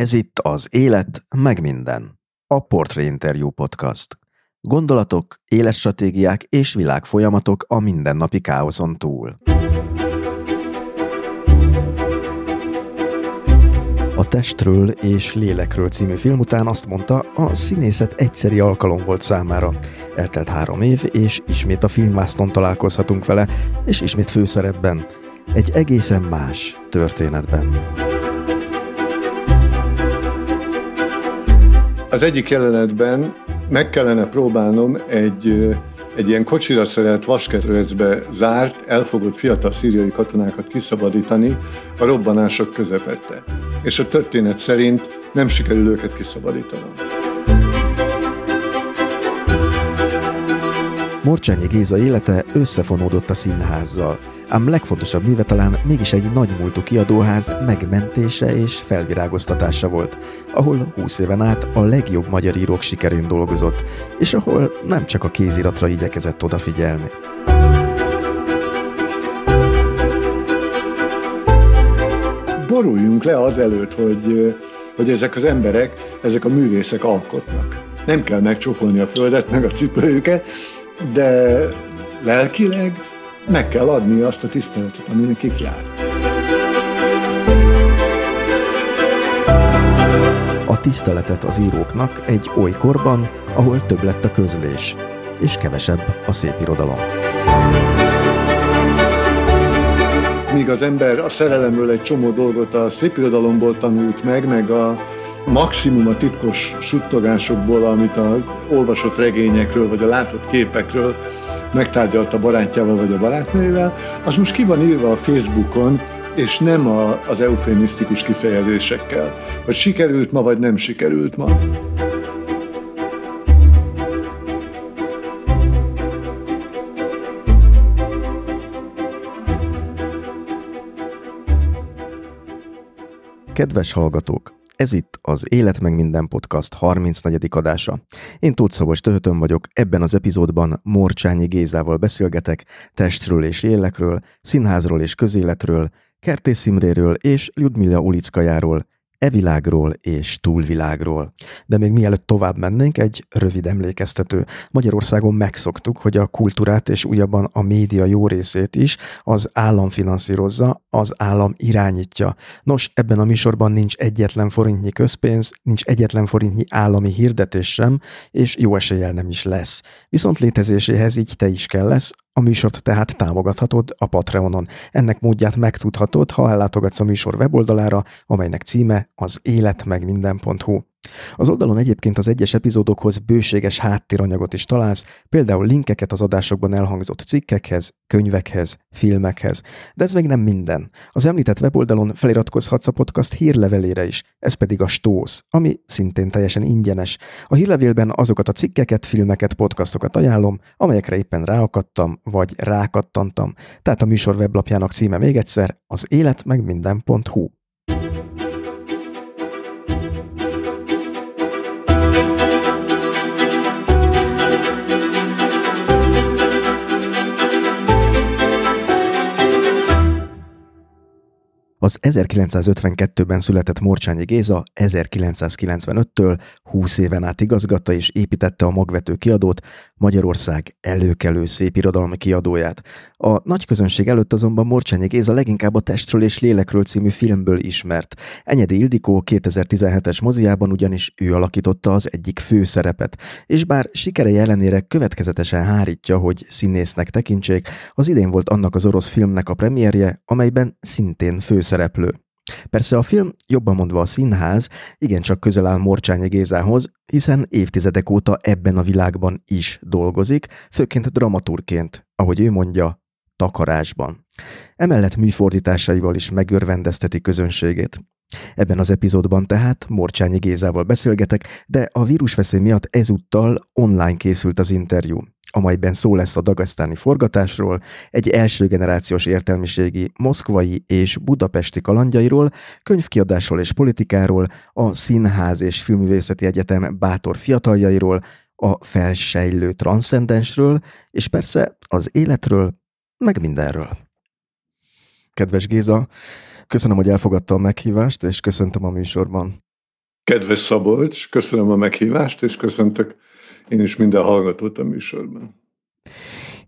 Ez itt az Élet, meg minden. A Portré Interview Podcast. Gondolatok, életstratégiák és világfolyamatok a mindennapi káoszon túl. A Testről és Lélekről című film után azt mondta, a színészet egyszeri alkalom volt számára. Eltelt három év, és ismét a filmvászton találkozhatunk vele, és ismét főszerepben. Egy egészen más történetben. Az egyik jelenetben meg kellene próbálnom egy, egy ilyen kocsira szerelt vasketrezbe zárt, elfogott fiatal szíriai katonákat kiszabadítani a robbanások közepette. És a történet szerint nem sikerül őket kiszabadítanom. Morcsányi Géza élete összefonódott a színházzal, ám legfontosabb műve talán mégis egy nagymúltú kiadóház megmentése és felvirágoztatása volt, ahol 20 éven át a legjobb magyar írók sikerén dolgozott, és ahol nem csak a kéziratra igyekezett odafigyelni. Boruljunk le az előtt, hogy, hogy ezek az emberek, ezek a művészek alkotnak. Nem kell megcsókolni a földet, meg a cipőjüket, de lelkileg meg kell adni azt a tiszteletet, ami nekik jár. A tiszteletet az íróknak egy oly korban, ahol több lett a közlés, és kevesebb a szép irodalom. Míg az ember a szerelemről egy csomó dolgot a szépirodalomból tanult meg, meg a maximum a titkos suttogásokból, amit az olvasott regényekről, vagy a látott képekről megtárgyalt a barátjával vagy a barátnővel, az most ki van írva a Facebookon, és nem a, az eufémisztikus kifejezésekkel, hogy sikerült ma, vagy nem sikerült ma. Kedves hallgatók! Ez itt az Élet meg minden podcast 34. adása. Én Tóth Szabos Töhötön vagyok, ebben az epizódban Morcsányi Gézával beszélgetek testről és lélekről, színházról és közéletről, Kertész Imréről és Ludmilla Ulickajáról, evilágról és túlvilágról. De még mielőtt tovább mennénk, egy rövid emlékeztető. Magyarországon megszoktuk, hogy a kultúrát és újabban a média jó részét is az állam finanszírozza, az állam irányítja. Nos, ebben a műsorban nincs egyetlen forintnyi közpénz, nincs egyetlen forintnyi állami hirdetés sem, és jó eséllyel nem is lesz. Viszont létezéséhez így te is kell lesz, a műsort tehát támogathatod a Patreonon. Ennek módját megtudhatod, ha ellátogatsz a műsor weboldalára, amelynek címe az életmegminden.hu. Az oldalon egyébként az egyes epizódokhoz bőséges háttéranyagot is találsz, például linkeket az adásokban elhangzott cikkekhez, könyvekhez, filmekhez. De ez még nem minden. Az említett weboldalon feliratkozhatsz a podcast hírlevelére is, ez pedig a Stósz, ami szintén teljesen ingyenes. A hírlevélben azokat a cikkeket, filmeket, podcastokat ajánlom, amelyekre éppen ráakadtam, vagy rákattantam. Tehát a műsor weblapjának címe még egyszer az életmegminden.hu. Az 1952-ben született Morcsányi Géza 1995-től 20 éven át igazgatta és építette a magvető kiadót, Magyarország előkelő szépirodalmi kiadóját. A nagy közönség előtt azonban Morcsányi Géza leginkább a Testről és Lélekről című filmből ismert. Enyedi Ildikó 2017-es moziában ugyanis ő alakította az egyik fő szerepet, és bár sikere ellenére következetesen hárítja, hogy színésznek tekintsék, az idén volt annak az orosz filmnek a premierje, amelyben szintén főszereplő. Persze a film, jobban mondva a színház, igencsak közel áll Morcsányi Gézához, hiszen évtizedek óta ebben a világban is dolgozik, főként dramaturként, ahogy ő mondja, takarásban. Emellett műfordításaival is megörvendezteti közönségét. Ebben az epizódban tehát Morcsányi Gézával beszélgetek, de a vírusveszély miatt ezúttal online készült az interjú amelyben szó lesz a dagasztáni forgatásról, egy első generációs értelmiségi moszkvai és budapesti kalandjairól, könyvkiadásról és politikáról, a Színház és Filmművészeti Egyetem bátor fiataljairól, a felsejlő transzcendensről, és persze az életről, meg mindenről. Kedves Géza, köszönöm, hogy elfogadta a meghívást, és köszöntöm a műsorban. Kedves Szabolcs, köszönöm a meghívást, és köszöntök én is minden hallgatót a műsorban.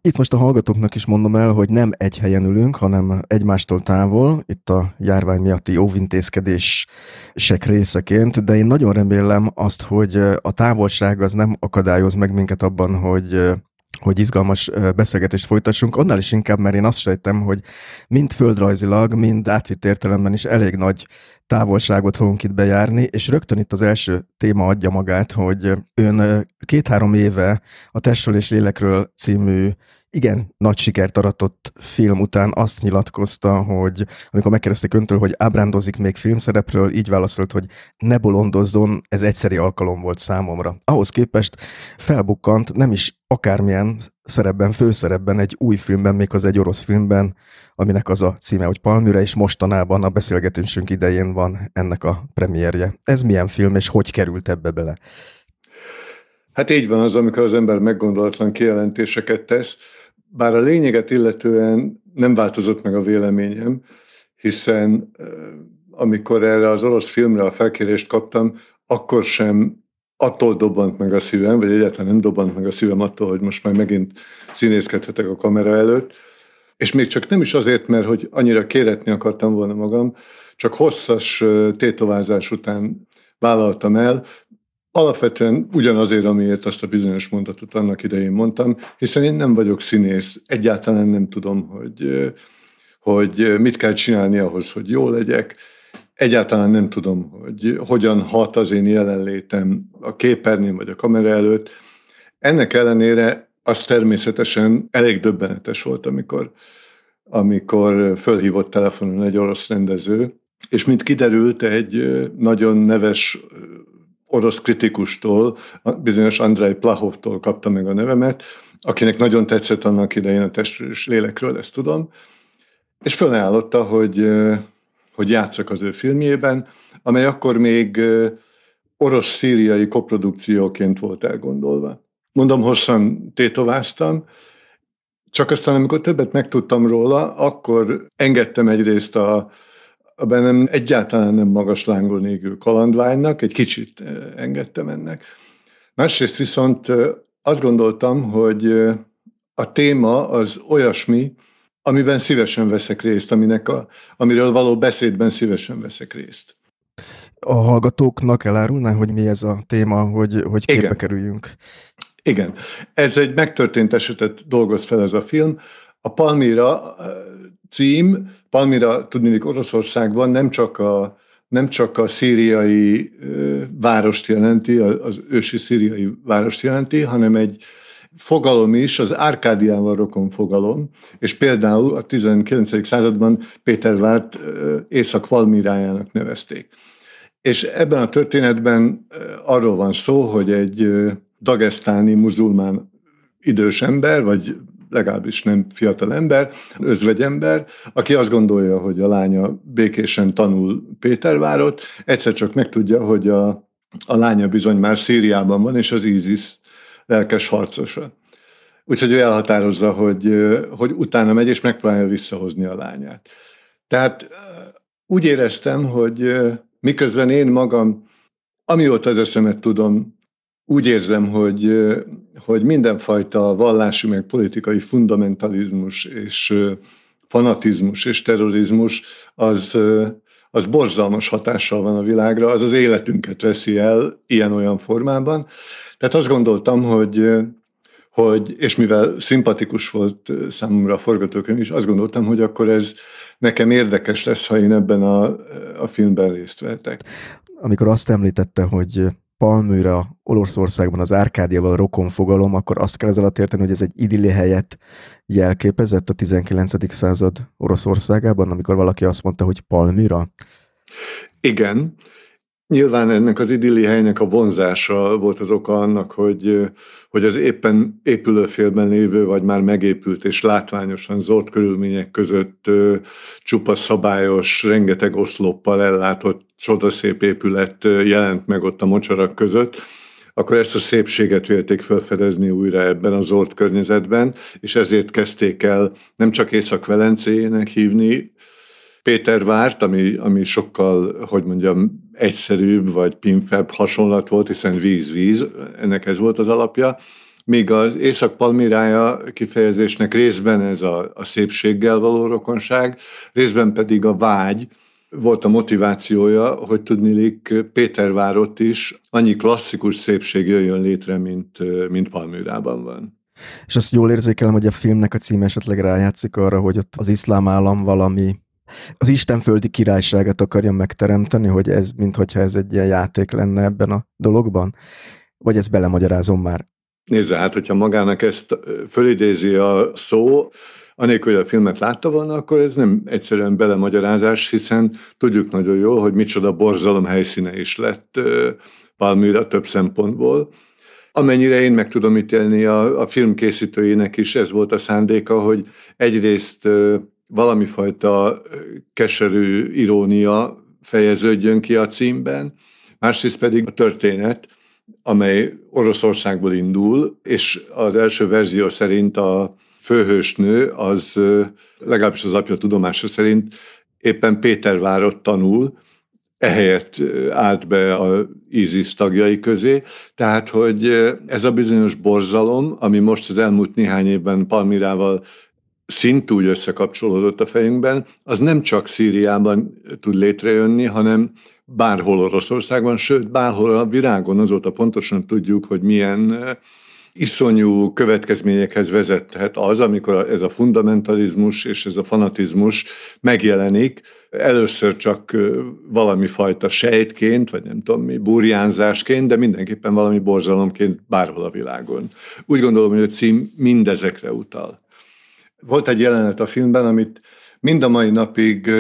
Itt most a hallgatóknak is mondom el, hogy nem egy helyen ülünk, hanem egymástól távol, itt a járvány miatti óvintézkedések részeként, de én nagyon remélem azt, hogy a távolság az nem akadályoz meg minket abban, hogy hogy izgalmas beszélgetést folytassunk, annál is inkább, mert én azt sejtem, hogy mind földrajzilag, mind átvitt értelemben is elég nagy távolságot fogunk itt bejárni, és rögtön itt az első téma adja magát, hogy ön két-három éve a Testről és Lélekről című igen nagy sikert aratott film után azt nyilatkozta, hogy amikor megkérdezték öntől, hogy ábrándozik még filmszerepről, így válaszolt, hogy ne bolondozzon, ez egyszeri alkalom volt számomra. Ahhoz képest felbukkant nem is akármilyen szerepben, főszerepben egy új filmben, még az egy orosz filmben, aminek az a címe, hogy Palmyra, és mostanában a beszélgetésünk idején van ennek a premierje. Ez milyen film, és hogy került ebbe bele? Hát így van az, amikor az ember meggondolatlan kijelentéseket tesz, bár a lényeget illetően nem változott meg a véleményem, hiszen amikor erre az orosz filmre a felkérést kaptam, akkor sem attól dobbant meg a szívem, vagy egyáltalán nem dobbant meg a szívem attól, hogy most már megint színészkedhetek a kamera előtt, és még csak nem is azért, mert hogy annyira kéretni akartam volna magam, csak hosszas tétovázás után vállaltam el, Alapvetően ugyanazért, amiért azt a bizonyos mondatot annak idején mondtam, hiszen én nem vagyok színész, egyáltalán nem tudom, hogy, hogy mit kell csinálni ahhoz, hogy jó legyek. Egyáltalán nem tudom, hogy hogyan hat az én jelenlétem a képernyőn vagy a kamera előtt. Ennek ellenére az természetesen elég döbbenetes volt, amikor, amikor fölhívott telefonon egy orosz rendező, és mint kiderült, egy nagyon neves orosz kritikustól, bizonyos Andrei Plahovtól kapta meg a nevemet, akinek nagyon tetszett annak idején a testről és lélekről, ezt tudom, és fölajánlotta, hogy, hogy játszak az ő filmjében, amely akkor még orosz-szíriai koprodukcióként volt elgondolva. Mondom, hosszan tétováztam, csak aztán, amikor többet megtudtam róla, akkor engedtem egyrészt a, a bennem egyáltalán nem magas lángon égő kalandványnak, egy kicsit engedtem ennek. Másrészt viszont azt gondoltam, hogy a téma az olyasmi, amiben szívesen veszek részt, aminek a, amiről való beszédben szívesen veszek részt. A hallgatóknak elárulná, hogy mi ez a téma, hogy, hogy képbe Igen. kerüljünk? Igen. Ez egy megtörtént esetet dolgoz fel ez a film. A Palmira cím, Palmira tudnék Oroszországban nem csak a, nem csak a szíriai várost jelenti, az ősi szíriai várost jelenti, hanem egy fogalom is, az Árkádiával rokon fogalom, és például a 19. században Péter Várt Észak-Valmirájának nevezték. És ebben a történetben arról van szó, hogy egy dagesztáni muzulmán idős ember, vagy legalábbis nem fiatal ember, özvegyember, aki azt gondolja, hogy a lánya békésen tanul Pétervárot, egyszer csak megtudja, hogy a, a lánya bizony már Szíriában van, és az ISIS lelkes harcosa. Úgyhogy ő elhatározza, hogy, hogy utána megy, és megpróbálja visszahozni a lányát. Tehát úgy éreztem, hogy miközben én magam, amióta az eszemet tudom, úgy érzem, hogy, hogy mindenfajta vallási meg politikai fundamentalizmus és fanatizmus és terrorizmus az, az borzalmas hatással van a világra, az az életünket veszi el ilyen-olyan formában. Tehát azt gondoltam, hogy, hogy és mivel szimpatikus volt számomra a forgatókönyv is, azt gondoltam, hogy akkor ez nekem érdekes lesz, ha én ebben a, a filmben részt vettek. Amikor azt említette, hogy Palmyra Oroszországban az Árkádiával rokon fogalom, akkor azt kell ezzel érteni, hogy ez egy idilli helyet jelképezett a 19. század Oroszországában, amikor valaki azt mondta, hogy Palmyra? Igen. Nyilván ennek az idilli helynek a vonzása volt az oka annak, hogy, hogy az éppen épülőfélben lévő, vagy már megépült és látványosan zolt körülmények között csupa szabályos, rengeteg oszloppal ellátott csodaszép épület jelent meg ott a mocsarak között, akkor ezt a szépséget vélték felfedezni újra ebben az ort környezetben, és ezért kezdték el nem csak Észak-Velencéjének hívni Péter Várt, ami, ami sokkal, hogy mondjam, egyszerűbb vagy pimfebb hasonlat volt, hiszen víz-víz, ennek ez volt az alapja. Míg az Észak-Palmirája kifejezésnek részben ez a, a szépséggel való rokonság, részben pedig a vágy, volt a motivációja, hogy tudnilik Pétervárot is annyi klasszikus szépség jöjjön létre, mint, mint Palműrában van. És azt jól érzékelem, hogy a filmnek a címe esetleg rájátszik arra, hogy ott az iszlám állam valami az istenföldi királyságot akarja megteremteni, hogy ez, mintha ez egy ilyen játék lenne ebben a dologban? Vagy ezt belemagyarázom már? Nézze, hát hogyha magának ezt fölidézi a szó, anélkül, hogy a filmet látta volna, akkor ez nem egyszerűen belemagyarázás, hiszen tudjuk nagyon jól, hogy micsoda borzalom helyszíne is lett Palmyra több szempontból. Amennyire én meg tudom ítélni, a, a film készítőjének is ez volt a szándéka, hogy egyrészt valami fajta keserű irónia fejeződjön ki a címben, másrészt pedig a történet, amely Oroszországból indul, és az első verzió szerint a főhősnő az legalábbis az apja tudomása szerint éppen Pétervárot tanul, ehelyett állt be a ISIS tagjai közé. Tehát, hogy ez a bizonyos borzalom, ami most az elmúlt néhány évben Palmirával szintúgy összekapcsolódott a fejünkben, az nem csak Szíriában tud létrejönni, hanem bárhol Oroszországban, sőt, bárhol a virágon, azóta pontosan tudjuk, hogy milyen iszonyú következményekhez vezethet az, amikor ez a fundamentalizmus és ez a fanatizmus megjelenik, először csak valami fajta sejtként, vagy nem tudom mi, burjánzásként, de mindenképpen valami borzalomként bárhol a világon. Úgy gondolom, hogy a cím mindezekre utal. Volt egy jelenet a filmben, amit mind a mai napig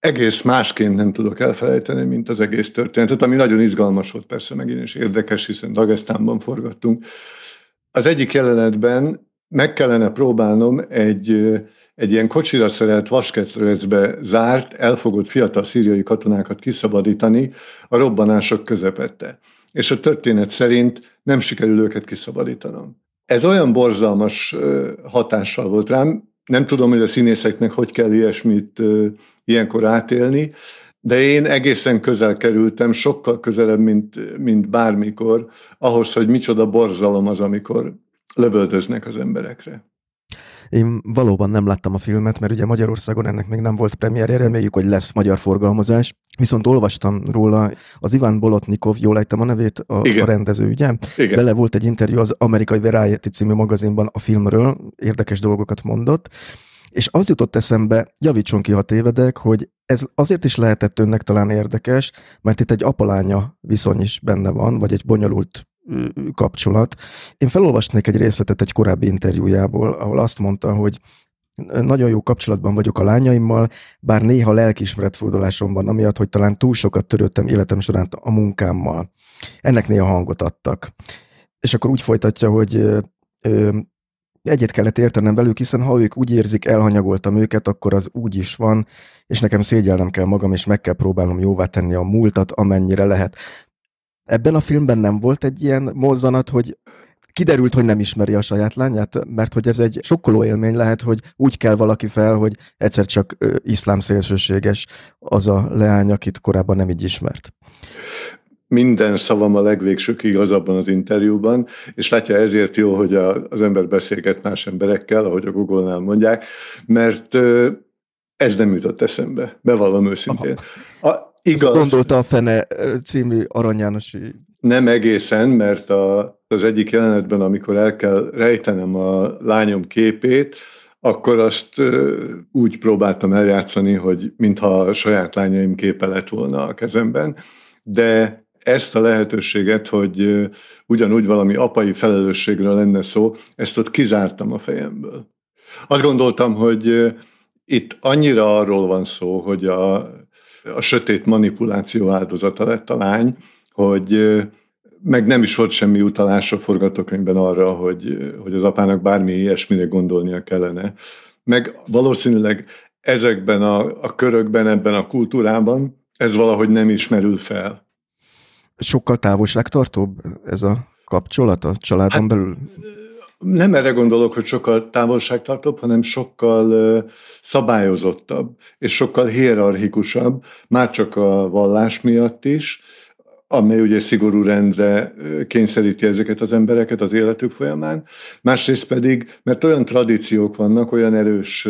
egész másként nem tudok elfelejteni, mint az egész történetet, ami nagyon izgalmas volt persze megint, és érdekes, hiszen Dagestánban forgattunk. Az egyik jelenetben meg kellene próbálnom egy, egy ilyen kocsira szerelt vasketrecbe zárt, elfogott fiatal szíriai katonákat kiszabadítani a robbanások közepette. És a történet szerint nem sikerül őket kiszabadítanom. Ez olyan borzalmas hatással volt rám, nem tudom, hogy a színészeknek hogy kell ilyesmit ilyenkor átélni, de én egészen közel kerültem, sokkal közelebb, mint, mint bármikor, ahhoz, hogy micsoda borzalom az, amikor lövöldöznek az emberekre. Én valóban nem láttam a filmet, mert ugye Magyarországon ennek még nem volt premierje, reméljük, hogy lesz magyar forgalmazás. Viszont olvastam róla, az Iván Bolotnikov, jól ejtem a nevét, a, a rendező, ugye? Igen. Bele volt egy interjú az amerikai Variety című magazinban a filmről, érdekes dolgokat mondott, és az jutott eszembe, javítson ki, ha tévedek, hogy ez azért is lehetett önnek talán érdekes, mert itt egy apalánya viszony is benne van, vagy egy bonyolult kapcsolat. Én felolvasnék egy részletet egy korábbi interjújából, ahol azt mondta, hogy nagyon jó kapcsolatban vagyok a lányaimmal, bár néha lelkiismeretfordulásom van, amiatt, hogy talán túl sokat törődtem életem során a munkámmal. Ennek néha hangot adtak. És akkor úgy folytatja, hogy ö, egyet kellett értenem velük, hiszen ha ők úgy érzik, elhanyagoltam őket, akkor az úgy is van, és nekem szégyelnem kell magam, és meg kell próbálnom jóvá tenni a múltat, amennyire lehet. Ebben a filmben nem volt egy ilyen mozzanat, hogy kiderült, hogy nem ismeri a saját lányát, mert hogy ez egy sokkoló élmény lehet, hogy úgy kell valaki fel, hogy egyszer csak iszlám szélsőséges az a leány, akit korábban nem így ismert. Minden szavam a legvégsőkig az abban az interjúban, és látja ezért jó, hogy a, az ember beszélget más emberekkel, ahogy a Google-nál mondják, mert ez nem jutott eszembe, bevallom őszintén. A, Igaz. Gondolta a Fene című Arany Jánosi. Nem egészen, mert a, az egyik jelenetben, amikor el kell rejtenem a lányom képét, akkor azt úgy próbáltam eljátszani, hogy mintha a saját lányaim képe lett volna a kezemben, de ezt a lehetőséget, hogy ugyanúgy valami apai felelősségről lenne szó, ezt ott kizártam a fejemből. Azt gondoltam, hogy itt annyira arról van szó, hogy a a sötét manipuláció áldozata lett a lány, hogy meg nem is volt semmi utalás a forgatókönyvben arra, hogy, hogy az apának bármi ilyesmire gondolnia kellene. Meg valószínűleg ezekben a, a körökben, ebben a kultúrában ez valahogy nem ismerül fel. Sokkal távolságtartóbb ez a kapcsolat a családon hát, belül? Nem erre gondolok, hogy sokkal távolságtartóbb, hanem sokkal szabályozottabb, és sokkal hierarchikusabb, már csak a vallás miatt is, amely ugye szigorú rendre kényszeríti ezeket az embereket az életük folyamán. Másrészt pedig, mert olyan tradíciók vannak, olyan erős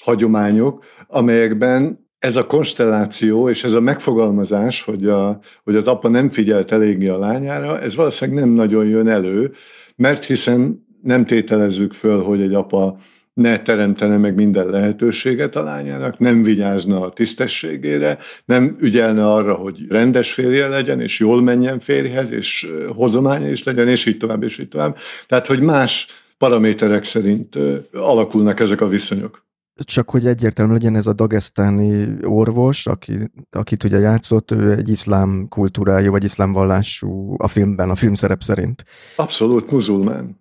hagyományok, amelyekben ez a konstelláció és ez a megfogalmazás, hogy, a, hogy az apa nem figyelt eléggé a lányára, ez valószínűleg nem nagyon jön elő, mert hiszen nem tételezzük föl, hogy egy apa ne teremtene meg minden lehetőséget a lányának, nem vigyázna a tisztességére, nem ügyelne arra, hogy rendes férje legyen, és jól menjen férjhez, és hozománya is legyen, és így tovább, és így tovább. Tehát, hogy más paraméterek szerint alakulnak ezek a viszonyok csak hogy egyértelmű legyen ez a dagesztáni orvos, aki, akit ugye játszott, ő egy iszlám kultúrájú, vagy iszlám vallású a filmben, a filmszerep szerint. Abszolút muzulmán.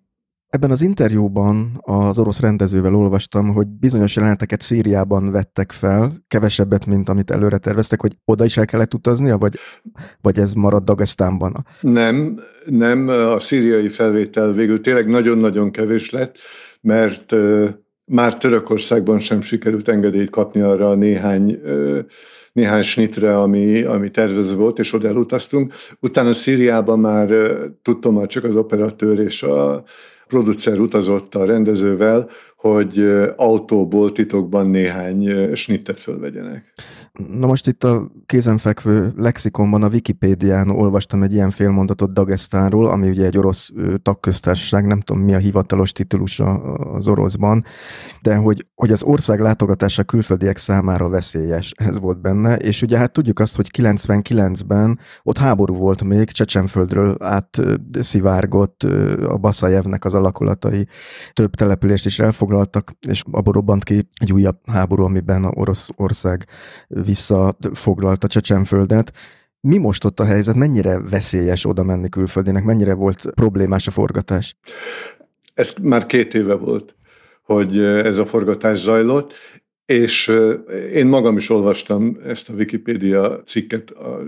Ebben az interjúban az orosz rendezővel olvastam, hogy bizonyos jeleneteket Szíriában vettek fel, kevesebbet, mint amit előre terveztek, hogy oda is el kellett utaznia, vagy, vagy ez marad Dagestánban? Nem, nem, a szíriai felvétel végül tényleg nagyon-nagyon kevés lett, mert már Törökországban sem sikerült engedélyt kapni arra a néhány, néhány snitre, ami, ami tervező volt, és oda elutaztunk. Utána Szíriában már tudtam, hogy csak az operatőr és a producer utazott a rendezővel, hogy autóból titokban néhány snittet fölvegyenek. Na most itt a kézenfekvő lexikonban, a Wikipédián olvastam egy ilyen félmondatot Dagestánról, ami ugye egy orosz tagköztársaság, nem tudom mi a hivatalos titulusa az oroszban, de hogy, hogy az ország látogatása külföldiek számára veszélyes, ez volt benne, és ugye hát tudjuk azt, hogy 99-ben ott háború volt még, Csecsenföldről átszivárgott a Baszajevnek az alakulatai, több települést is elfoglaltak, és abból robbant ki egy újabb háború, amiben a Oroszország visszafoglalta Csecsenföldet. Mi most ott a helyzet? Mennyire veszélyes oda menni külföldinek? Mennyire volt problémás a forgatás? Ez már két éve volt, hogy ez a forgatás zajlott, és én magam is olvastam ezt a Wikipédia cikket a,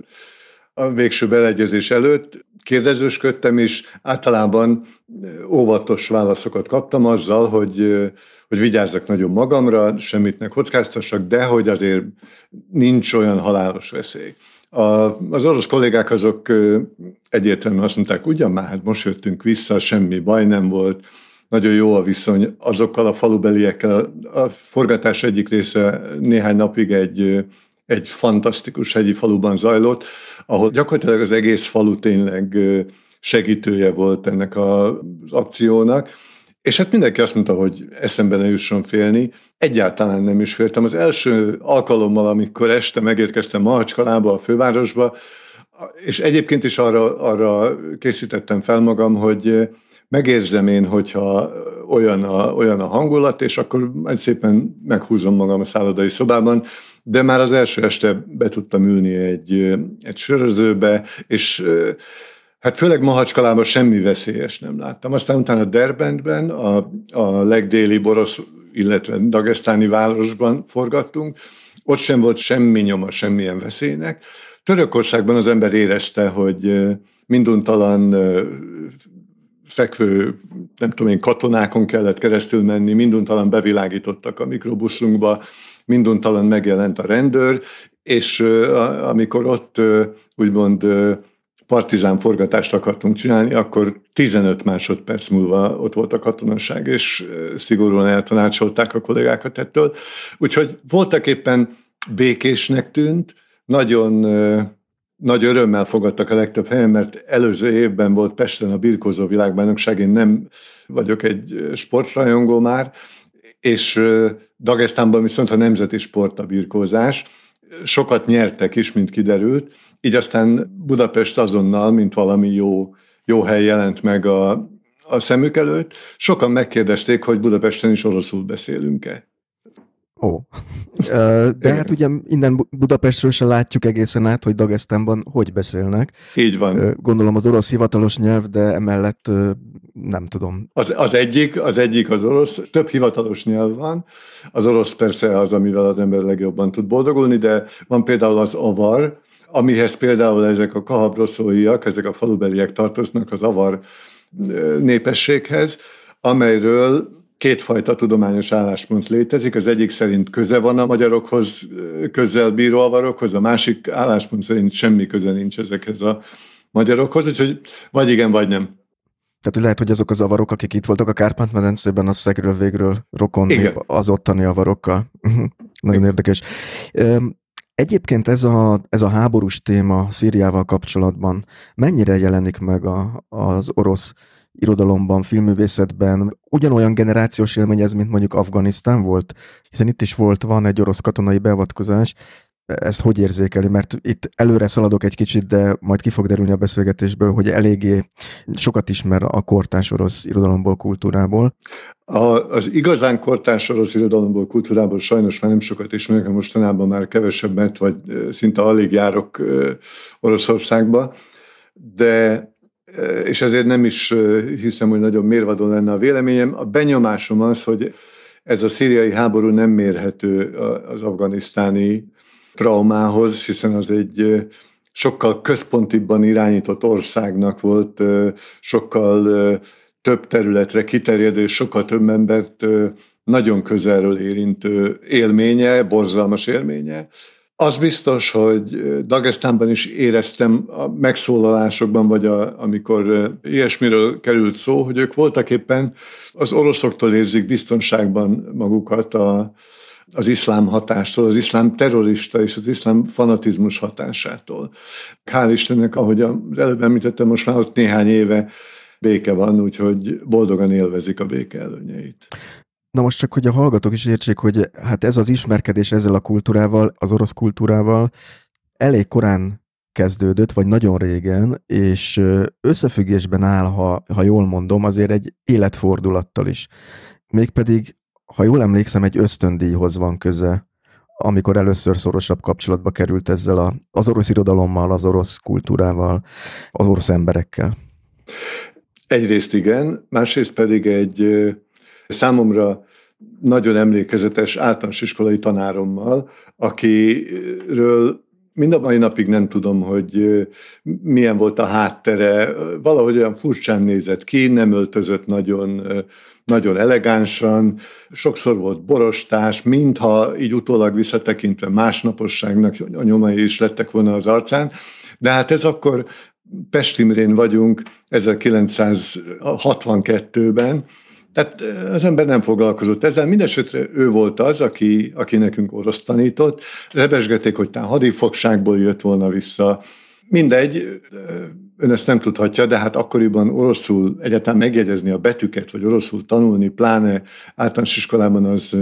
a végső beleegyezés előtt, kérdezősködtem is, általában óvatos válaszokat kaptam azzal, hogy, hogy vigyázzak nagyon magamra, semmit ne kockáztassak, de hogy azért nincs olyan halálos veszély. A, az orosz kollégák azok egyértelműen azt mondták, ugyan már, hát most jöttünk vissza, semmi baj nem volt, nagyon jó a viszony azokkal a falubeliekkel. A forgatás egyik része néhány napig egy, egy fantasztikus hegyi faluban zajlott, ahol gyakorlatilag az egész falu tényleg segítője volt ennek az akciónak, és hát mindenki azt mondta, hogy eszembe ne jusson félni. Egyáltalán nem is féltem. Az első alkalommal, amikor este megérkeztem Mahacskalába, a fővárosba, és egyébként is arra, arra készítettem fel magam, hogy megérzem én, hogyha olyan a, olyan a hangulat, és akkor szépen meghúzom magam a szállodai szobában, de már az első este be tudtam ülni egy, egy sörözőbe, és Hát főleg Mahacskalában semmi veszélyes nem láttam. Aztán utána Derbentben, a, a legdéli borosz, illetve dagesztáni városban forgattunk, ott sem volt semmi nyoma semmilyen veszélynek. Törökországban az ember érezte, hogy minduntalan fekvő, nem tudom én, katonákon kellett keresztül menni, minduntalan bevilágítottak a mikrobuszunkba, minduntalan megjelent a rendőr, és amikor ott úgymond partizán forgatást akartunk csinálni, akkor 15 másodperc múlva ott volt a katonaság, és szigorúan eltanácsolták a kollégákat ettől. Úgyhogy voltak éppen békésnek tűnt, nagyon nagy örömmel fogadtak a legtöbb helyen, mert előző évben volt Pesten a birkózó világbajnokság, én nem vagyok egy sportrajongó már, és Dagestánban viszont a nemzeti sport a birkózás. Sokat nyertek is, mint kiderült, így aztán Budapest azonnal, mint valami jó, jó hely jelent meg a, a szemük előtt. Sokan megkérdezték, hogy Budapesten is oroszul beszélünk-e. Ó. De hát ugye innen Budapestről se látjuk egészen át, hogy Dagestánban hogy beszélnek. Így van. Gondolom az orosz hivatalos nyelv, de emellett nem tudom. Az, az, egyik, az egyik az orosz, több hivatalos nyelv van. Az orosz persze az, amivel az ember legjobban tud boldogulni, de van például az avar, amihez például ezek a kahabroszóiak, ezek a falubeliek tartoznak az avar népességhez, amelyről kétfajta tudományos álláspont létezik. Az egyik szerint köze van a magyarokhoz, közel bíró avarokhoz, a másik álláspont szerint semmi köze nincs ezekhez a magyarokhoz, úgyhogy vagy igen, vagy nem. Tehát lehet, hogy azok az avarok, akik itt voltak a Kárpát-medencében, a szegről végről rokon nép az ottani avarokkal. Nagyon érdekes. Egyébként ez a, ez a háborús téma Szíriával kapcsolatban mennyire jelenik meg a, az orosz irodalomban, filmművészetben ugyanolyan generációs élmény ez, mint mondjuk Afganisztán volt? Hiszen itt is volt, van egy orosz katonai beavatkozás, ezt hogy érzékeli? Mert itt előre szaladok egy kicsit, de majd ki fog derülni a beszélgetésből, hogy eléggé sokat ismer a kortárs orosz irodalomból, kultúrából. A, az igazán kortárs orosz irodalomból, kultúrából sajnos már nem sokat ismerek, mostanában már kevesebbet, vagy szinte alig járok Oroszországba, de és ezért nem is hiszem, hogy nagyon mérvadó lenne a véleményem. A benyomásom az, hogy ez a szíriai háború nem mérhető az afganisztáni traumához, hiszen az egy sokkal központibban irányított országnak volt, sokkal több területre kiterjedő, sokkal több embert nagyon közelről érintő élménye, borzalmas élménye. Az biztos, hogy Dagestánban is éreztem a megszólalásokban, vagy a, amikor ilyesmiről került szó, hogy ők voltak éppen az oroszoktól érzik biztonságban magukat a, az iszlám hatástól, az iszlám terrorista és az iszlám fanatizmus hatásától. Hál' Istennek, ahogy az előbb említettem, most már ott néhány éve béke van, úgyhogy boldogan élvezik a béke előnyeit. Na most csak, hogy a hallgatók is értsék, hogy hát ez az ismerkedés ezzel a kultúrával, az orosz kultúrával elég korán kezdődött, vagy nagyon régen, és összefüggésben áll, ha, ha jól mondom, azért egy életfordulattal is. Mégpedig ha jól emlékszem, egy ösztöndíjhoz van köze, amikor először szorosabb kapcsolatba került ezzel a, az orosz irodalommal, az orosz kultúrával, az orosz emberekkel. Egyrészt igen, másrészt pedig egy számomra nagyon emlékezetes általános iskolai tanárommal, akiről mind a mai napig nem tudom, hogy milyen volt a háttere. Valahogy olyan furcsán nézett ki, nem öltözött nagyon, nagyon elegánsan, sokszor volt borostás, mintha így utólag visszatekintve másnaposságnak a nyomai is lettek volna az arcán. De hát ez akkor Pestimrén vagyunk 1962-ben, tehát az ember nem foglalkozott ezzel. Mindenesetre ő volt az, aki, aki nekünk orosz tanított. Rebesgették, hogy tán hadifogságból jött volna vissza. Mindegy, ön ezt nem tudhatja, de hát akkoriban oroszul egyáltalán megjegyezni a betűket, vagy oroszul tanulni, pláne általános iskolában az,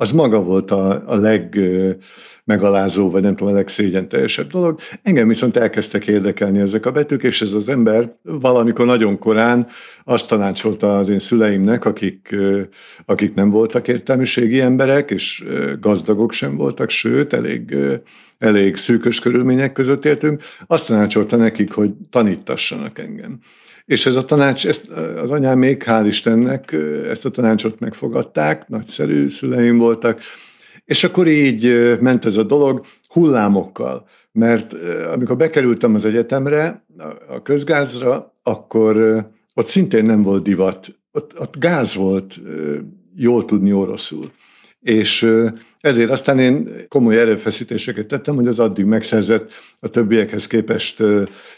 az maga volt a, a legmegalázó, vagy nem tudom, a legszégyen teljesebb dolog. Engem viszont elkezdtek érdekelni ezek a betűk, és ez az ember valamikor nagyon korán azt tanácsolta az én szüleimnek, akik, akik nem voltak értelmiségi emberek, és gazdagok sem voltak, sőt, elég, elég szűkös körülmények között éltünk, azt tanácsolta nekik, hogy tanítassanak engem. És ez a tanács, ezt az anyám még hál' Istennek ezt a tanácsot megfogadták, nagyszerű szüleim voltak, és akkor így ment ez a dolog hullámokkal, mert amikor bekerültem az egyetemre, a közgázra, akkor ott szintén nem volt divat, ott, ott gáz volt jól tudni oroszul. És ezért aztán én komoly erőfeszítéseket tettem, hogy az addig megszerzett a többiekhez képest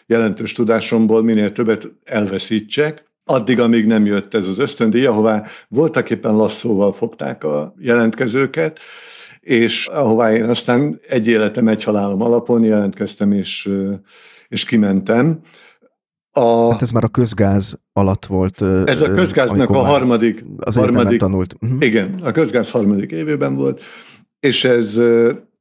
jelentős tudásomból minél többet elveszítsek, addig, amíg nem jött ez az ösztöndíj, ahová voltak éppen lasszóval fogták a jelentkezőket, és ahová én aztán egy életem, egy halálom alapon jelentkeztem, és, és kimentem. A, hát ez már a közgáz alatt volt. Ez a közgáznak a harmadik. Az harmadik tanult. Uh-huh. Igen, a közgáz harmadik évében volt, és ez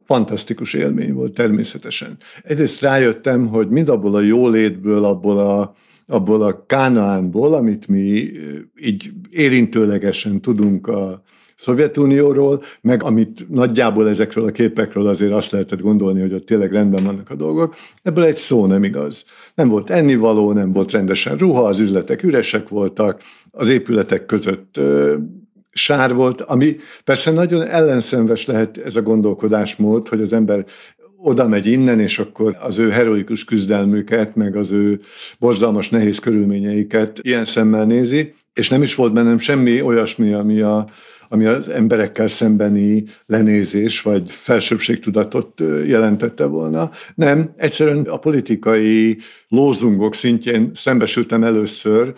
fantasztikus élmény volt természetesen. Egyrészt rájöttem, hogy mind abból a jólétből, abból a, abból a kánaánból, amit mi így érintőlegesen tudunk a, Szovjetunióról, meg amit nagyjából ezekről a képekről azért azt lehetett gondolni, hogy ott tényleg rendben vannak a dolgok, ebből egy szó nem igaz. Nem volt ennivaló, nem volt rendesen ruha, az üzletek üresek voltak, az épületek között sár volt, ami persze nagyon ellenszenves lehet ez a gondolkodásmód, hogy az ember oda megy innen, és akkor az ő heroikus küzdelmüket, meg az ő borzalmas nehéz körülményeiket ilyen szemmel nézi, és nem is volt bennem semmi olyasmi, ami, a, ami az emberekkel szembeni lenézés vagy felsőbbségtudatot jelentette volna. Nem, egyszerűen a politikai lózungok szintjén szembesültem először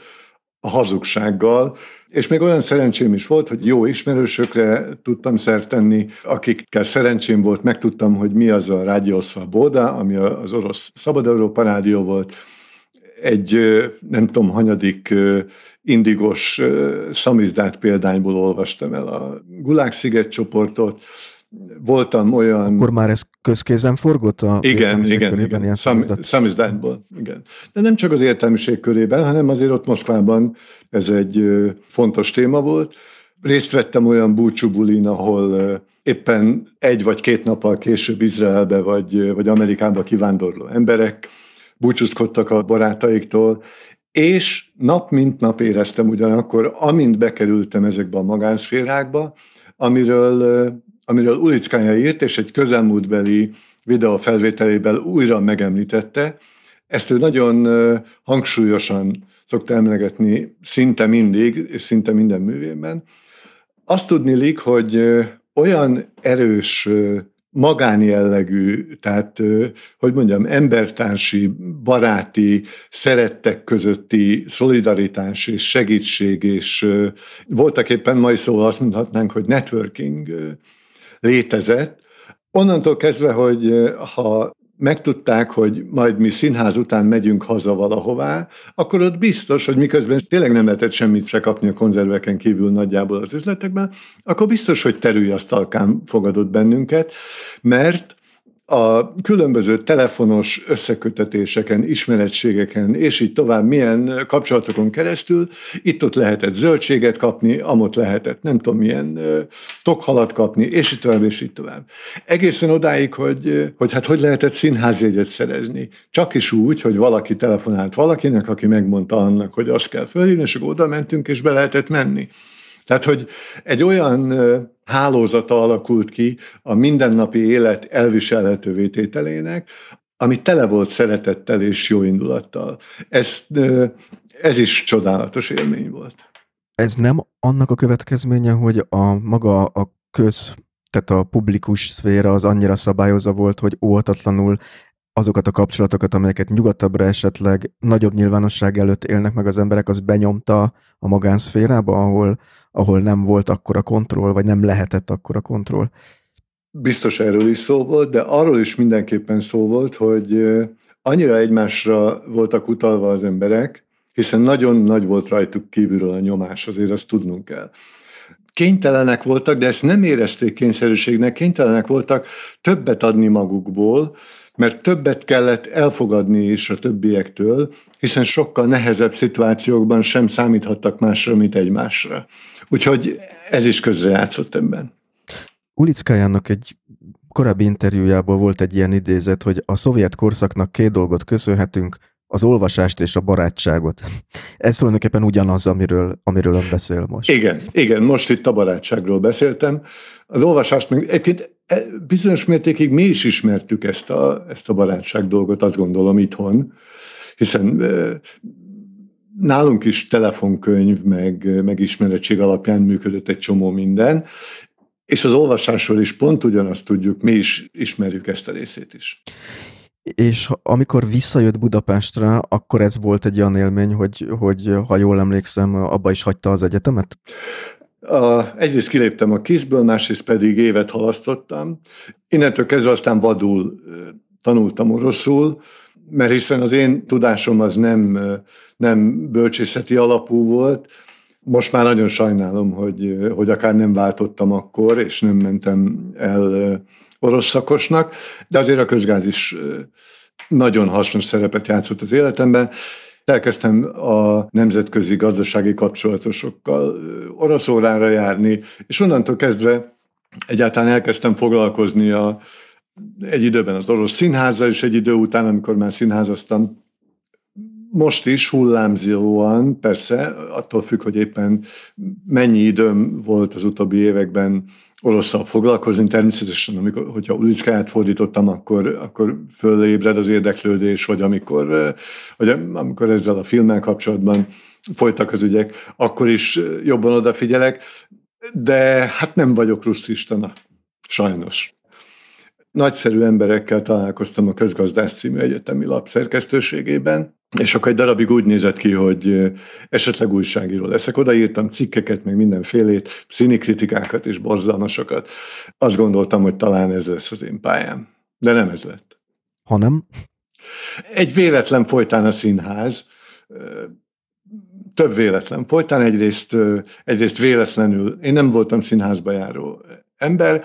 a hazugsággal, és még olyan szerencsém is volt, hogy jó ismerősökre tudtam szert tenni, akikkel szerencsém volt, megtudtam, hogy mi az a Rádió Boda, ami az orosz Szabad Európa Rádió volt, egy nem tudom, hanyadik indigos szamizdát példányból olvastam el a Gulág-sziget csoportot, voltam olyan... Akkor már ez közkézen forgott a Igen, igen, igen. szamizdátból, igen. De nem csak az értelmiség körében, hanem azért ott Moszkvában ez egy fontos téma volt. Részt vettem olyan búcsúbulin, ahol éppen egy vagy két nappal később Izraelbe vagy, vagy Amerikába kivándorló emberek búcsúzkodtak a barátaiktól, és nap mint nap éreztem ugyanakkor, amint bekerültem ezekbe a magánszférákba, amiről, amiről Ulickája írt, és egy közelmúltbeli videó felvételében újra megemlítette, ezt ő nagyon hangsúlyosan szokta emlegetni szinte mindig, és szinte minden művében. Azt tudni hogy olyan erős magánjellegű, tehát, hogy mondjam, embertársi, baráti, szerettek közötti szolidaritás és segítség, és voltak éppen mai szóval azt mondhatnánk, hogy networking létezett. Onnantól kezdve, hogy ha megtudták, hogy majd mi színház után megyünk haza valahová, akkor ott biztos, hogy miközben tényleg nem lehetett semmit se kapni a konzerveken kívül nagyjából az üzletekben, akkor biztos, hogy terülyasztalkán fogadott bennünket, mert a különböző telefonos összekötetéseken, ismerettségeken, és így tovább milyen kapcsolatokon keresztül, itt-ott lehetett zöldséget kapni, amott lehetett nem tudom milyen tokhalat kapni, és így tovább, és így tovább. Egészen odáig, hogy, hogy hát hogy lehetett színházjegyet szerezni. Csak is úgy, hogy valaki telefonált valakinek, aki megmondta annak, hogy azt kell fölhívni, és akkor oda mentünk, és be lehetett menni. Tehát, hogy egy olyan hálózata alakult ki a mindennapi élet elviselhetővé tételének, ami tele volt szeretettel és jó indulattal. Ez, ez is csodálatos élmény volt. Ez nem annak a következménye, hogy a maga a köz, tehát a publikus szféra az annyira szabályozza volt, hogy óhatatlanul azokat a kapcsolatokat, amelyeket nyugatabbra esetleg nagyobb nyilvánosság előtt élnek meg az emberek, az benyomta a magánszférába, ahol, ahol nem volt akkora kontroll, vagy nem lehetett akkora kontroll. Biztos erről is szó volt, de arról is mindenképpen szó volt, hogy annyira egymásra voltak utalva az emberek, hiszen nagyon nagy volt rajtuk kívülről a nyomás, azért azt tudnunk kell kénytelenek voltak, de ezt nem érezték kényszerűségnek, kénytelenek voltak többet adni magukból, mert többet kellett elfogadni is a többiektől, hiszen sokkal nehezebb szituációkban sem számíthattak másra, mint egymásra. Úgyhogy ez is közrejátszott ebben. Ulickájának egy korábbi interjújából volt egy ilyen idézet, hogy a szovjet korszaknak két dolgot köszönhetünk, az olvasást és a barátságot. Ez tulajdonképpen ugyanaz, amiről, amiről ön beszél most. Igen, igen, most itt a barátságról beszéltem. Az olvasást meg egyébként bizonyos mértékig mi is ismertük ezt a, ezt a barátság dolgot, azt gondolom itthon, hiszen e, nálunk is telefonkönyv, meg, meg ismerettség alapján működött egy csomó minden, és az olvasásról is pont ugyanazt tudjuk, mi is ismerjük ezt a részét is. És amikor visszajött Budapestre, akkor ez volt egy olyan élmény, hogy, hogy ha jól emlékszem, abba is hagyta az egyetemet? A, egyrészt kiléptem a kiszből, másrészt pedig évet halasztottam. Innentől kezdve aztán vadul tanultam oroszul, mert hiszen az én tudásom az nem, nem bölcsészeti alapú volt. Most már nagyon sajnálom, hogy, hogy akár nem váltottam akkor, és nem mentem el orosz szakosnak, de azért a közgáz is nagyon hasznos szerepet játszott az életemben. Elkezdtem a nemzetközi gazdasági kapcsolatosokkal orosz órára járni, és onnantól kezdve egyáltalán elkezdtem foglalkozni a, egy időben az orosz színházzal, és egy idő után, amikor már színházaztam, most is hullámzóan, persze, attól függ, hogy éppen mennyi időm volt az utóbbi években oroszsal foglalkozni. Természetesen, amikor, hogyha ulickáját fordítottam, akkor, akkor fölébred az érdeklődés, vagy amikor, vagy amikor ezzel a filmmel kapcsolatban folytak az ügyek, akkor is jobban odafigyelek, de hát nem vagyok russzistana, sajnos. Nagyszerű emberekkel találkoztam a Közgazdász című egyetemi lap szerkesztőségében, és akkor egy darabig úgy nézett ki, hogy esetleg újságíró leszek. Odaírtam cikkeket, meg mindenfélét, színikritikákat és borzalmasokat. Azt gondoltam, hogy talán ez lesz az én pályám. De nem ez lett. Hanem? Egy véletlen folytán a színház, több véletlen folytán, egyrészt, egyrészt véletlenül, én nem voltam színházba járó ember,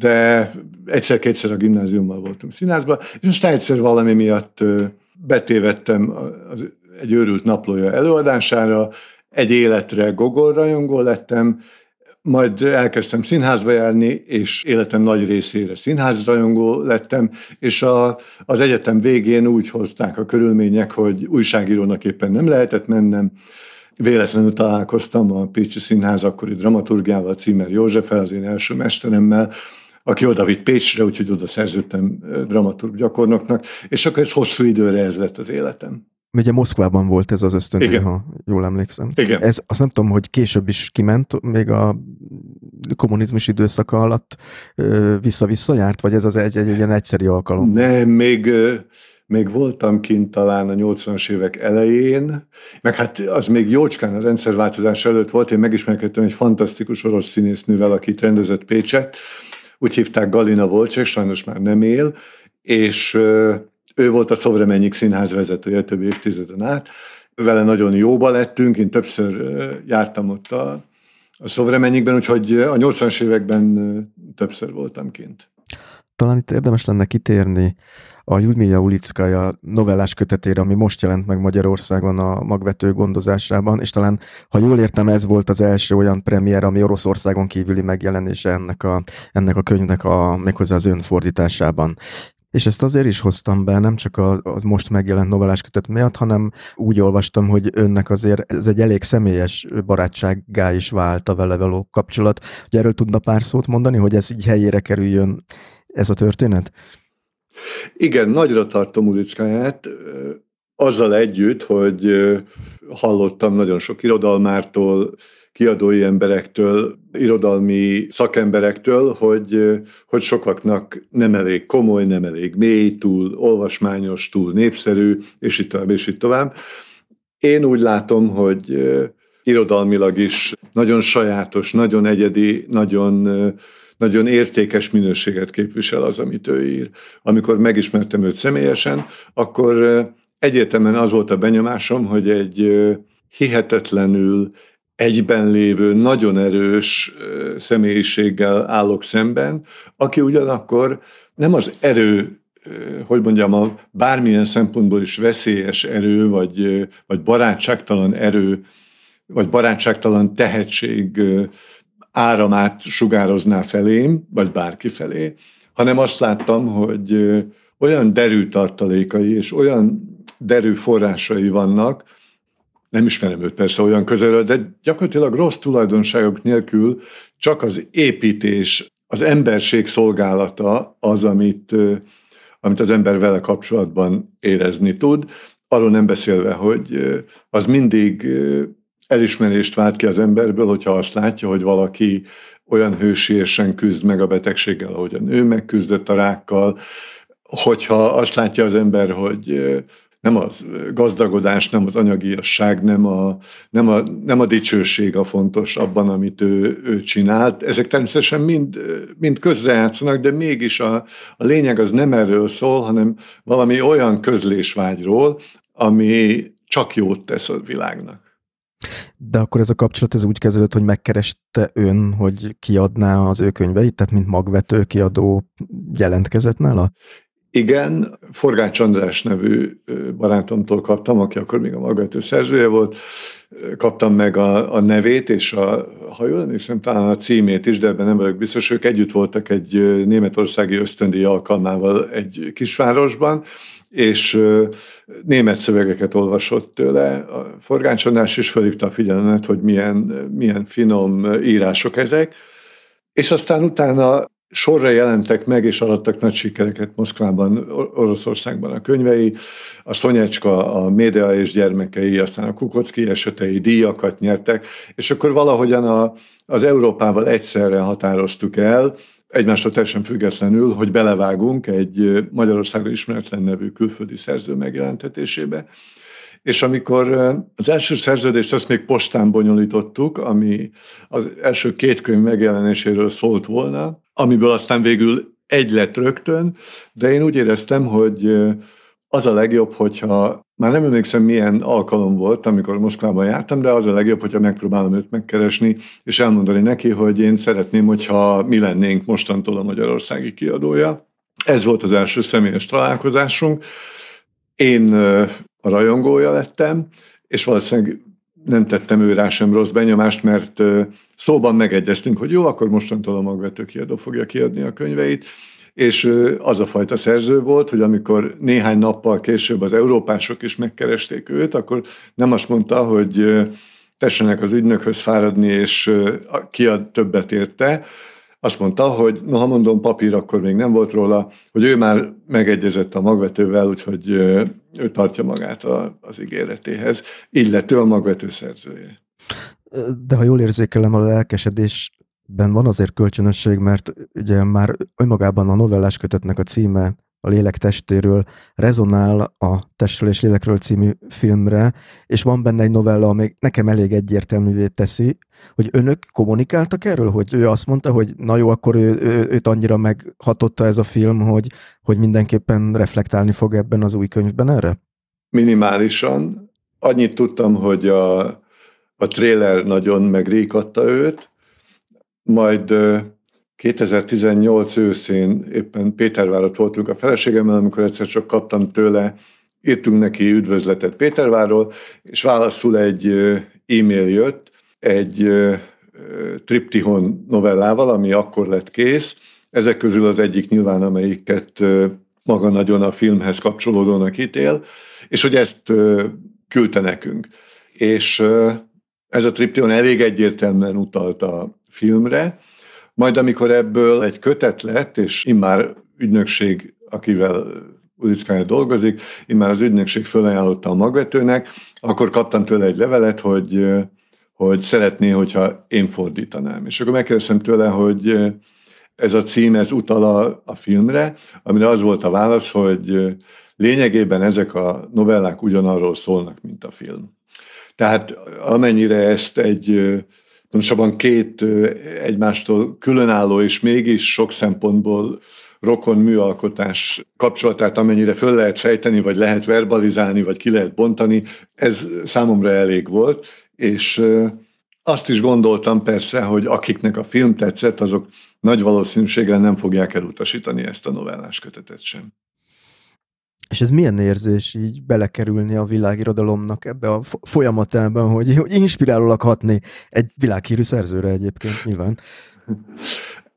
de egyszer-kétszer a gimnáziummal voltunk színházba, és aztán egyszer valami miatt betévettem az, egy őrült naplója előadására, egy életre gogol rajongó lettem, majd elkezdtem színházba járni, és életem nagy részére színházrajongó lettem, és a, az egyetem végén úgy hozták a körülmények, hogy újságírónak éppen nem lehetett mennem, véletlenül találkoztam a Pécsi Színház akkori dramaturgiával, Címer Józseffel, az én első mesteremmel, aki oda vitt Pécsre, úgyhogy oda szerződtem dramaturg gyakornoknak, és akkor ez hosszú időre ez lett az életem. Ugye Moszkvában volt ez az ösztöndíj, ha jól emlékszem. Igen. Ez, azt nem tudom, hogy később is kiment, még a kommunizmus időszaka alatt vissza-vissza járt, vagy ez az egy, egy, egy egy egyszeri alkalom? Nem, még, még voltam kint talán a 80-as évek elején, meg hát az még jócskán a rendszerváltozás előtt volt, én megismerkedtem egy fantasztikus orosz színésznővel, akit rendezett Pécset, úgy hívták Galina Volcsek, sajnos már nem él, és ő volt a Szovremenyik színház vezetője több évtizeden át. Vele nagyon jóba lettünk, én többször jártam ott a, a Szovremenyikben, úgyhogy a 80-as években többször voltam kint. Talán itt érdemes lenne kitérni a Judmila Ulickaja novellás kötetére, ami most jelent meg Magyarországon a magvető gondozásában, és talán, ha jól értem, ez volt az első olyan premier, ami Oroszországon kívüli megjelenése ennek a, ennek a könyvnek a, méghozzá az önfordításában. És ezt azért is hoztam be, nem csak az most megjelent novellás kötet miatt, hanem úgy olvastam, hogy önnek azért ez egy elég személyes barátsággá is vált a vele való kapcsolat. Hogy erről tudna pár szót mondani, hogy ez így helyére kerüljön ez a történet? Igen, nagyra tartom Ulickáját, azzal együtt, hogy hallottam nagyon sok irodalmártól, kiadói emberektől, irodalmi szakemberektől, hogy, hogy sokaknak nem elég komoly, nem elég mély, túl olvasmányos, túl népszerű, és itt tovább, és itt tovább. Én úgy látom, hogy irodalmilag is nagyon sajátos, nagyon egyedi, nagyon nagyon értékes minőséget képvisel az, amit ő ír. Amikor megismertem őt személyesen, akkor egyértelműen az volt a benyomásom, hogy egy hihetetlenül egyben lévő, nagyon erős személyiséggel állok szemben, aki ugyanakkor nem az erő, hogy mondjam, a bármilyen szempontból is veszélyes erő, vagy, vagy barátságtalan erő, vagy barátságtalan tehetség áramát sugározná felém, vagy bárki felé, hanem azt láttam, hogy olyan derű tartalékai és olyan derű forrásai vannak, nem ismerem őt persze olyan közelről, de gyakorlatilag rossz tulajdonságok nélkül csak az építés, az emberség szolgálata az, amit, amit az ember vele kapcsolatban érezni tud. Arról nem beszélve, hogy az mindig elismerést vált ki az emberből, hogyha azt látja, hogy valaki olyan hősiesen küzd meg a betegséggel, ahogy a nő megküzdött a rákkal, hogyha azt látja az ember, hogy nem az gazdagodás, nem az anyagiasság, nem a, nem a, nem a dicsőség a fontos abban, amit ő, ő csinált. Ezek természetesen mind, mind közrejátszanak, de mégis a, a lényeg az nem erről szól, hanem valami olyan közlésvágyról, ami csak jót tesz a világnak. De akkor ez a kapcsolat ez úgy kezdődött, hogy megkereste ön, hogy kiadná az ő könyveit, tehát mint magvető kiadó jelentkezett nála? Igen, Forgács András nevű barátomtól kaptam, aki akkor még a magvető szerzője volt, kaptam meg a, a nevét, és a, ha jól emlékszem, talán a címét is, de ebben nem vagyok biztos, ők együtt voltak egy németországi ösztöndi alkalmával egy kisvárosban, és német szövegeket olvasott tőle. A forgácsonás is felhívta a figyelmet, hogy milyen, milyen finom írások ezek, és aztán utána sorra jelentek meg, és arattak nagy sikereket Moszkvában, Oroszországban a könyvei, a Szonyecska, a Média és gyermekei, aztán a Kukocki esetei díjakat nyertek, és akkor valahogyan a, az Európával egyszerre határoztuk el, egymástól teljesen függetlenül, hogy belevágunk egy Magyarországon ismeretlen nevű külföldi szerző megjelentetésébe. És amikor az első szerződést azt még postán bonyolítottuk, ami az első két könyv megjelenéséről szólt volna, amiből aztán végül egy lett rögtön, de én úgy éreztem, hogy az a legjobb, hogyha már nem emlékszem, milyen alkalom volt, amikor Moszkvában jártam, de az a legjobb, hogyha megpróbálom őt megkeresni, és elmondani neki, hogy én szeretném, hogyha mi lennénk mostantól a magyarországi kiadója. Ez volt az első személyes találkozásunk. Én a rajongója lettem, és valószínűleg nem tettem ő rá sem rossz benyomást, mert szóban megegyeztünk, hogy jó, akkor mostantól a magvető kiadó fogja kiadni a könyveit, és az a fajta szerző volt, hogy amikor néhány nappal később az európások is megkeresték őt, akkor nem azt mondta, hogy tessenek az ügynökhöz fáradni, és kiad többet érte, azt mondta, hogy noha mondom papír, akkor még nem volt róla, hogy ő már megegyezett a magvetővel, úgyhogy ő tartja magát az ígéretéhez. Így lett ő a magvető szerzője. De ha jól érzékelem, a lelkesedésben van azért kölcsönösség, mert ugye már önmagában a novellás kötetnek a címe a lélek testéről rezonál a Testről és Lélekről című filmre, és van benne egy novella, ami nekem elég egyértelművé teszi, hogy önök kommunikáltak erről, hogy ő azt mondta, hogy na jó, akkor ő, ő, őt annyira meghatotta ez a film, hogy, hogy mindenképpen reflektálni fog ebben az új könyvben erre? Minimálisan. Annyit tudtam, hogy a, a trailer nagyon megrékatta őt, majd 2018 őszén éppen Pétervárat voltunk a feleségemmel, amikor egyszer csak kaptam tőle, írtunk neki üdvözletet Péterváról, és válaszul egy e-mail jött, egy triptihon novellával, ami akkor lett kész. Ezek közül az egyik nyilván, amelyiket maga nagyon a filmhez kapcsolódónak ítél, és hogy ezt küldte nekünk. És ez a triptihon elég egyértelműen utalt a filmre, majd amikor ebből egy kötet lett, és immár ügynökség, akivel Ulickája dolgozik, immár az ügynökség fölajánlotta a magvetőnek, akkor kaptam tőle egy levelet, hogy, hogy szeretné, hogyha én fordítanám. És akkor megkérdeztem tőle, hogy ez a cím, ez utal a, a filmre, amire az volt a válasz, hogy lényegében ezek a novellák ugyanarról szólnak, mint a film. Tehát amennyire ezt egy pontosabban két egymástól különálló és mégis sok szempontból rokon műalkotás kapcsolatát, amennyire föl lehet fejteni, vagy lehet verbalizálni, vagy ki lehet bontani, ez számomra elég volt, és azt is gondoltam persze, hogy akiknek a film tetszett, azok nagy valószínűséggel nem fogják elutasítani ezt a novellás kötetet sem. És ez milyen érzés így belekerülni a világirodalomnak ebbe a folyamatában, hogy, hogy inspirálólag hatni egy világhírű szerzőre egyébként nyilván?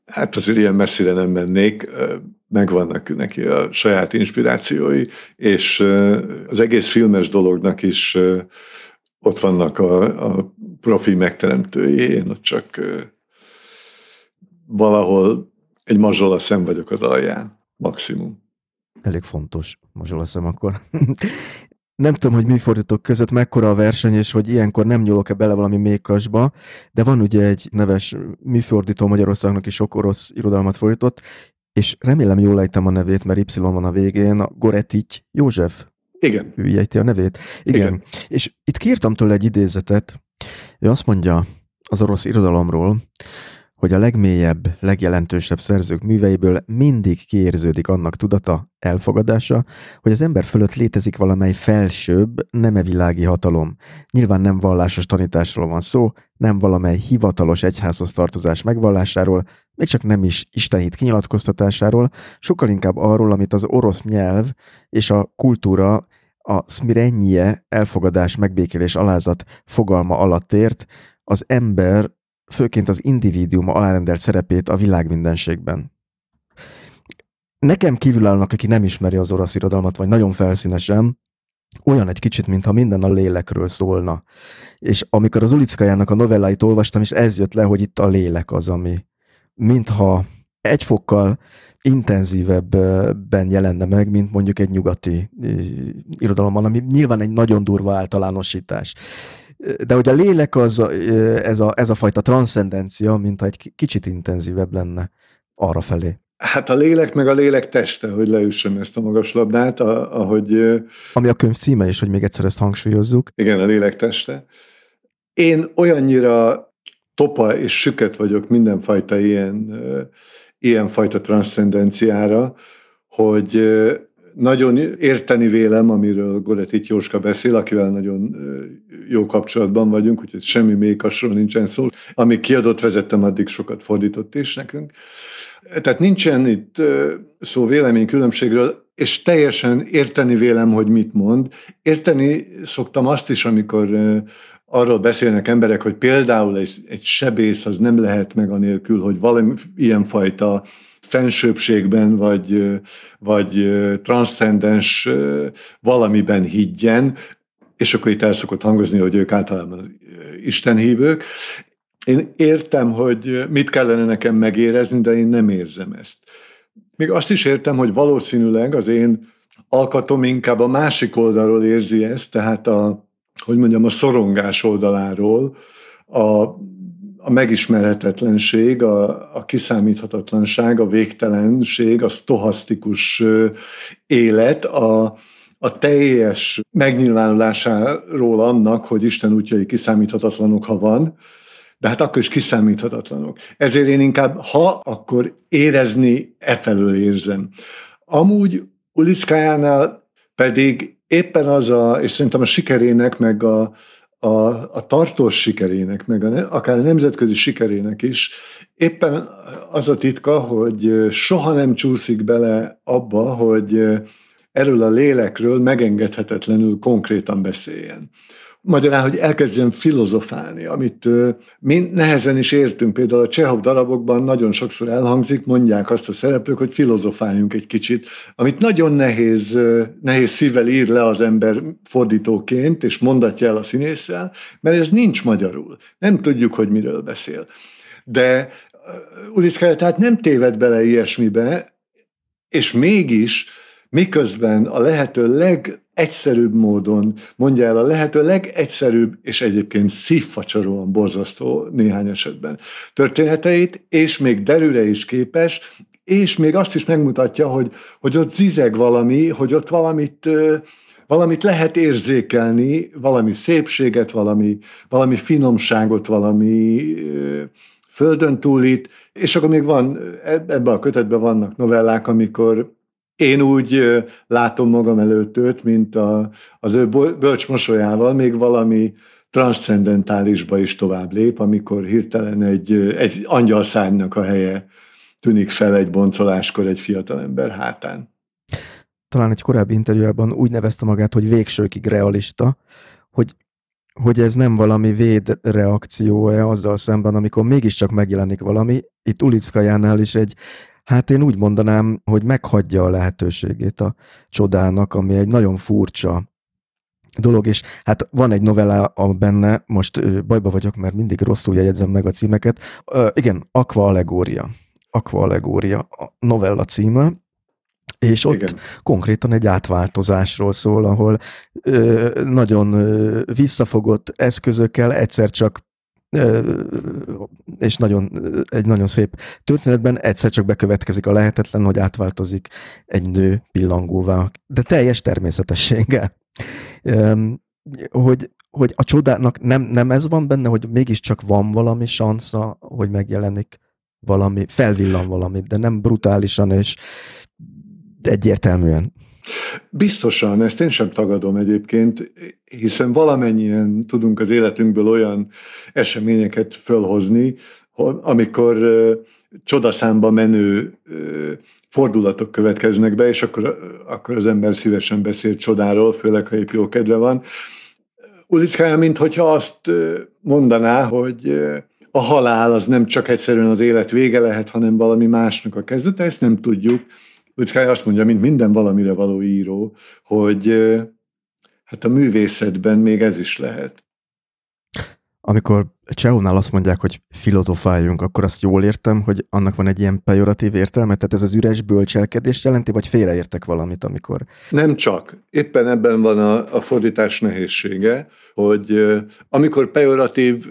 Hát azért ilyen messzire nem mennék, megvannak neki a saját inspirációi, és az egész filmes dolognak is ott vannak a, a profi megteremtői, én ott csak valahol egy mazsola szem vagyok az alján, maximum elég fontos, mazsoleszem akkor. nem tudom, hogy műfordítók között mekkora a verseny, és hogy ilyenkor nem nyúlok-e bele valami mékasba, de van ugye egy neves műfordító Magyarországnak is sok orosz irodalmat fordított, és remélem jól ejtem a nevét, mert Y van a végén, a Goretics József. Igen. Ő ejti a nevét. Igen. Igen. És itt kértem tőle egy idézetet, ő azt mondja az orosz irodalomról, hogy a legmélyebb, legjelentősebb szerzők műveiből mindig kiérződik annak tudata, elfogadása, hogy az ember fölött létezik valamely felsőbb, nemevilági hatalom. Nyilván nem vallásos tanításról van szó, nem valamely hivatalos egyházhoz tartozás megvallásáról, még csak nem is istenhit kinyilatkoztatásáról, sokkal inkább arról, amit az orosz nyelv és a kultúra a szmirennyie elfogadás, megbékélés, alázat fogalma alatt ért, az ember főként az individuum alárendelt szerepét a világmindenségben. nekem kívülállnak, aki nem ismeri az orosz irodalmat, vagy nagyon felszínesen, olyan egy kicsit, mintha minden a lélekről szólna. És amikor az Ulickajának a novelláit olvastam, és ez jött le, hogy itt a lélek az, ami mintha egy fokkal intenzívebben jelenne meg, mint mondjuk egy nyugati irodalomban, ami nyilván egy nagyon durva általánosítás. De hogy a lélek az, ez a, ez a fajta transzcendencia, mintha egy kicsit intenzívebb lenne arra felé. Hát a lélek meg a lélek teste, hogy leüssem ezt a magas labdát, ahogy... Ami a könyv címe is, hogy még egyszer ezt hangsúlyozzuk. Igen, a lélek teste. Én olyannyira topa és süket vagyok mindenfajta ilyen, ilyen fajta transzcendenciára, hogy nagyon érteni vélem, amiről Goretit Jóska beszél, akivel nagyon jó kapcsolatban vagyunk, úgyhogy semmi mékasról nincsen szó. Amíg kiadott vezettem, addig sokat fordított is nekünk. Tehát nincsen itt szó véleménykülönbségről, és teljesen érteni vélem, hogy mit mond. Érteni szoktam azt is, amikor arról beszélnek emberek, hogy például egy, egy sebész az nem lehet meg anélkül, hogy valami ilyenfajta fensőbségben, vagy, vagy transzcendens valamiben higgyen, és akkor itt el szokott hangozni, hogy ők általában istenhívők. Én értem, hogy mit kellene nekem megérezni, de én nem érzem ezt. Még azt is értem, hogy valószínűleg az én alkatom inkább a másik oldalról érzi ezt, tehát a, hogy mondjam, a szorongás oldaláról, a a megismerhetetlenség, a, a kiszámíthatatlanság, a végtelenség, a stohasztikus élet, a, a teljes megnyilvánulásáról annak, hogy Isten útjai kiszámíthatatlanok, ha van, de hát akkor is kiszámíthatatlanok. Ezért én inkább, ha, akkor érezni e felől érzem. Amúgy Ulickájánál pedig éppen az a, és szerintem a sikerének, meg a, a, a tartós sikerének, meg a, akár a nemzetközi sikerének is éppen az a titka, hogy soha nem csúszik bele abba, hogy erről a lélekről megengedhetetlenül konkrétan beszéljen magyarán, hogy elkezdjen filozofálni, amit mi nehezen is értünk. Például a Csehov darabokban nagyon sokszor elhangzik, mondják azt a szereplők, hogy filozofáljunk egy kicsit, amit nagyon nehéz, nehéz szívvel ír le az ember fordítóként, és mondatja el a színésszel, mert ez nincs magyarul. Nem tudjuk, hogy miről beszél. De Ulickája tehát nem téved bele ilyesmibe, és mégis miközben a lehető legegyszerűbb módon mondja el a lehető legegyszerűbb, és egyébként szívfacsaróan borzasztó néhány esetben történeteit, és még derűre is képes, és még azt is megmutatja, hogy, hogy ott zizeg valami, hogy ott valamit, valamit lehet érzékelni, valami szépséget, valami, valami finomságot, valami földön túlit, és akkor még van, ebben a kötetben vannak novellák, amikor én úgy látom magam előtt őt, mint a, az ő bölcs mosolyával még valami transzcendentálisba is tovább lép, amikor hirtelen egy, egy angyalszárnynak a helye tűnik fel egy boncoláskor egy fiatalember hátán. Talán egy korábbi interjúban úgy nevezte magát, hogy végsőkig realista, hogy, hogy ez nem valami védreakció-e azzal szemben, amikor mégiscsak megjelenik valami. Itt Ulickajánál is egy Hát én úgy mondanám, hogy meghagyja a lehetőségét a csodának, ami egy nagyon furcsa dolog, és hát van egy novella a benne, most bajba vagyok, mert mindig rosszul jegyzem meg a címeket. Uh, igen, Aqua Allegória. Aqua Allegória a novella címe, és ott Igen. konkrétan egy átváltozásról szól, ahol ö, nagyon ö, visszafogott eszközökkel egyszer csak és nagyon, egy nagyon szép történetben egyszer csak bekövetkezik a lehetetlen, hogy átváltozik egy nő pillangóvá, de teljes természetességgel. Hogy, hogy a csodának nem, nem ez van benne, hogy mégiscsak van valami sansza, hogy megjelenik valami, felvillan valamit, de nem brutálisan és egyértelműen. Biztosan, ezt én sem tagadom egyébként, hiszen valamennyien tudunk az életünkből olyan eseményeket fölhozni, amikor csodaszámba menő fordulatok következnek be, és akkor, akkor az ember szívesen beszél csodáról, főleg, ha épp jó kedve van. Ulickája, mint hogyha azt mondaná, hogy a halál az nem csak egyszerűen az élet vége lehet, hanem valami másnak a kezdete, ezt nem tudjuk Luckály azt mondja, mint minden valamire való író, hogy hát a művészetben még ez is lehet. Amikor Cseónál azt mondják, hogy filozofáljunk, akkor azt jól értem, hogy annak van egy ilyen pejoratív értelme, tehát ez az üres bölcselkedést jelenti, vagy félreértek valamit, amikor... Nem csak. Éppen ebben van a, a fordítás nehézsége, hogy amikor pejoratív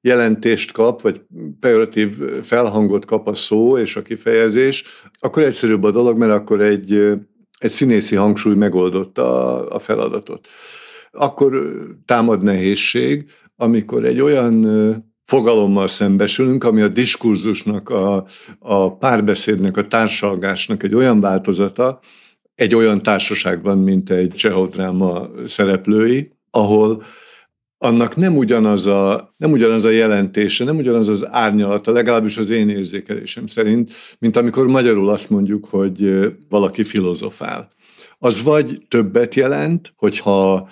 jelentést kap, vagy pejoratív felhangot kap a szó és a kifejezés, akkor egyszerűbb a dolog, mert akkor egy, egy színészi hangsúly megoldotta a, a feladatot. Akkor támad nehézség, amikor egy olyan fogalommal szembesülünk, ami a diskurzusnak, a, a párbeszédnek, a társalgásnak egy olyan változata, egy olyan társaságban, mint egy csehodráma szereplői, ahol annak nem ugyanaz, a, nem ugyanaz a jelentése, nem ugyanaz az árnyalata, legalábbis az én érzékelésem szerint, mint amikor magyarul azt mondjuk, hogy valaki filozofál. Az vagy többet jelent, hogyha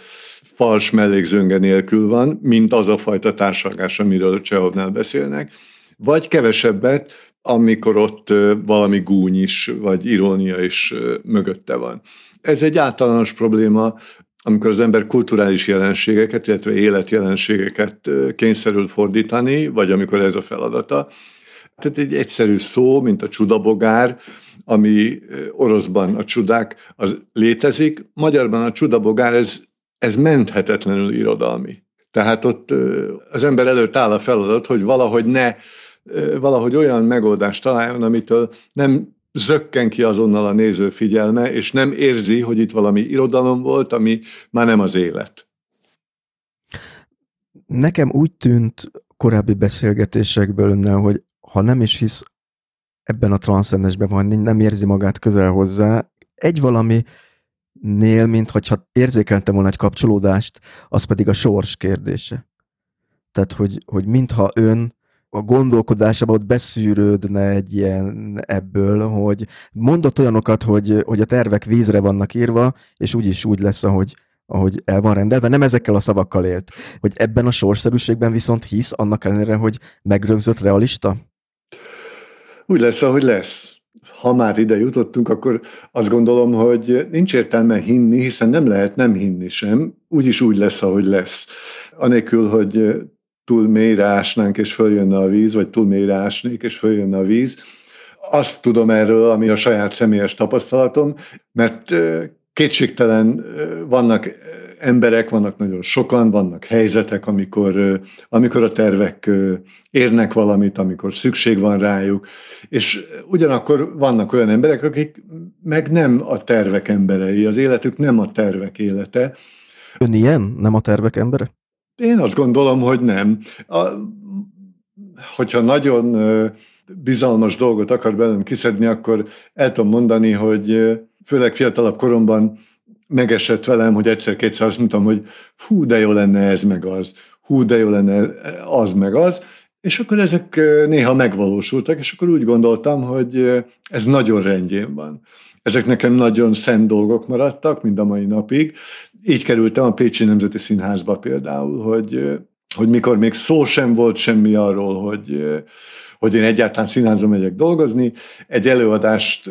fals mellékzönge nélkül van, mint az a fajta társadalás, amiről Csehovnál beszélnek, vagy kevesebbet, amikor ott valami gúny is, vagy irónia is mögötte van. Ez egy általános probléma, amikor az ember kulturális jelenségeket, illetve életjelenségeket kényszerül fordítani, vagy amikor ez a feladata. Tehát egy egyszerű szó, mint a csudabogár, ami oroszban a csudák, az létezik. Magyarban a csudabogár, ez ez menthetetlenül irodalmi. Tehát ott az ember előtt áll a feladat, hogy valahogy ne, valahogy olyan megoldást találjon, amitől nem zökken ki azonnal a néző figyelme, és nem érzi, hogy itt valami irodalom volt, ami már nem az élet. Nekem úgy tűnt korábbi beszélgetésekből önnel, hogy ha nem is hisz ebben a transzcendensben, vagy nem érzi magát közel hozzá, egy valami nél, mint hogyha érzékeltem volna egy kapcsolódást, az pedig a sors kérdése. Tehát, hogy, hogy mintha ön a gondolkodásában ott beszűrődne egy ilyen ebből, hogy mondott olyanokat, hogy, hogy a tervek vízre vannak írva, és úgyis úgy lesz, ahogy, ahogy el van rendelve. Nem ezekkel a szavakkal élt. Hogy ebben a sorszerűségben viszont hisz, annak ellenére, hogy megrögzött realista? Úgy lesz, ahogy lesz ha már ide jutottunk, akkor azt gondolom, hogy nincs értelme hinni, hiszen nem lehet nem hinni sem, úgyis úgy lesz, ahogy lesz. Anélkül, hogy túl mélyre ásnánk és följönne a víz, vagy túl mélyre ásnék és följönne a víz. Azt tudom erről, ami a saját személyes tapasztalatom, mert kétségtelen vannak emberek, vannak nagyon sokan, vannak helyzetek, amikor, amikor a tervek érnek valamit, amikor szükség van rájuk, és ugyanakkor vannak olyan emberek, akik meg nem a tervek emberei, az életük nem a tervek élete. Ön ilyen? Nem a tervek embere? Én azt gondolom, hogy nem. A, hogyha nagyon bizalmas dolgot akar belőlem kiszedni, akkor el tudom mondani, hogy főleg fiatalabb koromban megesett velem, hogy egyszer-kétszer azt mondtam, hogy fú, de jó lenne ez meg az, hú, de jó lenne az meg az, és akkor ezek néha megvalósultak, és akkor úgy gondoltam, hogy ez nagyon rendjén van. Ezek nekem nagyon szent dolgok maradtak, mind a mai napig. Így kerültem a Pécsi Nemzeti Színházba például, hogy, hogy mikor még szó sem volt semmi arról, hogy, hogy én egyáltalán színházba megyek dolgozni. Egy előadást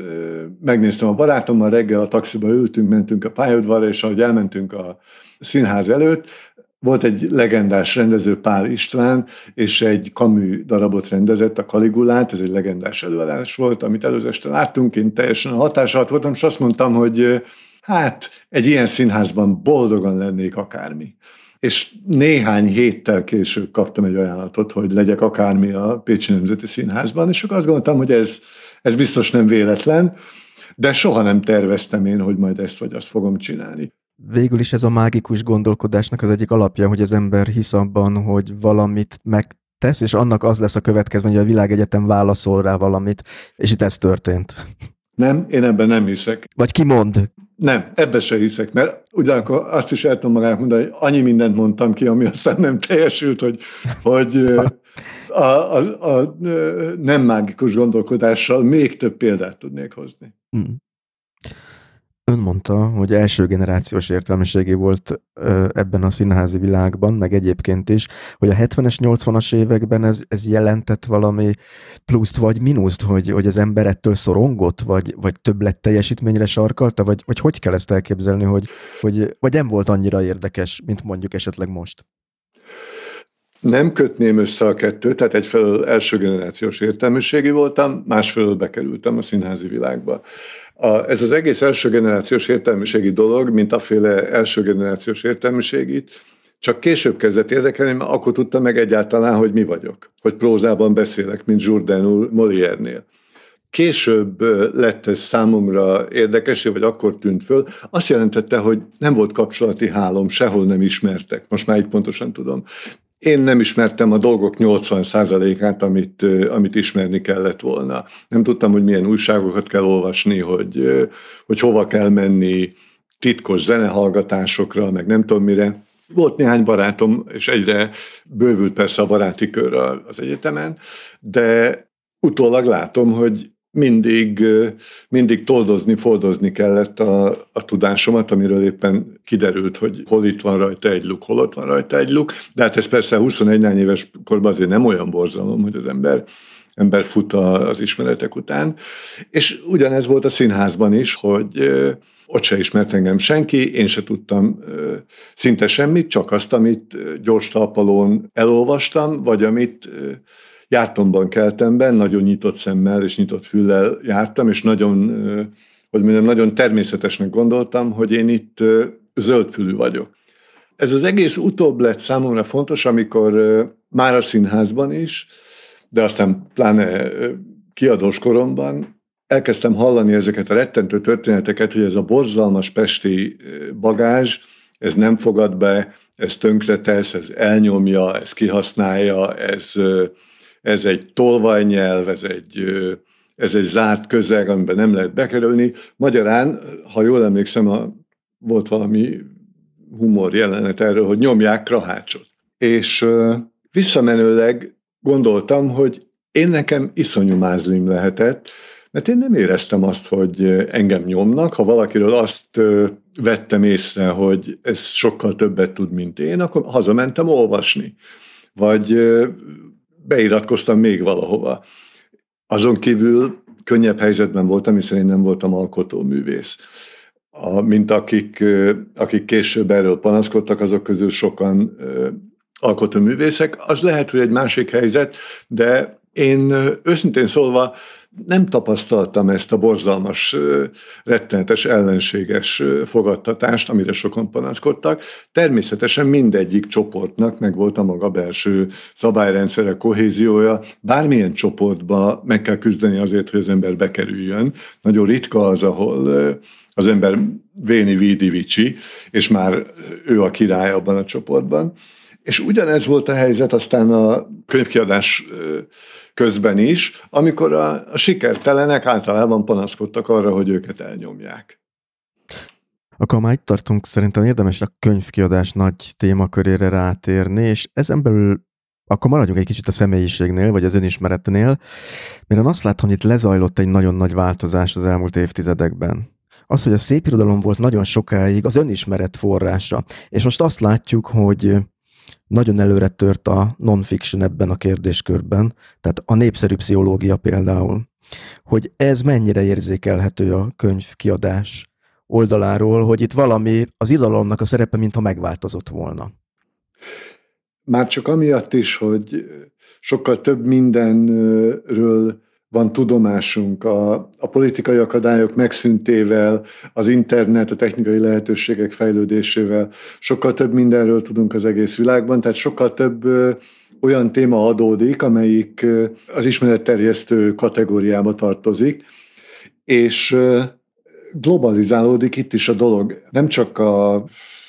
megnéztem a barátommal, reggel a taxiba ültünk, mentünk a pályaudvarra, és ahogy elmentünk a színház előtt, volt egy legendás rendező Pál István, és egy kamű darabot rendezett, a Kaligulát, ez egy legendás előadás volt, amit előző este láttunk, én teljesen a hatás alatt voltam, és azt mondtam, hogy hát egy ilyen színházban boldogan lennék akármi és néhány héttel később kaptam egy ajánlatot, hogy legyek akármi a Pécsi Nemzeti Színházban, és akkor azt gondoltam, hogy ez, ez biztos nem véletlen, de soha nem terveztem én, hogy majd ezt vagy azt fogom csinálni. Végül is ez a mágikus gondolkodásnak az egyik alapja, hogy az ember hisz abban, hogy valamit megtesz, és annak az lesz a következmény, hogy a világegyetem válaszol rá valamit, és itt ez történt. Nem, én ebben nem hiszek. Vagy ki mond? Nem, ebbe se hiszek, mert ugyanakkor azt is el tudom magának mondani, hogy annyi mindent mondtam ki, ami aztán nem teljesült, hogy, hogy a, a, a nem mágikus gondolkodással még több példát tudnék hozni. Mm. Ön mondta, hogy első generációs értelmiségi volt ebben a színházi világban, meg egyébként is, hogy a 70-es, 80-as években ez, ez jelentett valami pluszt vagy mínuszt, hogy, hogy az ember ettől szorongott, vagy, vagy több lett teljesítményre sarkalta, vagy, vagy hogy kell ezt elképzelni, hogy, hogy vagy nem volt annyira érdekes, mint mondjuk esetleg most? Nem kötném össze a kettőt, tehát egyfelől első generációs értelmiségi voltam, másfelől bekerültem a színházi világba. A, ez az egész első generációs értelmiségi dolog, mint aféle első generációs értelmiségit, csak később kezdett érdekelni, mert akkor tudtam meg egyáltalán, hogy mi vagyok. Hogy prózában beszélek, mint Jourdan úr Molière-nél. Később lett ez számomra érdekes, vagy akkor tűnt föl. Azt jelentette, hogy nem volt kapcsolati hálom, sehol nem ismertek. Most már így pontosan tudom. Én nem ismertem a dolgok 80%-át, amit, amit ismerni kellett volna. Nem tudtam, hogy milyen újságokat kell olvasni, hogy, hogy hova kell menni, titkos zenehallgatásokra, meg nem tudom mire. Volt néhány barátom, és egyre bővült persze a baráti kör az egyetemen, de utólag látom, hogy mindig, mindig toldozni, foldozni kellett a, a tudásomat, amiről éppen kiderült, hogy hol itt van rajta egy luk, hol ott van rajta egy luk, de hát ez persze 21 éves korban azért nem olyan borzalom, hogy az ember ember fut az ismeretek után. És ugyanez volt a színházban is, hogy ott se ismert engem senki, én se tudtam szinte semmit, csak azt, amit gyors talpalón elolvastam, vagy amit jártomban keltemben, nagyon nyitott szemmel és nyitott füllel jártam, és nagyon, hogy mondjam, nagyon természetesnek gondoltam, hogy én itt zöldfülű vagyok. Ez az egész utóbb lett számomra fontos, amikor már a színházban is, de aztán pláne kiadós koromban elkezdtem hallani ezeket a rettentő történeteket, hogy ez a borzalmas pesti bagázs, ez nem fogad be, ez tönkretesz, ez elnyomja, ez kihasználja, ez ez egy tolvajnyelv, ez egy, ez egy zárt közeg, amiben nem lehet bekerülni. Magyarán, ha jól emlékszem, a, volt valami humor jelenet erről, hogy nyomják krahácsot. És visszamenőleg gondoltam, hogy én nekem iszonyú mázlim lehetett, mert én nem éreztem azt, hogy engem nyomnak. Ha valakiről azt vettem észre, hogy ez sokkal többet tud, mint én, akkor hazamentem olvasni. Vagy beiratkoztam még valahova. Azon kívül könnyebb helyzetben voltam, hiszen én nem voltam alkotóművész. A, mint akik, akik később erről panaszkodtak, azok közül sokan alkotóművészek. Az lehet, hogy egy másik helyzet, de én őszintén szólva nem tapasztaltam ezt a borzalmas, rettenetes, ellenséges fogadtatást, amire sokan panaszkodtak. Természetesen mindegyik csoportnak meg volt a maga belső szabályrendszere, kohéziója. Bármilyen csoportba meg kell küzdeni azért, hogy az ember bekerüljön. Nagyon ritka az, ahol az ember Véni Vidi Vicsi, és már ő a király abban a csoportban. És ugyanez volt a helyzet aztán a könyvkiadás közben is, amikor a, a sikertelenek általában panaszkodtak arra, hogy őket elnyomják. Akkor már itt tartunk, szerintem érdemes a könyvkiadás nagy témakörére rátérni, és ezen belül akkor maradjunk egy kicsit a személyiségnél, vagy az önismeretnél, mert azt látom, hogy itt lezajlott egy nagyon nagy változás az elmúlt évtizedekben. Az, hogy a szép irodalom volt nagyon sokáig az önismeret forrása, és most azt látjuk, hogy nagyon előre tört a non-fiction ebben a kérdéskörben, tehát a népszerű pszichológia például, hogy ez mennyire érzékelhető a könyvkiadás oldaláról, hogy itt valami az irodalomnak a szerepe, mintha megváltozott volna. Már csak amiatt is, hogy sokkal több mindenről van tudomásunk a, a politikai akadályok megszüntével, az internet, a technikai lehetőségek fejlődésével, sokkal több mindenről tudunk az egész világban, tehát sokkal több olyan téma adódik, amelyik az ismeretterjesztő kategóriába tartozik, és globalizálódik itt is a dolog. Nem csak a,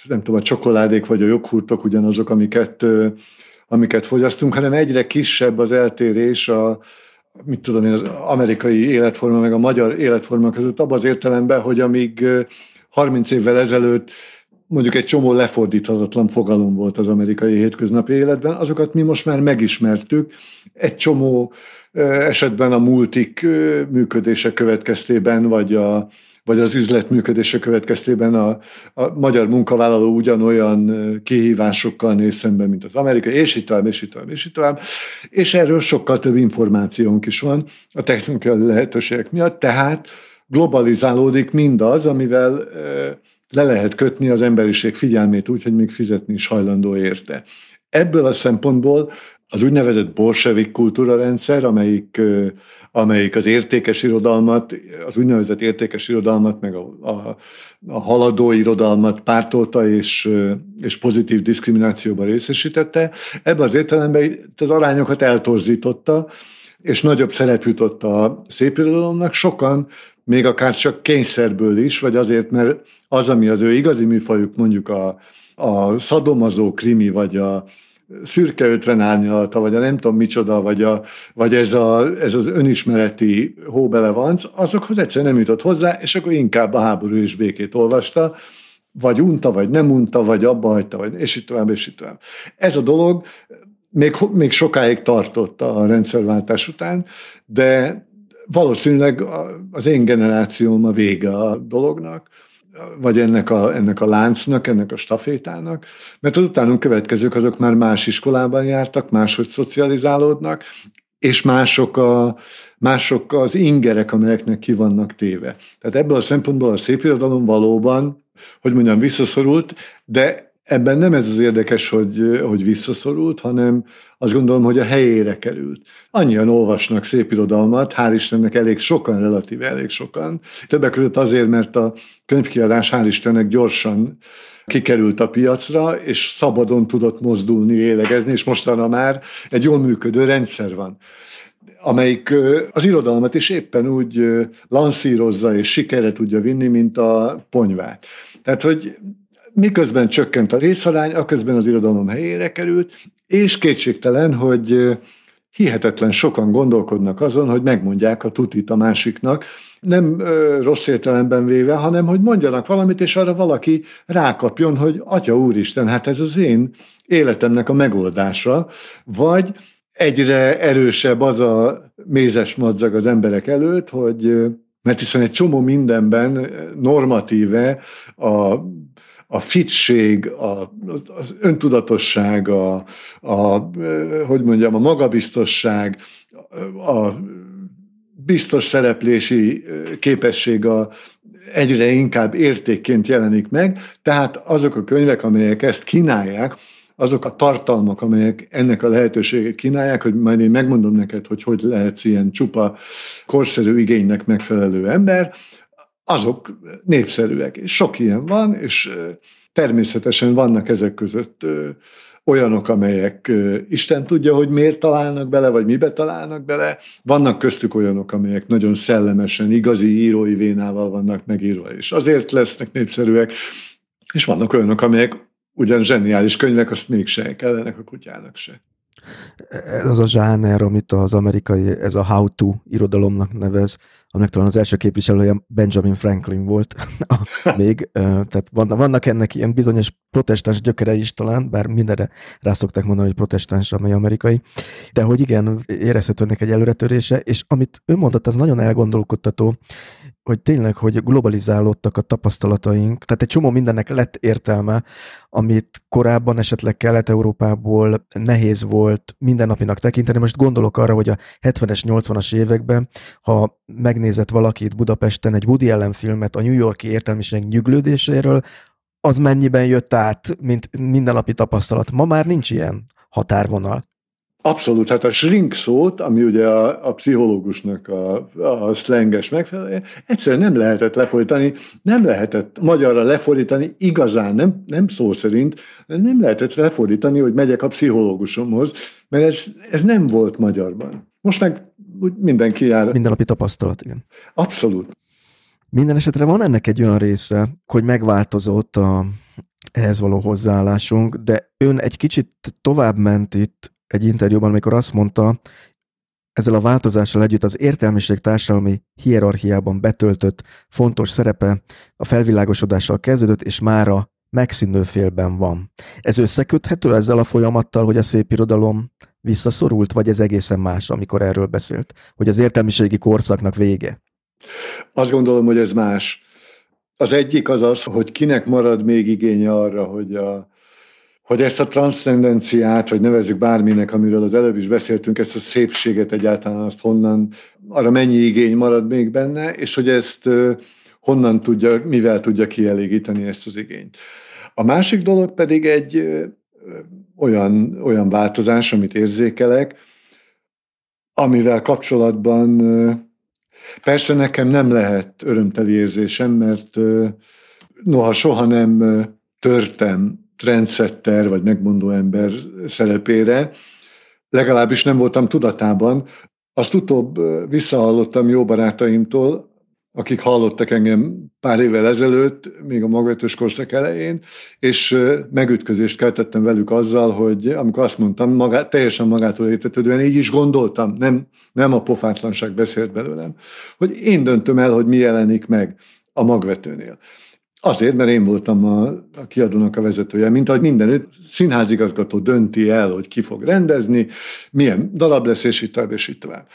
nem tudom, a csokoládék vagy a joghurtok ugyanazok, amiket, amiket fogyasztunk, hanem egyre kisebb az eltérés a, mit tudom én, az amerikai életforma meg a magyar életforma között, abban az értelemben, hogy amíg 30 évvel ezelőtt mondjuk egy csomó lefordíthatatlan fogalom volt az amerikai hétköznapi életben, azokat mi most már megismertük. Egy csomó esetben a multik működése következtében, vagy a, vagy az üzletműködése következtében a, a magyar munkavállaló ugyanolyan kihívásokkal néz szembe, mint az amerikai, és így tovább, és így tovább, és így tovább. És erről sokkal több információnk is van a technikai lehetőségek miatt, tehát globalizálódik mindaz, amivel le lehet kötni az emberiség figyelmét úgy, hogy még fizetni is hajlandó érte. Ebből a szempontból az úgynevezett bolsevik kultúrarendszer, amelyik, amelyik az értékes irodalmat, az úgynevezett értékes irodalmat, meg a, a, a haladó irodalmat pártolta és, és pozitív diszkriminációban részesítette, ebben az értelemben az arányokat eltorzította, és nagyobb szerep jutott a szépirodalomnak. Sokan még akár csak kényszerből is, vagy azért, mert az, ami az ő igazi műfajuk, mondjuk a, a szadomazó krimi, vagy a szürke ötven árnyalata, vagy a nem tudom micsoda, vagy, a, vagy ez, a, ez az önismereti hóbelevanc, azokhoz egyszer nem jutott hozzá, és akkor inkább a háború és békét olvasta, vagy unta, vagy nem unta, vagy abba hagyta, vagy és itt tovább, és itt tovább. Ez a dolog még, még sokáig tartott a rendszerváltás után, de valószínűleg az én generációm a vége a dolognak, vagy ennek a, ennek a láncnak, ennek a stafétának, mert az utánunk következők azok már más iskolában jártak, máshogy szocializálódnak, és mások, a, mások az ingerek, amelyeknek ki vannak téve. Tehát ebből a szempontból a szép irodalom valóban, hogy mondjam, visszaszorult, de Ebben nem ez az érdekes, hogy, hogy visszaszorult, hanem azt gondolom, hogy a helyére került. Annyian olvasnak szép irodalmat, hál' Istennek elég sokan, relatíve elég sokan. Többek között azért, mert a könyvkiadás hál' Istennek gyorsan kikerült a piacra, és szabadon tudott mozdulni, élegezni, és mostanra már egy jól működő rendszer van amelyik az irodalmat is éppen úgy lanszírozza és sikerre tudja vinni, mint a ponyvát. Tehát, hogy miközben csökkent a részarány, aközben az irodalom helyére került, és kétségtelen, hogy hihetetlen sokan gondolkodnak azon, hogy megmondják a tutit a másiknak, nem ö, rossz értelemben véve, hanem hogy mondjanak valamit, és arra valaki rákapjon, hogy Atya Úristen, hát ez az én életemnek a megoldása, vagy egyre erősebb az a mézes madzag az emberek előtt, hogy mert hiszen egy csomó mindenben normatíve a a fitség, a, az öntudatosság, a, a, hogy mondjam, a magabiztosság, a biztos szereplési képesség a, egyre inkább értékként jelenik meg, tehát azok a könyvek, amelyek ezt kínálják, azok a tartalmak, amelyek ennek a lehetőséget kínálják, hogy majd én megmondom neked, hogy hogy lehetsz ilyen csupa korszerű igénynek megfelelő ember, azok népszerűek, és sok ilyen van, és természetesen vannak ezek között olyanok, amelyek Isten tudja, hogy miért találnak bele, vagy mibe találnak bele. Vannak köztük olyanok, amelyek nagyon szellemesen, igazi írói vénával vannak megírva, és azért lesznek népszerűek, és vannak olyanok, amelyek ugyan zseniális könyvek, azt mégse kellenek a kutyának se. Ez az a zsáner, amit az amerikai, ez a how-to irodalomnak nevez, aminek talán az első képviselője Benjamin Franklin volt. Még, tehát vannak ennek ilyen bizonyos protestáns gyökere is talán, bár mindenre rá szokták mondani, hogy protestáns, amely amerikai, de hogy igen, érezhető ennek egy előretörése, és amit ő mondott, az nagyon elgondolkodtató, hogy tényleg, hogy globalizálódtak a tapasztalataink, tehát egy csomó mindennek lett értelme, amit korábban esetleg Kelet-Európából nehéz volt mindennapinak tekinteni. Most gondolok arra, hogy a 70-es, 80-as években, ha megnézett valakit Budapesten egy Woody Allen filmet a New Yorki értelmiség nyüglődéséről, az mennyiben jött át, mint mindennapi tapasztalat. Ma már nincs ilyen határvonal. Abszolút, hát a shrink szót, ami ugye a, a pszichológusnak a, a szlenges megfelelője, egyszerűen nem lehetett lefordítani, nem lehetett magyarra lefordítani igazán, nem, nem szó szerint, nem lehetett lefordítani, hogy megyek a pszichológusomhoz, mert ez, ez nem volt magyarban. Most meg úgy mindenki jár. Mindennapi tapasztalat, igen. Abszolút. Minden esetre van ennek egy olyan része, hogy megváltozott a, ehhez való hozzáállásunk, de ön egy kicsit tovább ment itt egy interjúban, amikor azt mondta, ezzel a változással együtt az értelmiség társadalmi hierarchiában betöltött fontos szerepe a felvilágosodással kezdődött, és mára megszűnő félben van. Ez összeköthető ezzel a folyamattal, hogy a szép irodalom visszaszorult, vagy ez egészen más, amikor erről beszélt, hogy az értelmiségi korszaknak vége? Azt gondolom, hogy ez más. Az egyik az az, hogy kinek marad még igénye arra, hogy, a, hogy ezt a transzcendenciát, vagy nevezzük bárminek, amiről az előbb is beszéltünk, ezt a szépséget egyáltalán azt honnan, arra mennyi igény marad még benne, és hogy ezt honnan tudja, mivel tudja kielégíteni ezt az igényt. A másik dolog pedig egy olyan, olyan változás, amit érzékelek, amivel kapcsolatban persze nekem nem lehet örömteli érzésem, mert noha soha nem törtem trendsetter vagy megmondó ember szerepére, legalábbis nem voltam tudatában. Azt utóbb visszahallottam jó barátaimtól, akik hallottak engem pár évvel ezelőtt, még a magvetős korszak elején, és megütközést keltettem velük azzal, hogy amikor azt mondtam, magát, teljesen magától értetődően, így is gondoltam, nem, nem a pofátlanság beszélt belőlem, hogy én döntöm el, hogy mi jelenik meg a magvetőnél. Azért, mert én voltam a, a kiadónak a vezetője, mint ahogy mindenütt színházigazgató dönti el, hogy ki fog rendezni, milyen darab lesz, és itt tovább, és itt tovább.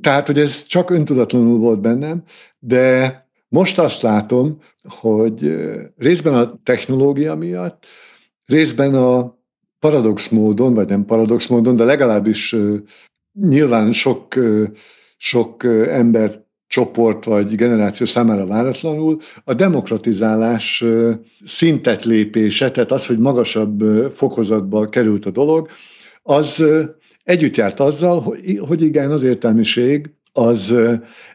Tehát, hogy ez csak öntudatlanul volt bennem, de most azt látom, hogy részben a technológia miatt, részben a paradox módon, vagy nem paradox módon, de legalábbis nyilván sok, sok ember csoport vagy generáció számára váratlanul, a demokratizálás szintet lépése, tehát az, hogy magasabb fokozatba került a dolog, az együtt járt azzal, hogy, igen, az értelmiség az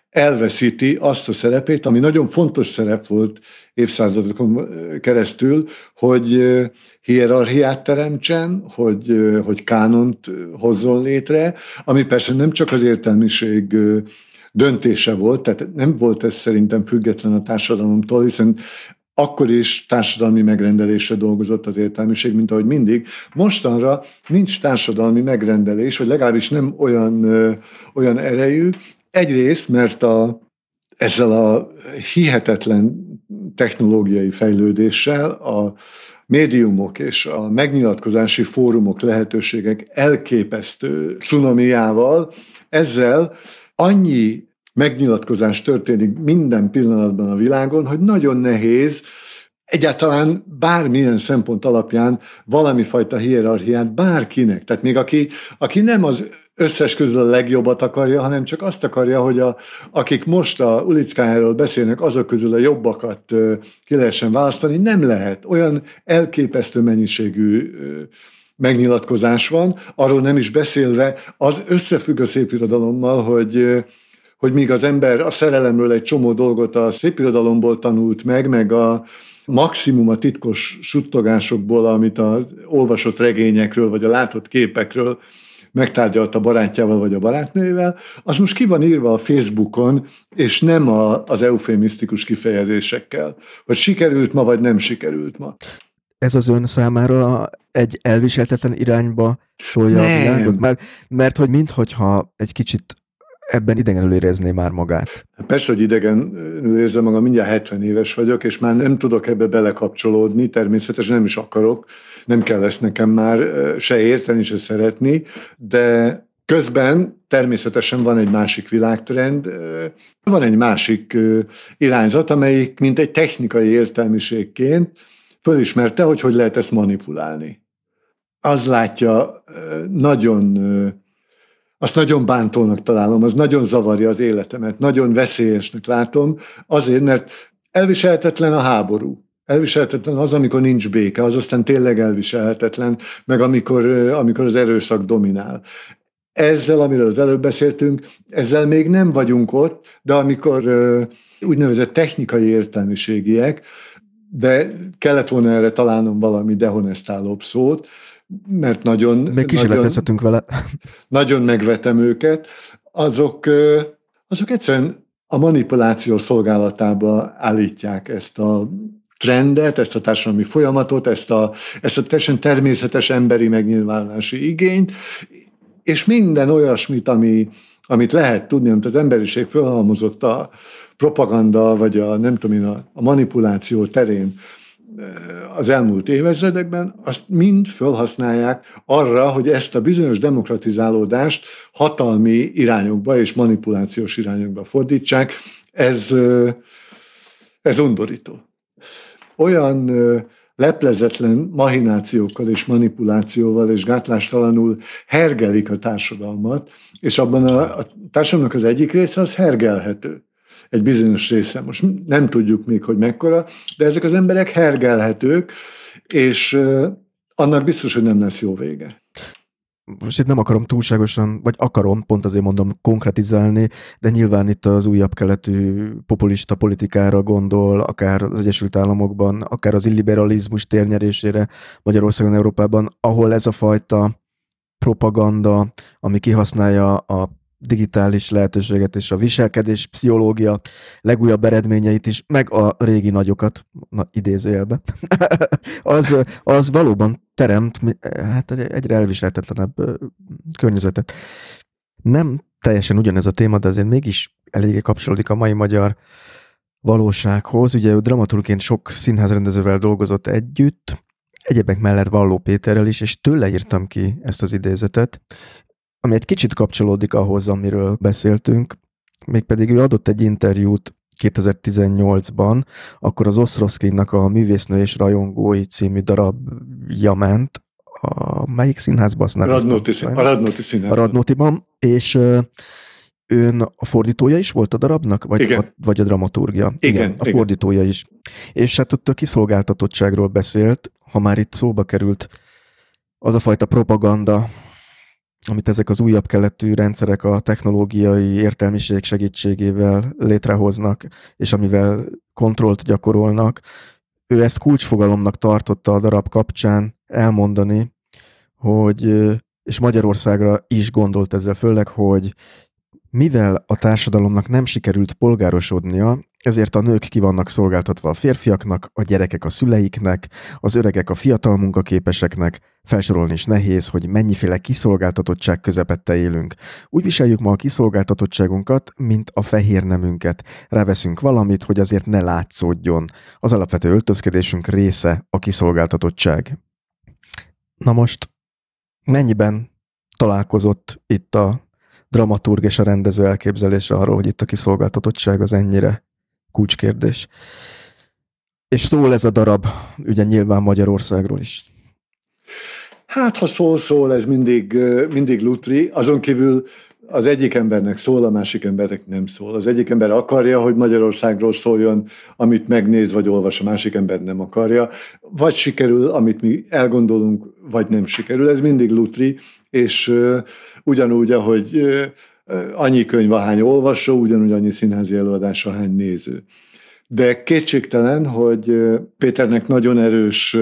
elveszíti azt a szerepét, ami nagyon fontos szerep volt évszázadokon keresztül, hogy hierarchiát teremtsen, hogy, hogy kánont hozzon létre, ami persze nem csak az értelmiség döntése volt, tehát nem volt ez szerintem független a társadalomtól, hiszen akkor is társadalmi megrendelésre dolgozott az értelmiség, mint ahogy mindig. Mostanra nincs társadalmi megrendelés, vagy legalábbis nem olyan, ö, olyan erejű. Egyrészt, mert a, ezzel a hihetetlen technológiai fejlődéssel a médiumok és a megnyilatkozási fórumok lehetőségek elképesztő cunamiával, ezzel annyi megnyilatkozás történik minden pillanatban a világon, hogy nagyon nehéz egyáltalán bármilyen szempont alapján valami fajta hierarchiát bárkinek. Tehát még aki, aki nem az összes közül a legjobbat akarja, hanem csak azt akarja, hogy a, akik most a ulickájáról beszélnek, azok közül a jobbakat ki lehessen választani, nem lehet. Olyan elképesztő mennyiségű megnyilatkozás van, arról nem is beszélve, az összefügg a szépirodalommal, hogy hogy míg az ember a szerelemről egy csomó dolgot a szépirodalomból tanult meg, meg a maximum a titkos suttogásokból, amit az olvasott regényekről, vagy a látott képekről megtárgyalt a barátjával vagy a barátnővel, az most ki van írva a Facebookon, és nem a, az eufémisztikus kifejezésekkel, hogy sikerült ma, vagy nem sikerült ma. Ez az ön számára egy elviseltetlen irányba tolja a világot? Mert, mert hogy minthogyha egy kicsit ebben idegenül érezné már magát. Persze, hogy idegenül érzem magam, mindjárt 70 éves vagyok, és már nem tudok ebbe belekapcsolódni, természetesen nem is akarok, nem kell ezt nekem már se érteni, se szeretni, de Közben természetesen van egy másik világtrend, van egy másik irányzat, amelyik mint egy technikai értelmiségként fölismerte, hogy hogy lehet ezt manipulálni. Az látja nagyon azt nagyon bántónak találom, az nagyon zavarja az életemet, nagyon veszélyesnek látom, azért, mert elviselhetetlen a háború. Elviselhetetlen az, amikor nincs béke, az aztán tényleg elviselhetetlen, meg amikor, amikor az erőszak dominál. Ezzel, amiről az előbb beszéltünk, ezzel még nem vagyunk ott, de amikor úgynevezett technikai értelmiségiek, de kellett volna erre találnom valami dehonestálóbb szót, mert nagyon... Még kísérletezhetünk vele. Nagyon megvetem őket. Azok, azok egyszerűen a manipuláció szolgálatába állítják ezt a trendet, ezt a társadalmi folyamatot, ezt a, ezt a teljesen természetes emberi megnyilvánulási igényt, és minden olyasmit, ami, amit lehet tudni, amit az emberiség felhalmozott a propaganda, vagy a nem tudom én, a, a manipuláció terén, az elmúlt évezredekben, azt mind felhasználják arra, hogy ezt a bizonyos demokratizálódást hatalmi irányokba és manipulációs irányokba fordítsák. Ez, Ez undorító. Olyan leplezetlen mahinációkkal és manipulációval és gátlástalanul hergelik a társadalmat, és abban a, a társadalomnak az egyik része az hergelhető. Egy bizonyos része. Most nem tudjuk még, hogy mekkora, de ezek az emberek hergelhetők, és annak biztos, hogy nem lesz jó vége most itt nem akarom túlságosan, vagy akarom, pont azért mondom, konkretizálni, de nyilván itt az újabb keletű populista politikára gondol, akár az Egyesült Államokban, akár az illiberalizmus térnyerésére Magyarországon, Európában, ahol ez a fajta propaganda, ami kihasználja a digitális lehetőséget és a viselkedés pszichológia legújabb eredményeit is, meg a régi nagyokat, na, idézőjelbe, az, az valóban teremt hát egyre elviselhetetlenebb környezetet. Nem teljesen ugyanez a téma, de azért mégis eléggé kapcsolódik a mai magyar valósághoz. Ugye ő dramaturgként sok színházrendezővel dolgozott együtt, egyebek mellett Valló Péterrel is, és tőle írtam ki ezt az idézetet, ami egy kicsit kapcsolódik ahhoz, amiről beszéltünk, mégpedig ő adott egy interjút 2018-ban, akkor az Oszroszkinnak a Művésznő és Rajongói című darabja ment, a melyik színházban? Azt nem Radnóti, szín, a Radnóti színházban. A Radnótiban, és ön a fordítója is volt a darabnak, vagy, igen. A, vagy a dramaturgia? Igen, igen, a fordítója is. És hát ott a kiszolgáltatottságról beszélt, ha már itt szóba került az a fajta propaganda, amit ezek az újabb keletű rendszerek a technológiai értelmiség segítségével létrehoznak, és amivel kontrollt gyakorolnak, ő ezt kulcsfogalomnak tartotta a darab kapcsán elmondani, hogy, és Magyarországra is gondolt ezzel főleg, hogy mivel a társadalomnak nem sikerült polgárosodnia, ezért a nők ki vannak szolgáltatva a férfiaknak, a gyerekek a szüleiknek, az öregek a fiatal munkaképeseknek, felsorolni is nehéz, hogy mennyiféle kiszolgáltatottság közepette élünk. Úgy viseljük ma a kiszolgáltatottságunkat, mint a fehér nemünket. Ráveszünk valamit, hogy azért ne látszódjon. Az alapvető öltözkedésünk része a kiszolgáltatottság. Na most, mennyiben találkozott itt a dramaturg és a rendező elképzelése arról, hogy itt a kiszolgáltatottság az ennyire kulcskérdés. És szól ez a darab, ugye nyilván Magyarországról is. Hát, ha szól, szól, ez mindig, mindig lutri. Azon kívül az egyik embernek szól, a másik embernek nem szól. Az egyik ember akarja, hogy Magyarországról szóljon, amit megnéz vagy olvas, a másik ember nem akarja. Vagy sikerül, amit mi elgondolunk, vagy nem sikerül. Ez mindig lutri, és ugyanúgy, ahogy annyi könyv, ahány olvasó, ugyanúgy annyi színházi előadás, ahány néző. De kétségtelen, hogy Péternek nagyon erős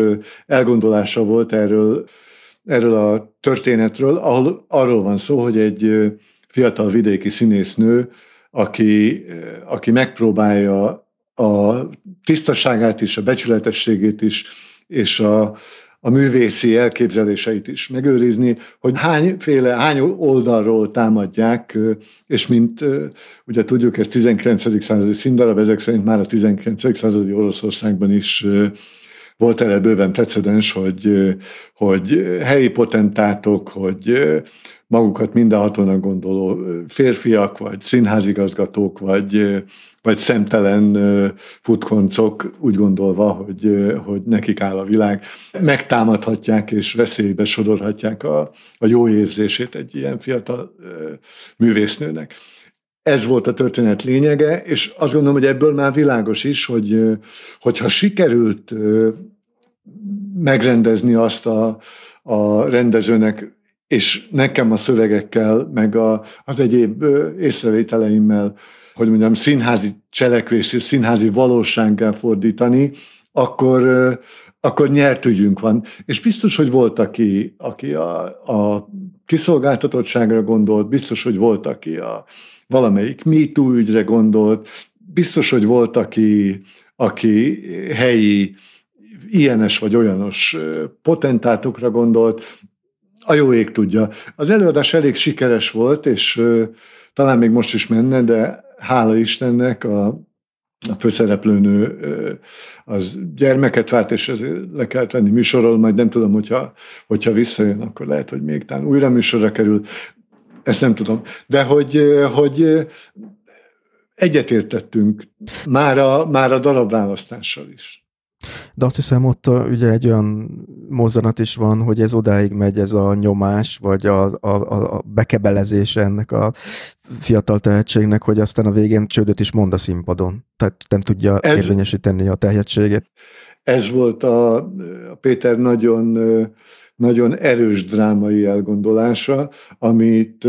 elgondolása volt erről, erről a történetről, ahol arról van szó, hogy egy fiatal vidéki színésznő, aki, aki megpróbálja a tisztaságát is, a becsületességét is, és a, a művészi elképzeléseit is megőrizni, hogy hányféle, hány oldalról támadják, és mint ugye tudjuk, ez 19. századi színdarab, ezek szerint már a 19. századi Oroszországban is volt erre bőven precedens, hogy, hogy helyi potentátok, hogy magukat mindenhatónak gondoló férfiak, vagy színházigazgatók, vagy, vagy szemtelen futkoncok úgy gondolva, hogy, hogy nekik áll a világ, megtámadhatják és veszélybe sodorhatják a, a jó érzését egy ilyen fiatal művésznőnek. Ez volt a történet lényege, és azt gondolom, hogy ebből már világos is, hogy hogyha sikerült megrendezni azt a, a rendezőnek és nekem a szövegekkel, meg a, az egyéb észrevételeimmel, hogy mondjam, színházi cselekvés és színházi valósággal fordítani, akkor, akkor nyert ügyünk van. És biztos, hogy volt, aki, aki a, a kiszolgáltatottságra gondolt, biztos, hogy volt, aki a valamelyik MeToo ügyre gondolt, biztos, hogy volt, aki, aki helyi ilyenes vagy olyanos potentátokra gondolt, a jó ég tudja. Az előadás elég sikeres volt, és talán még most is menne, de hála Istennek a, a főszereplőnő az gyermeket vált, és ezért le kellett venni műsorról, majd nem tudom, hogyha, hogyha visszajön, akkor lehet, hogy még talán újra műsorra kerül, ezt nem tudom. De hogy, hogy egyetértettünk már a, már a darabválasztással is. De azt hiszem ott ugye egy olyan mozzanat is van, hogy ez odáig megy ez a nyomás, vagy a, a, a bekebelezés ennek a fiatal tehetségnek, hogy aztán a végén csődöt is mond a színpadon. Tehát nem tudja ez, érvényesíteni a tehetségét. Ez volt a, a Péter nagyon, nagyon erős drámai elgondolása, amit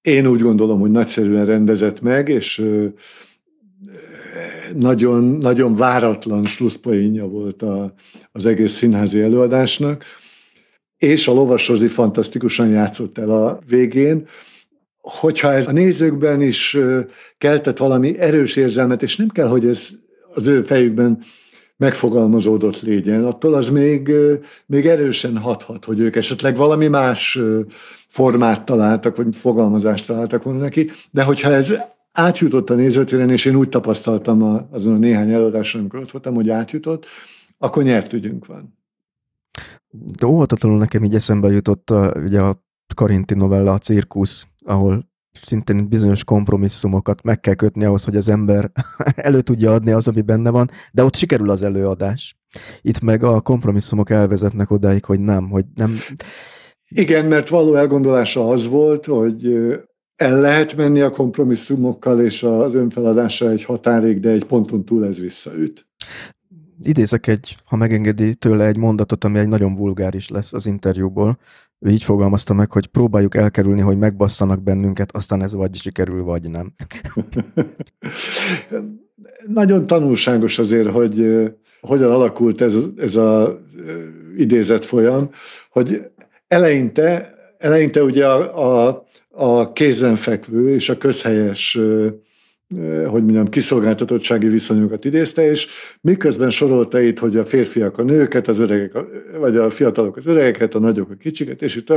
én úgy gondolom, hogy nagyszerűen rendezett meg, és nagyon, nagyon váratlan slusszpoénja volt a, az egész színházi előadásnak, és a Lovas fantasztikusan játszott el a végén, hogyha ez a nézőkben is keltett valami erős érzelmet, és nem kell, hogy ez az ő fejükben megfogalmazódott legyen, attól az még, még erősen hathat, hogy ők esetleg valami más formát találtak, vagy fogalmazást találtak volna neki, de hogyha ez átjutott a nézőtéren, és én úgy tapasztaltam a, azon a néhány előadáson, amikor ott voltam, hogy átjutott, akkor nyert ügyünk van. De óhatatlanul nekem így eszembe jutott a, ugye a Karinti novella, a cirkusz, ahol szintén bizonyos kompromisszumokat meg kell kötni ahhoz, hogy az ember elő tudja adni az, ami benne van, de ott sikerül az előadás. Itt meg a kompromisszumok elvezetnek odáig, hogy nem, hogy nem... Igen, mert való elgondolása az volt, hogy el lehet menni a kompromisszumokkal, és az önfeladása egy határig, de egy ponton túl ez visszaüt. Idézek egy, ha megengedi tőle egy mondatot, ami egy nagyon vulgáris lesz az interjúból. Ő így fogalmazta meg, hogy próbáljuk elkerülni, hogy megbasszanak bennünket, aztán ez vagy sikerül, vagy nem. nagyon tanulságos azért, hogy hogyan alakult ez, ez a idézet folyam, hogy eleinte, eleinte ugye a, a a kézenfekvő és a közhelyes hogy mondjam, kiszolgáltatottsági viszonyokat idézte, és miközben sorolta itt, hogy a férfiak a nőket, az öregek, vagy a fiatalok az öregeket, a nagyok a kicsiket, és itt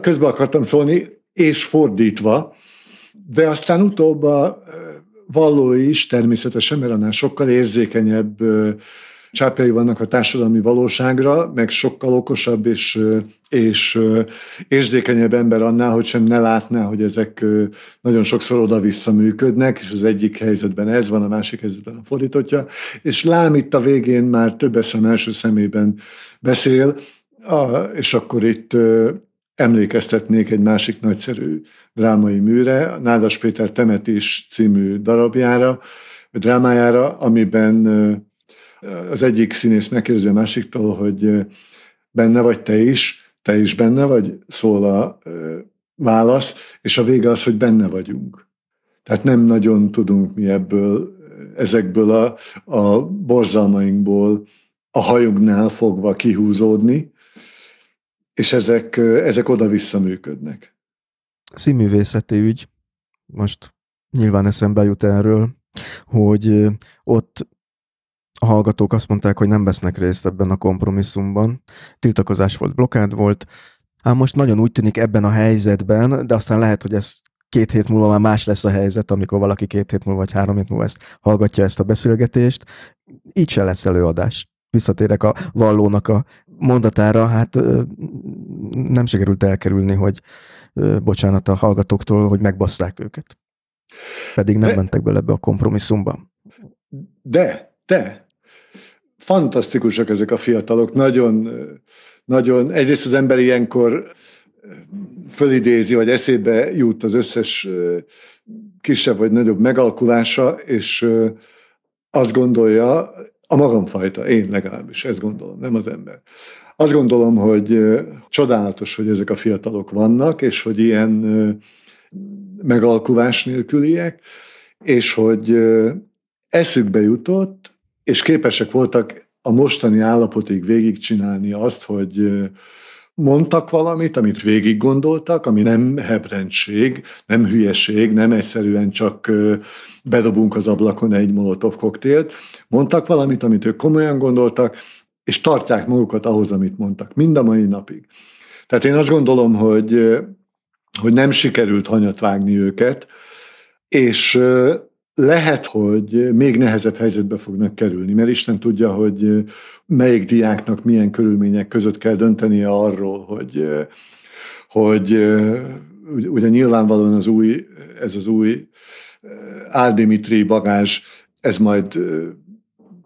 közben akartam szólni, és fordítva, de aztán utóbb a vallói is természetesen, mert annál sokkal érzékenyebb csápjai vannak a társadalmi valóságra, meg sokkal okosabb és, és érzékenyebb ember annál, hogy sem ne látná, hogy ezek nagyon sokszor oda-vissza működnek, és az egyik helyzetben ez van, a másik helyzetben a fordítottja, és lám itt a végén már több eszem első szemében beszél, és akkor itt emlékeztetnék egy másik nagyszerű drámai műre, Nádas Péter Temetés című darabjára, drámájára, amiben az egyik színész megkérdezi a másiktól, hogy benne vagy te is, te is benne vagy, szól a válasz, és a vége az, hogy benne vagyunk. Tehát nem nagyon tudunk mi ebből, ezekből a, a borzalmainkból a hajunknál fogva kihúzódni, és ezek, ezek oda-vissza működnek. Színművészeti ügy, most nyilván eszembe jut erről, hogy a hallgatók azt mondták, hogy nem vesznek részt ebben a kompromisszumban. Tiltakozás volt, blokád volt. Hát most nagyon úgy tűnik ebben a helyzetben, de aztán lehet, hogy ez két hét múlva már más lesz a helyzet, amikor valaki két hét múlva vagy három hét múlva ezt hallgatja ezt a beszélgetést. Így se lesz előadás. Visszatérek a vallónak a mondatára, hát nem sikerült elkerülni, hogy bocsánat a hallgatóktól, hogy megbasszák őket. Pedig nem de, mentek bele ebbe a kompromisszumba. De, de, fantasztikusak ezek a fiatalok, nagyon, nagyon, egyrészt az ember ilyenkor fölidézi, vagy eszébe jut az összes kisebb vagy nagyobb megalkulása, és azt gondolja, a magamfajta, én legalábbis ezt gondolom, nem az ember. Azt gondolom, hogy csodálatos, hogy ezek a fiatalok vannak, és hogy ilyen megalkulás nélküliek, és hogy eszükbe jutott, és képesek voltak a mostani állapotig végigcsinálni azt, hogy mondtak valamit, amit végig gondoltak, ami nem hebrendség, nem hülyeség, nem egyszerűen csak bedobunk az ablakon egy molotov koktélt. Mondtak valamit, amit ők komolyan gondoltak, és tartják magukat ahhoz, amit mondtak, mind a mai napig. Tehát én azt gondolom, hogy, hogy nem sikerült hanyat vágni őket, és lehet, hogy még nehezebb helyzetbe fognak kerülni, mert Isten tudja, hogy melyik diáknak milyen körülmények között kell döntenie arról, hogy, hogy ugye nyilvánvalóan az új, ez az új Áldimitri bagázs, ez majd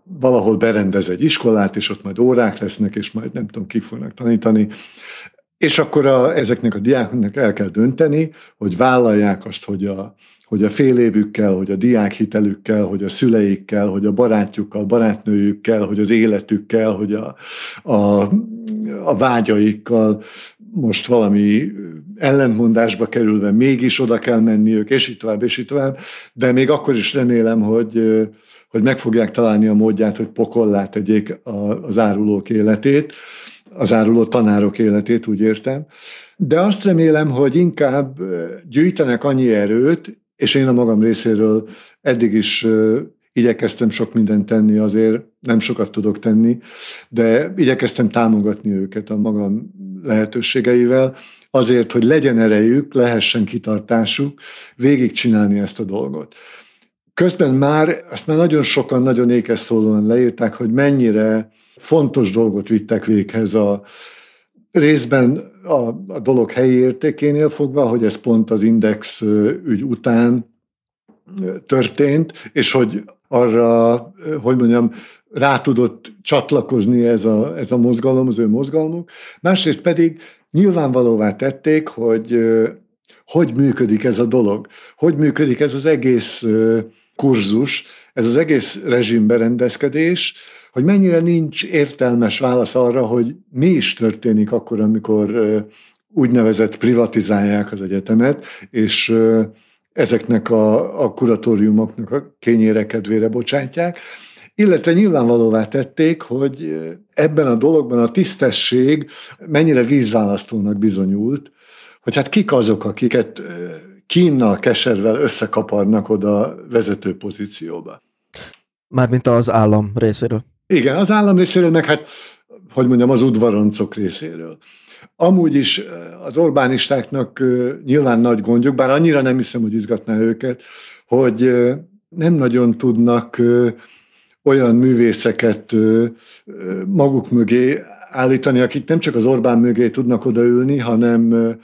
valahol berendez egy iskolát, és ott majd órák lesznek, és majd nem tudom, ki fognak tanítani. És akkor a, ezeknek a diákoknak el kell dönteni, hogy vállalják azt, hogy a, hogy a fél évükkel, hogy a diákhitelükkel, hogy a szüleikkel, hogy a barátjukkal, barátnőjükkel, hogy az életükkel, hogy a, a, a vágyaikkal most valami ellentmondásba kerülve mégis oda kell menniük, és így tovább, és így tovább. De még akkor is remélem, hogy, hogy meg fogják találni a módját, hogy pokollá tegyék az árulók életét, az áruló tanárok életét, úgy értem. De azt remélem, hogy inkább gyűjtenek annyi erőt, és én a magam részéről eddig is igyekeztem sok mindent tenni, azért nem sokat tudok tenni, de igyekeztem támogatni őket a magam lehetőségeivel, azért, hogy legyen erejük, lehessen kitartásuk, végigcsinálni ezt a dolgot. Közben már, azt már nagyon sokan, nagyon ékes szólóan leírták, hogy mennyire fontos dolgot vittek véghez a részben a, a dolog helyi értékénél fogva, hogy ez pont az Index ügy után történt, és hogy arra, hogy mondjam, rá tudott csatlakozni ez a, ez a mozgalom, az ő mozgalmuk. Másrészt pedig nyilvánvalóvá tették, hogy hogy működik ez a dolog, hogy működik ez az egész kurzus, ez az egész rezsimberendezkedés, hogy mennyire nincs értelmes válasz arra, hogy mi is történik akkor, amikor úgynevezett privatizálják az egyetemet, és ezeknek a, a kuratóriumoknak a kényére kedvére bocsátják, illetve nyilvánvalóvá tették, hogy ebben a dologban a tisztesség mennyire vízválasztónak bizonyult, hogy hát kik azok, akiket kínnal, keservel összekaparnak oda vezető pozícióba. Mármint az állam részéről. Igen, az állam részéről, meg hát, hogy mondjam, az udvaroncok részéről. Amúgy is az Orbánistáknak nyilván nagy gondjuk, bár annyira nem hiszem, hogy izgatná őket, hogy nem nagyon tudnak olyan művészeket maguk mögé állítani, akik nem csak az Orbán mögé tudnak odaülni, hanem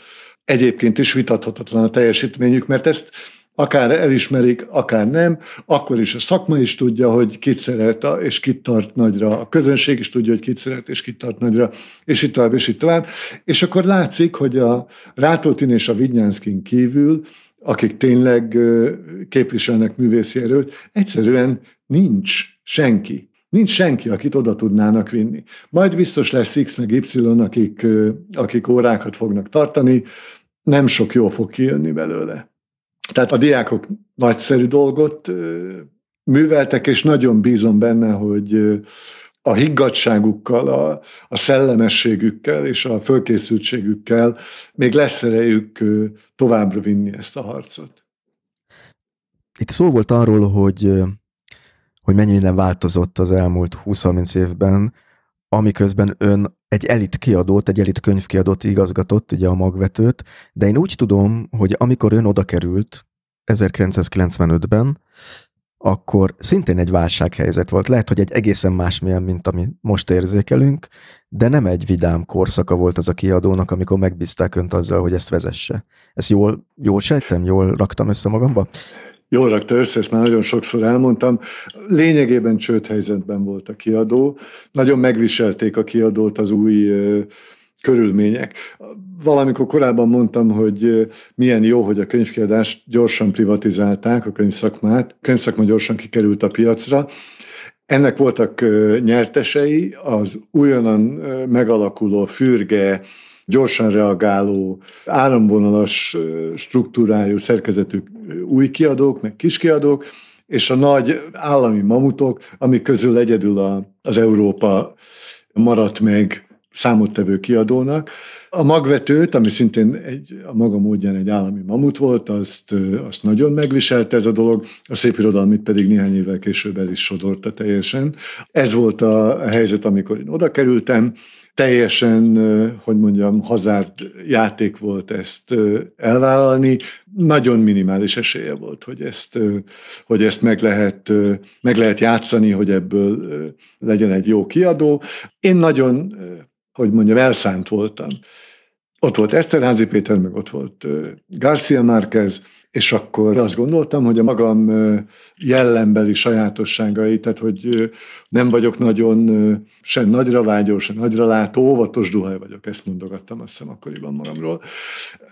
egyébként is vitathatatlan a teljesítményük, mert ezt akár elismerik, akár nem, akkor is a szakma is tudja, hogy kit szeret és kit tart nagyra, a közönség is tudja, hogy kit szeret és kit tart nagyra, és itt tovább, és itt tovább. És akkor látszik, hogy a Rátótin és a Vignyánszkin kívül, akik tényleg képviselnek művészi erőt, egyszerűen nincs senki. Nincs senki, akit oda tudnának vinni. Majd biztos lesz X meg Y, akik, akik órákat fognak tartani, nem sok jó fog kijönni belőle. Tehát a diákok nagyszerű dolgot műveltek, és nagyon bízom benne, hogy a higgadságukkal, a, a szellemességükkel és a fölkészültségükkel még lesz erejük továbbra vinni ezt a harcot. Itt szó volt arról, hogy, hogy mennyi minden változott az elmúlt 20-30 évben, amiközben ön egy elit kiadót, egy elit könyvkiadót igazgatott, ugye a magvetőt, de én úgy tudom, hogy amikor ön oda került 1995-ben, akkor szintén egy válsághelyzet volt. Lehet, hogy egy egészen másmilyen, mint ami most érzékelünk, de nem egy vidám korszaka volt az a kiadónak, amikor megbízták önt azzal, hogy ezt vezesse. Ezt jól, jól sejtem? Jól raktam össze magamba? Jól rakta össze, ezt már nagyon sokszor elmondtam. Lényegében csődhelyzetben volt a kiadó. Nagyon megviselték a kiadót az új körülmények. Valamikor korábban mondtam, hogy milyen jó, hogy a könyvkiadást gyorsan privatizálták, a könyvszakmát. A könyvszakma gyorsan kikerült a piacra. Ennek voltak nyertesei, az újonnan megalakuló fürge, gyorsan reagáló, áramvonalas struktúrájú szerkezetű új kiadók, meg kiskiadók, és a nagy állami mamutok, amik közül egyedül az Európa maradt meg számottevő kiadónak. A magvetőt, ami szintén egy, a maga módján egy állami mamut volt, azt, azt nagyon megviselte ez a dolog, a szép irodalmit pedig néhány évvel később el is sodorta teljesen. Ez volt a helyzet, amikor én oda kerültem, teljesen, hogy mondjam, hazárd játék volt ezt elvállalni. Nagyon minimális esélye volt, hogy ezt, hogy ezt meg, lehet, meg lehet játszani, hogy ebből legyen egy jó kiadó. Én nagyon hogy mondjam, elszánt voltam. ott volt Eszterházi Péter, meg ott volt Garcia Márquez, és akkor azt gondoltam, hogy a magam jellembeli sajátosságai, tehát hogy nem vagyok nagyon se nagyra vágyó, se nagyra látó, óvatos duhaj vagyok, ezt mondogattam azt hiszem akkoriban magamról,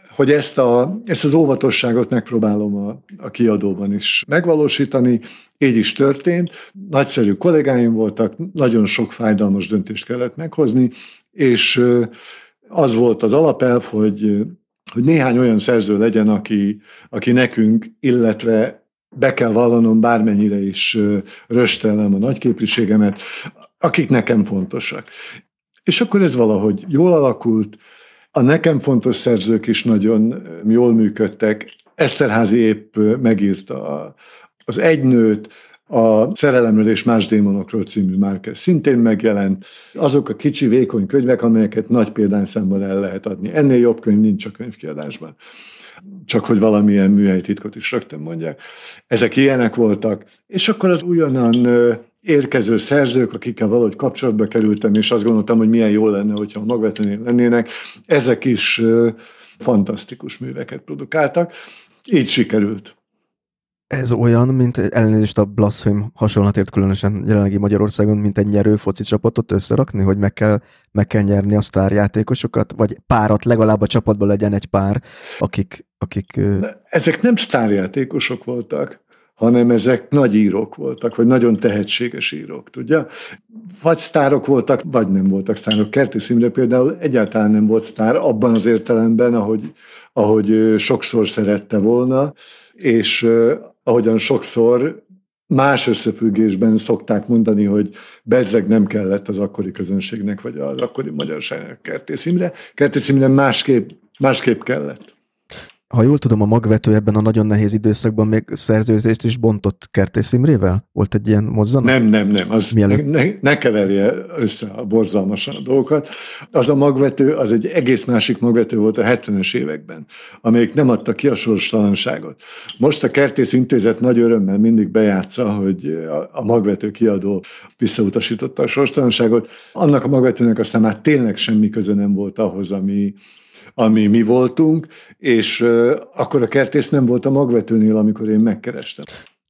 hogy ezt, a, ezt az óvatosságot megpróbálom a, a kiadóban is megvalósítani, így is történt. Nagyszerű kollégáim voltak, nagyon sok fájdalmas döntést kellett meghozni, és az volt az alapelv, hogy hogy néhány olyan szerző legyen, aki, aki nekünk, illetve be kell vallanom bármennyire is röstelem a nagyképviségemet, akik nekem fontosak. És akkor ez valahogy jól alakult, a nekem fontos szerzők is nagyon jól működtek. Eszterházi épp megírta az egynőt, a Szerelemről és más démonokról című márke szintén megjelent. Azok a kicsi, vékony könyvek, amelyeket nagy példányszámban el lehet adni. Ennél jobb könyv nincs a könyvkiadásban. Csak hogy valamilyen műhelyi titkot is rögtön mondják. Ezek ilyenek voltak. És akkor az újonnan érkező szerzők, akikkel valahogy kapcsolatba kerültem, és azt gondoltam, hogy milyen jó lenne, hogyha a magvetőnél lennének, ezek is fantasztikus műveket produkáltak. Így sikerült. Ez olyan, mint elnézést a blasphém hasonlatért különösen jelenlegi Magyarországon, mint egy nyerő foci csapatot összerakni, hogy meg kell, meg kell nyerni a sztárjátékosokat, vagy párat, legalább a csapatban legyen egy pár, akik... akik Ezek nem sztárjátékosok voltak, hanem ezek nagy írók voltak, vagy nagyon tehetséges írók, tudja? Vagy sztárok voltak, vagy nem voltak sztárok. Kertész Imre például egyáltalán nem volt sztár abban az értelemben, ahogy, ahogy sokszor szerette volna, és ahogyan sokszor más összefüggésben szokták mondani, hogy bezzeg nem kellett az akkori közönségnek, vagy az akkori magyarságnak Kertész Imre. Kertész Imre másképp, másképp kellett ha jól tudom, a magvető ebben a nagyon nehéz időszakban még szerzőzést is bontott Kertész Imrével? Volt egy ilyen mozzanat? Nem, nem, nem. Az ne, ne, ne keverje össze a borzalmasan a dolgokat. Az a magvető, az egy egész másik magvető volt a 70-es években, amelyik nem adta ki a sorstalanságot. Most a Kertész Intézet nagy örömmel mindig bejátsza, hogy a magvető kiadó visszautasította a sorstalanságot. Annak a magvetőnek aztán már tényleg semmi köze nem volt ahhoz, ami, ami mi voltunk, és akkor a kertész nem volt a magvetőnél, amikor én megkerestem.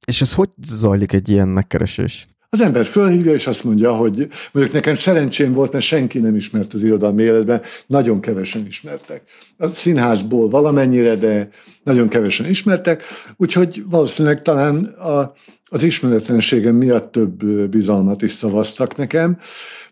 És ez hogy zajlik egy ilyen megkeresés? Az ember fölhívja, és azt mondja, hogy mondjuk nekem szerencsém volt, mert senki nem ismert az irodalmi életben, nagyon kevesen ismertek. A színházból valamennyire, de nagyon kevesen ismertek, úgyhogy valószínűleg talán a, az ismeretlenségem miatt több bizalmat is szavaztak nekem,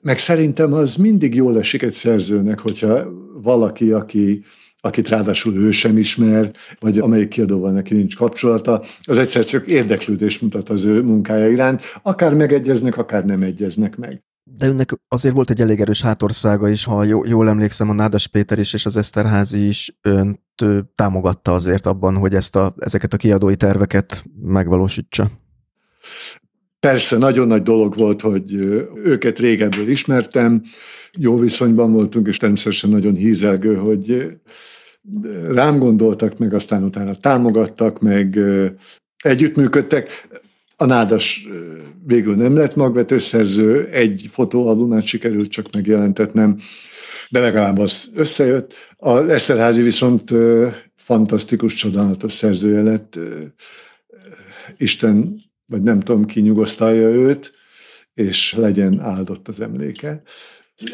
meg szerintem az mindig jól esik egy szerzőnek, hogyha valaki, aki akit ráadásul ő sem ismer, vagy amelyik kiadóval neki nincs kapcsolata, az egyszer csak érdeklődést mutat az ő munkája iránt, akár megegyeznek, akár nem egyeznek meg. De önnek azért volt egy elég erős hátországa is, ha jól emlékszem, a Nádas Péter is és az Eszterházi is önt támogatta azért abban, hogy ezt a, ezeket a kiadói terveket megvalósítsa. Persze, nagyon nagy dolog volt, hogy őket régebből ismertem, jó viszonyban voltunk, és természetesen nagyon hízelgő, hogy rám gondoltak, meg aztán utána támogattak, meg együttműködtek. A Nádas végül nem lett magvetőszerző, egy fotóalbumát sikerült csak megjelentetnem, de legalább az összejött. A Eszterházi viszont fantasztikus, csodálatos szerzője lett. Isten vagy nem tudom ki nyugosztalja őt, és legyen áldott az emléke.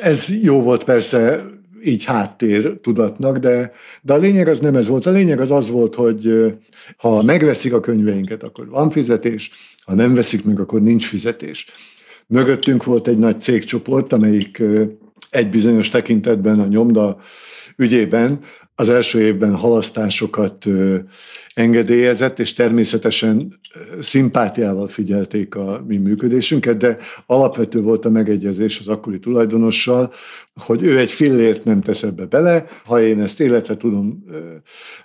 Ez jó volt persze így háttér tudatnak, de, de a lényeg az nem ez volt. A lényeg az az volt, hogy ha megveszik a könyveinket, akkor van fizetés, ha nem veszik meg, akkor nincs fizetés. Mögöttünk volt egy nagy cégcsoport, amelyik egy bizonyos tekintetben a nyomda ügyében az első évben halasztásokat engedélyezett, és természetesen szimpátiával figyelték a mi működésünket, de alapvető volt a megegyezés az akkori tulajdonossal, hogy ő egy fillért nem tesz ebbe bele, ha én ezt életre tudom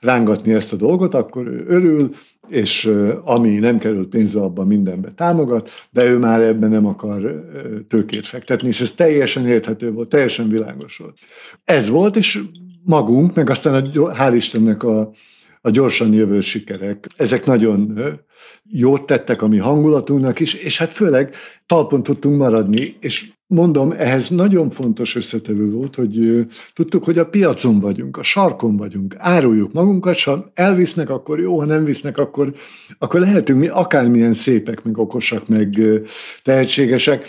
rángatni ezt a dolgot, akkor ő örül, és ami nem kerül pénzbe, abban mindenbe támogat, de ő már ebben nem akar tőkét fektetni, és ez teljesen érthető volt, teljesen világos volt. Ez volt, és magunk, meg aztán a, hál' Istennek a, a gyorsan jövő sikerek. Ezek nagyon jót tettek a mi hangulatunknak is, és hát főleg talpon tudtunk maradni, és mondom, ehhez nagyon fontos összetevő volt, hogy tudtuk, hogy a piacon vagyunk, a sarkon vagyunk, áruljuk magunkat, ha elvisznek, akkor jó, ha nem visznek, akkor, akkor lehetünk mi akármilyen szépek, meg okosak, meg tehetségesek,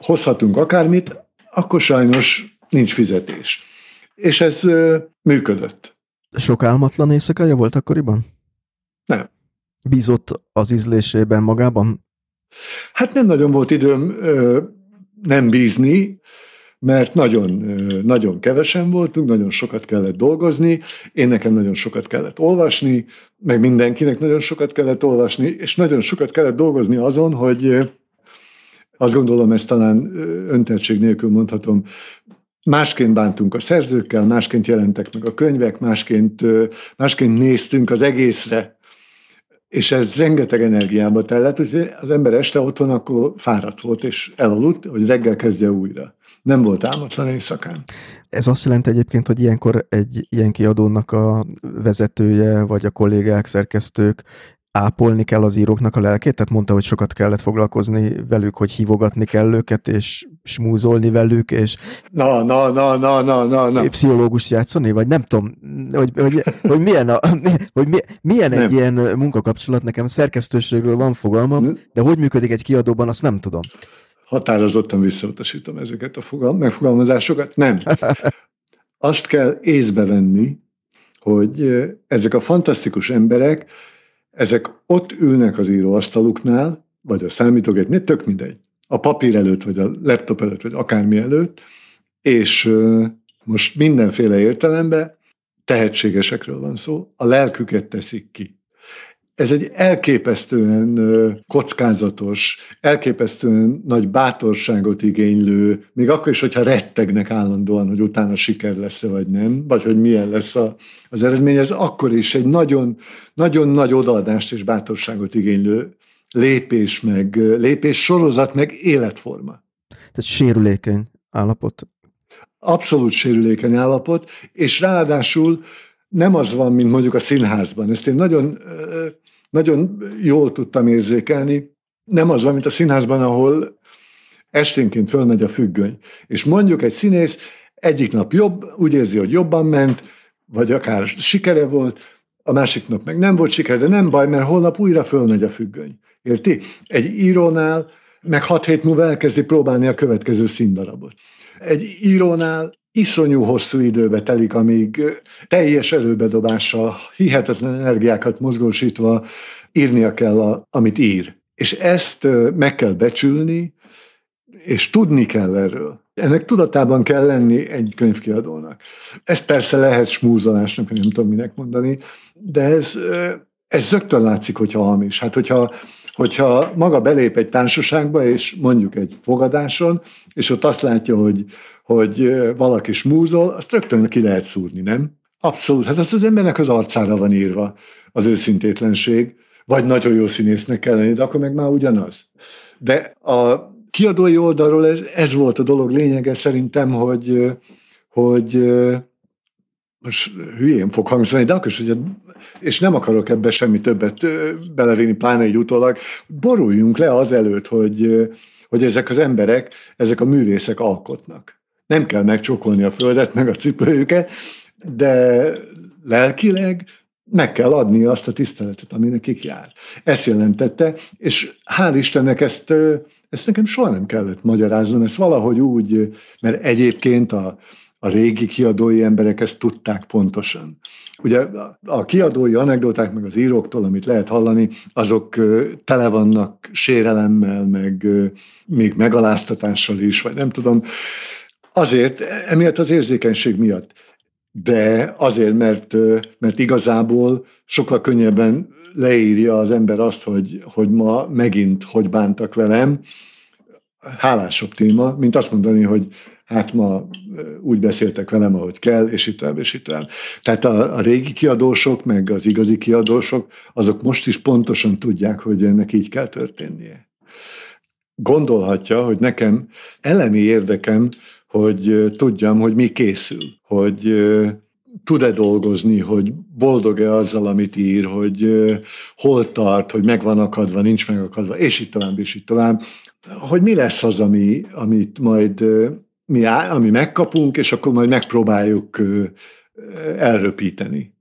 hozhatunk akármit, akkor sajnos nincs fizetés. És ez működött. Sok álmatlan éjszakája volt akkoriban? Nem. Bízott az ízlésében magában? Hát nem nagyon volt időm ö, nem bízni, mert nagyon, nagyon kevesen voltunk, nagyon sokat kellett dolgozni, én nekem nagyon sokat kellett olvasni, meg mindenkinek nagyon sokat kellett olvasni, és nagyon sokat kellett dolgozni azon, hogy azt gondolom, ezt talán öntettség nélkül mondhatom, másként bántunk a szerzőkkel, másként jelentek meg a könyvek, másként, másként néztünk az egészre, és ez rengeteg energiába tellett, úgyhogy az ember este otthon akkor fáradt volt, és elaludt, hogy reggel kezdje újra. Nem volt álmatlan éjszakán. Ez azt jelenti egyébként, hogy ilyenkor egy ilyen kiadónak a vezetője, vagy a kollégák, szerkesztők ápolni kell az íróknak a lelkét? Tehát mondta, hogy sokat kellett foglalkozni velük, hogy hívogatni kell őket, és smúzolni velük, és na, na, na, na, na, na, na. pszichológust játszani, vagy nem tudom, hogy, hogy, hogy milyen, a, hogy mi, milyen egy ilyen munkakapcsolat, nekem szerkesztőségről van fogalmam, de hogy működik egy kiadóban, azt nem tudom. Határozottan visszautasítom ezeket a fogal, megfogalmazásokat. Nem. Azt kell észbe venni, hogy ezek a fantasztikus emberek, ezek ott ülnek az íróasztaluknál, vagy a számítógép, tök mindegy, a papír előtt, vagy a laptop előtt, vagy akármi előtt, és most mindenféle értelemben tehetségesekről van szó, a lelküket teszik ki. Ez egy elképesztően kockázatos, elképesztően nagy bátorságot igénylő, még akkor is, hogyha rettegnek állandóan, hogy utána siker lesz-e vagy nem, vagy hogy milyen lesz a, az eredmény, ez akkor is egy nagyon, nagyon nagy odaadást és bátorságot igénylő lépés, meg lépés sorozat, meg életforma. Tehát sérülékeny állapot. Abszolút sérülékeny állapot, és ráadásul nem az van, mint mondjuk a színházban. Ezt én nagyon nagyon jól tudtam érzékelni. Nem az, mint a színházban, ahol esténként fölmegy a függöny. És mondjuk egy színész egyik nap jobb, úgy érzi, hogy jobban ment, vagy akár sikere volt, a másik nap meg nem volt sikere, de nem baj, mert holnap újra fölmegy a függöny. Érti? Egy írónál meg hat hét múlva elkezdi próbálni a következő színdarabot. Egy írónál iszonyú hosszú időbe telik, amíg teljes erőbedobással, hihetetlen energiákat mozgósítva írnia kell, a, amit ír. És ezt meg kell becsülni, és tudni kell erről. Ennek tudatában kell lenni egy könyvkiadónak. Ez persze lehet smúzolásnak, nem tudom minek mondani, de ez, ez rögtön látszik, hogyha hamis. Hát hogyha hogyha maga belép egy társaságba, és mondjuk egy fogadáson, és ott azt látja, hogy, hogy valaki smúzol, azt rögtön ki lehet szúrni, nem? Abszolút. Hát az az embernek az arcára van írva az őszintétlenség, vagy nagyon jó színésznek kell lenni, de akkor meg már ugyanaz. De a kiadói oldalról ez, ez volt a dolog lényege szerintem, hogy, hogy most hülyén fog hangzani, de akkor is, hogy és nem akarok ebbe semmi többet belevinni, pláne egy utólag, boruljunk le az előtt, hogy, hogy ezek az emberek, ezek a művészek alkotnak. Nem kell megcsókolni a földet, meg a cipőjüket, de lelkileg meg kell adni azt a tiszteletet, ami nekik jár. Ezt jelentette, és hál' Istennek ezt, ezt nekem soha nem kellett magyaráznom, ezt valahogy úgy, mert egyébként a, a régi kiadói emberek ezt tudták pontosan. Ugye a kiadói anekdoták, meg az íróktól, amit lehet hallani, azok tele vannak sérelemmel, meg még megaláztatással is, vagy nem tudom. Azért, emiatt az érzékenység miatt. De azért, mert, mert igazából sokkal könnyebben leírja az ember azt, hogy, hogy ma megint hogy bántak velem, hálásabb téma, mint azt mondani, hogy hát ma úgy beszéltek velem, ahogy kell, és itt tovább, és itt tovább. Tehát a, a régi kiadósok, meg az igazi kiadósok, azok most is pontosan tudják, hogy ennek így kell történnie. Gondolhatja, hogy nekem elemi érdekem, hogy tudjam, hogy mi készül, hogy tud-e dolgozni, hogy boldog-e azzal, amit ír, hogy hol tart, hogy meg van akadva, nincs megakadva, és így tovább, és így tovább. Hogy mi lesz az, ami, amit majd mi, ami megkapunk, és akkor majd megpróbáljuk elröpíteni.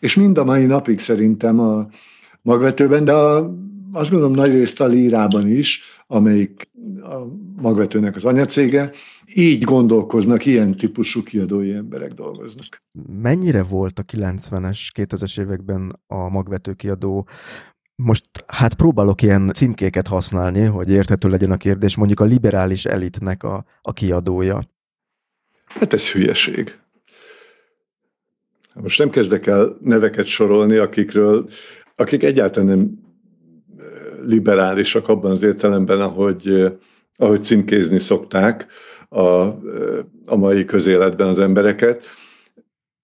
És mind a mai napig szerintem a magvetőben, de a, azt gondolom nagy részt a lírában is, amelyik a magvetőnek az anyacége, így gondolkoznak, ilyen típusú kiadói emberek dolgoznak. Mennyire volt a 90-es, 2000-es években a magvető kiadó most hát próbálok ilyen címkéket használni, hogy érthető legyen a kérdés, mondjuk a liberális elitnek a, a kiadója. Hát ez hülyeség. Most nem kezdek el neveket sorolni, akikről, akik egyáltalán nem liberálisak abban az értelemben, ahogy, ahogy címkézni szokták a, a mai közéletben az embereket.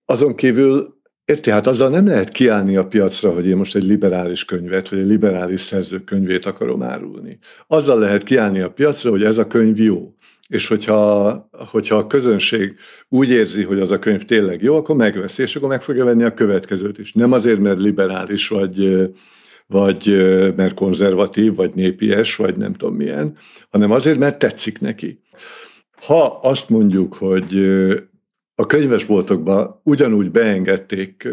Azon kívül Érti, hát azzal nem lehet kiállni a piacra, hogy én most egy liberális könyvet, vagy egy liberális szerző könyvét akarom árulni. Azzal lehet kiállni a piacra, hogy ez a könyv jó. És hogyha, hogyha a közönség úgy érzi, hogy az a könyv tényleg jó, akkor megveszi, és akkor meg fogja venni a következőt is. Nem azért, mert liberális, vagy, vagy mert konzervatív, vagy népies, vagy nem tudom milyen, hanem azért, mert tetszik neki. Ha azt mondjuk, hogy a könyvesboltokba ugyanúgy beengedték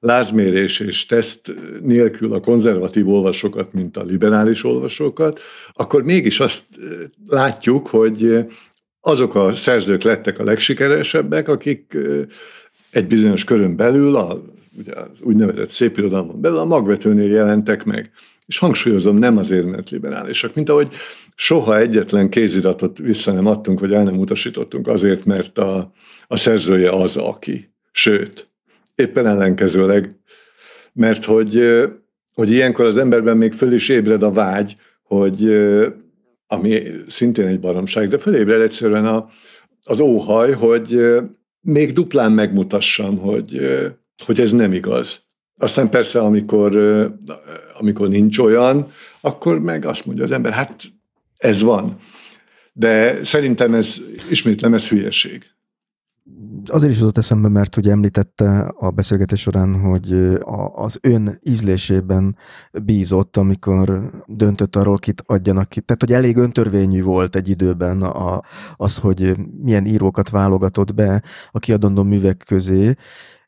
lázmérés és teszt nélkül a konzervatív olvasókat, mint a liberális olvasókat, akkor mégis azt látjuk, hogy azok a szerzők lettek a legsikeresebbek, akik egy bizonyos körön belül, a, ugye az úgynevezett szép irodalmon belül a magvetőnél jelentek meg. És hangsúlyozom, nem azért, mert liberálisak, mint ahogy soha egyetlen kéziratot vissza nem adtunk, vagy el nem utasítottunk azért, mert a, a szerzője az, aki. Sőt, éppen ellenkezőleg, mert hogy, hogy ilyenkor az emberben még föl is ébred a vágy, hogy ami szintén egy baromság, de fölébred egyszerűen a, az óhaj, hogy még duplán megmutassam, hogy, hogy ez nem igaz. Aztán persze, amikor, amikor nincs olyan, akkor meg azt mondja az ember, hát ez van. De szerintem ez, ismétlem, ez hülyeség. Azért is jutott eszembe, mert ugye említette a beszélgetés során, hogy az ön ízlésében bízott, amikor döntött arról, kit adjanak ki. Tehát, hogy elég öntörvényű volt egy időben a, az, hogy milyen írókat válogatott be a kiadandó művek közé,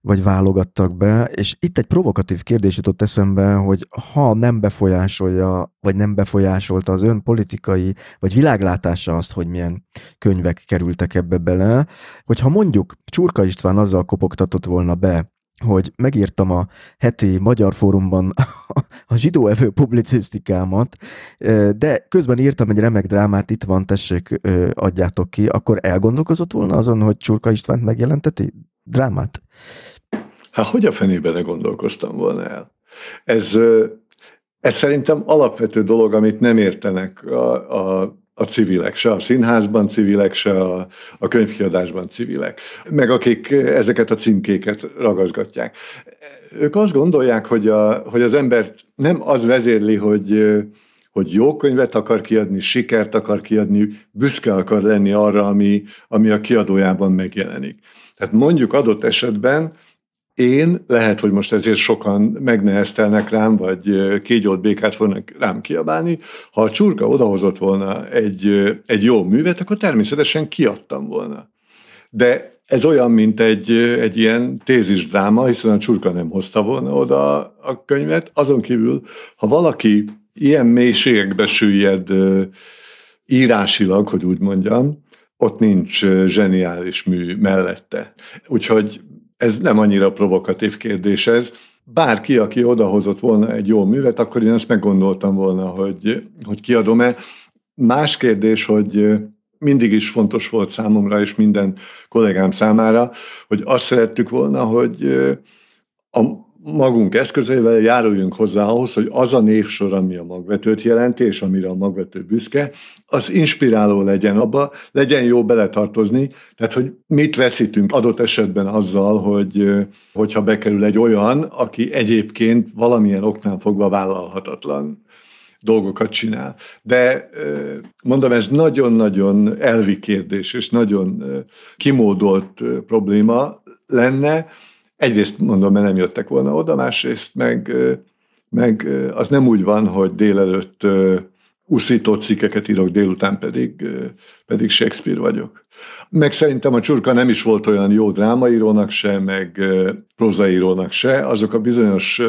vagy válogattak be, és itt egy provokatív kérdés jutott eszembe, hogy ha nem befolyásolja, vagy nem befolyásolta az ön politikai, vagy világlátása azt, hogy milyen könyvek kerültek ebbe bele, hogyha mondjuk Csurka István azzal kopogtatott volna be, hogy megírtam a heti Magyar Fórumban a zsidóevő publicisztikámat, de közben írtam egy remek drámát, itt van, tessék, adjátok ki, akkor elgondolkozott volna azon, hogy Csurka Istvánt megjelenteti drámát? Hát hogy a fenében ne gondolkoztam volna el? Ez, ez szerintem alapvető dolog, amit nem értenek a, a, a civilek, se a színházban civilek, se a, a könyvkiadásban civilek, meg akik ezeket a címkéket ragaszgatják. Ők azt gondolják, hogy, a, hogy az embert nem az vezérli, hogy, hogy jó könyvet akar kiadni, sikert akar kiadni, büszke akar lenni arra, ami, ami a kiadójában megjelenik. Tehát mondjuk adott esetben én, lehet, hogy most ezért sokan megneheztelnek rám, vagy kígyolt békát fognak rám kiabálni, ha a csurka odahozott volna egy, egy jó művet, akkor természetesen kiadtam volna. De ez olyan, mint egy, egy ilyen tézis dráma, hiszen a csurka nem hozta volna oda a könyvet. Azon kívül, ha valaki ilyen mélységekbe süllyed írásilag, hogy úgy mondjam, ott nincs zseniális mű mellette. Úgyhogy ez nem annyira provokatív kérdés ez. Bárki, aki odahozott volna egy jó művet, akkor én ezt meggondoltam volna, hogy, hogy kiadom-e. Más kérdés, hogy mindig is fontos volt számomra és minden kollégám számára, hogy azt szerettük volna, hogy a magunk eszközeivel járuljunk hozzá ahhoz, hogy az a névsor, ami a magvetőt jelenti, és amire a magvető büszke, az inspiráló legyen abba, legyen jó beletartozni, tehát hogy mit veszítünk adott esetben azzal, hogy hogyha bekerül egy olyan, aki egyébként valamilyen oknál fogva vállalhatatlan dolgokat csinál. De mondom, ez nagyon-nagyon elvi kérdés, és nagyon kimódolt probléma lenne, egyrészt mondom, mert nem jöttek volna oda, másrészt meg, meg az nem úgy van, hogy délelőtt uszító cikkeket írok, délután pedig, pedig Shakespeare vagyok. Meg szerintem a Csurka nem is volt olyan jó drámaírónak se, meg prózaírónak se. Azok a bizonyos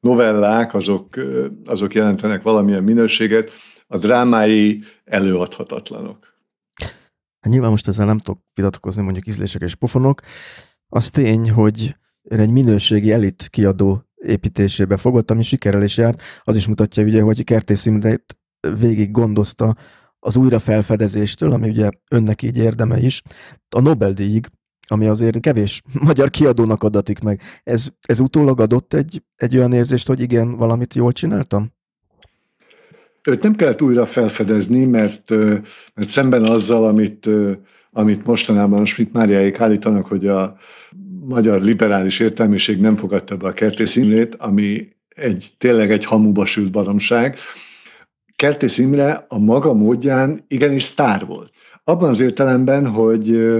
novellák, azok, azok jelentenek valamilyen minőséget, a drámái előadhatatlanok. Hát nyilván most ezzel nem tudok vitatkozni, mondjuk ízlések és pofonok. Az tény, hogy egy minőségi elit kiadó építésébe fogott, ami sikerrel is járt, az is mutatja ugye, hogy Kertész Imrét végig gondozta az újrafelfedezéstől, ami ugye önnek így érdeme is, a Nobel-díjig, ami azért kevés magyar kiadónak adatik meg. Ez, ez utólag adott egy, egy olyan érzést, hogy igen, valamit jól csináltam? Őt nem kellett újra felfedezni, mert, mert szemben azzal, amit, amit mostanában Schmidt Máriáik állítanak, hogy a magyar liberális értelmiség nem fogadta be a kertész Imrét, ami egy, tényleg egy hamuba sült baromság. Kertész Imre a maga módján igenis sztár volt. Abban az értelemben, hogy,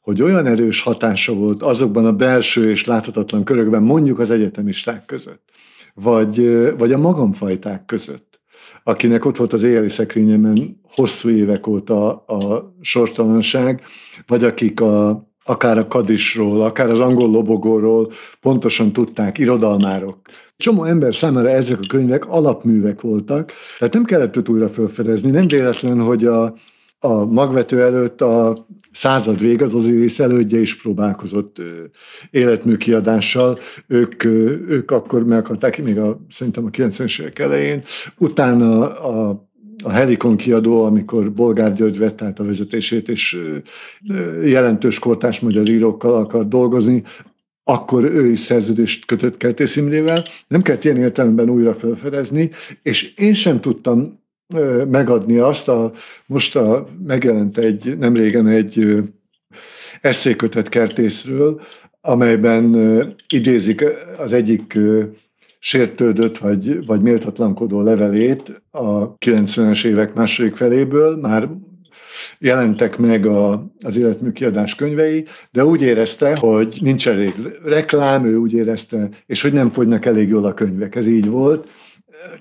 hogy olyan erős hatása volt azokban a belső és láthatatlan körökben, mondjuk az egyetemisták között, vagy, vagy a magamfajták között, akinek ott volt az éjjeli szekrényemen hosszú évek óta a sorstalanság, vagy akik a, akár a kadisról, akár az angol lobogóról pontosan tudták, irodalmárok. Csomó ember számára ezek a könyvek alapművek voltak, tehát nem kellett őt újra felfedezni. Nem véletlen, hogy a, a magvető előtt a század vég, az Osiris elődje is próbálkozott életmű kiadással. Ők, ők akkor meg akarták, még a, szerintem a 90-es évek elején. Utána a a Helikon kiadó, amikor Bolgár György vett át a vezetését, és jelentős kortás magyar írókkal akar dolgozni, akkor ő is szerződést kötött Kertész Imrével. Nem kellett ilyen értelemben újra felfedezni, és én sem tudtam megadni azt, a, most a, megjelent egy, nem régen egy eszékötet Kertészről, amelyben idézik az egyik sértődött vagy, vagy méltatlankodó levelét a 90-es évek második feléből, már jelentek meg a, az életműkiadás könyvei, de úgy érezte, hogy nincs elég reklám, ő úgy érezte, és hogy nem fogynak elég jól a könyvek. Ez így volt.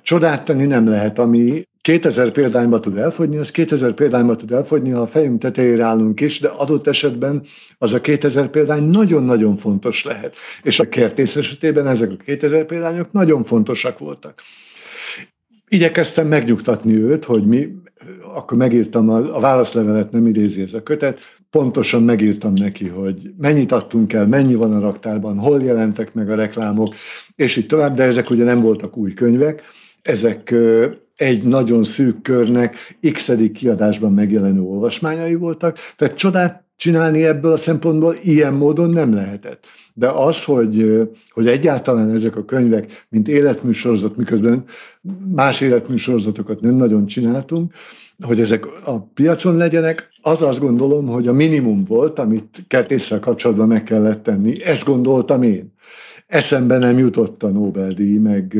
Csodát tenni nem lehet, ami 2000 példányba tud elfogyni, az 2000 példányba tud elfogyni, ha a fejünk tetejére állunk is, de adott esetben az a 2000 példány nagyon-nagyon fontos lehet. És a kertész esetében ezek a 2000 példányok nagyon fontosak voltak. Igyekeztem megnyugtatni őt, hogy mi, akkor megírtam, a, a válaszlevelet nem idézi ez a kötet, pontosan megírtam neki, hogy mennyit adtunk el, mennyi van a raktárban, hol jelentek meg a reklámok, és így tovább, de ezek ugye nem voltak új könyvek, ezek egy nagyon szűk körnek x kiadásban megjelenő olvasmányai voltak, tehát csodát csinálni ebből a szempontból ilyen módon nem lehetett. De az, hogy, hogy egyáltalán ezek a könyvek, mint életműsorozat, miközben más életműsorozatokat nem nagyon csináltunk, hogy ezek a piacon legyenek, az azt gondolom, hogy a minimum volt, amit kertéssel kapcsolatban meg kellett tenni. Ezt gondoltam én eszembe nem jutott a Nobel-díj, meg,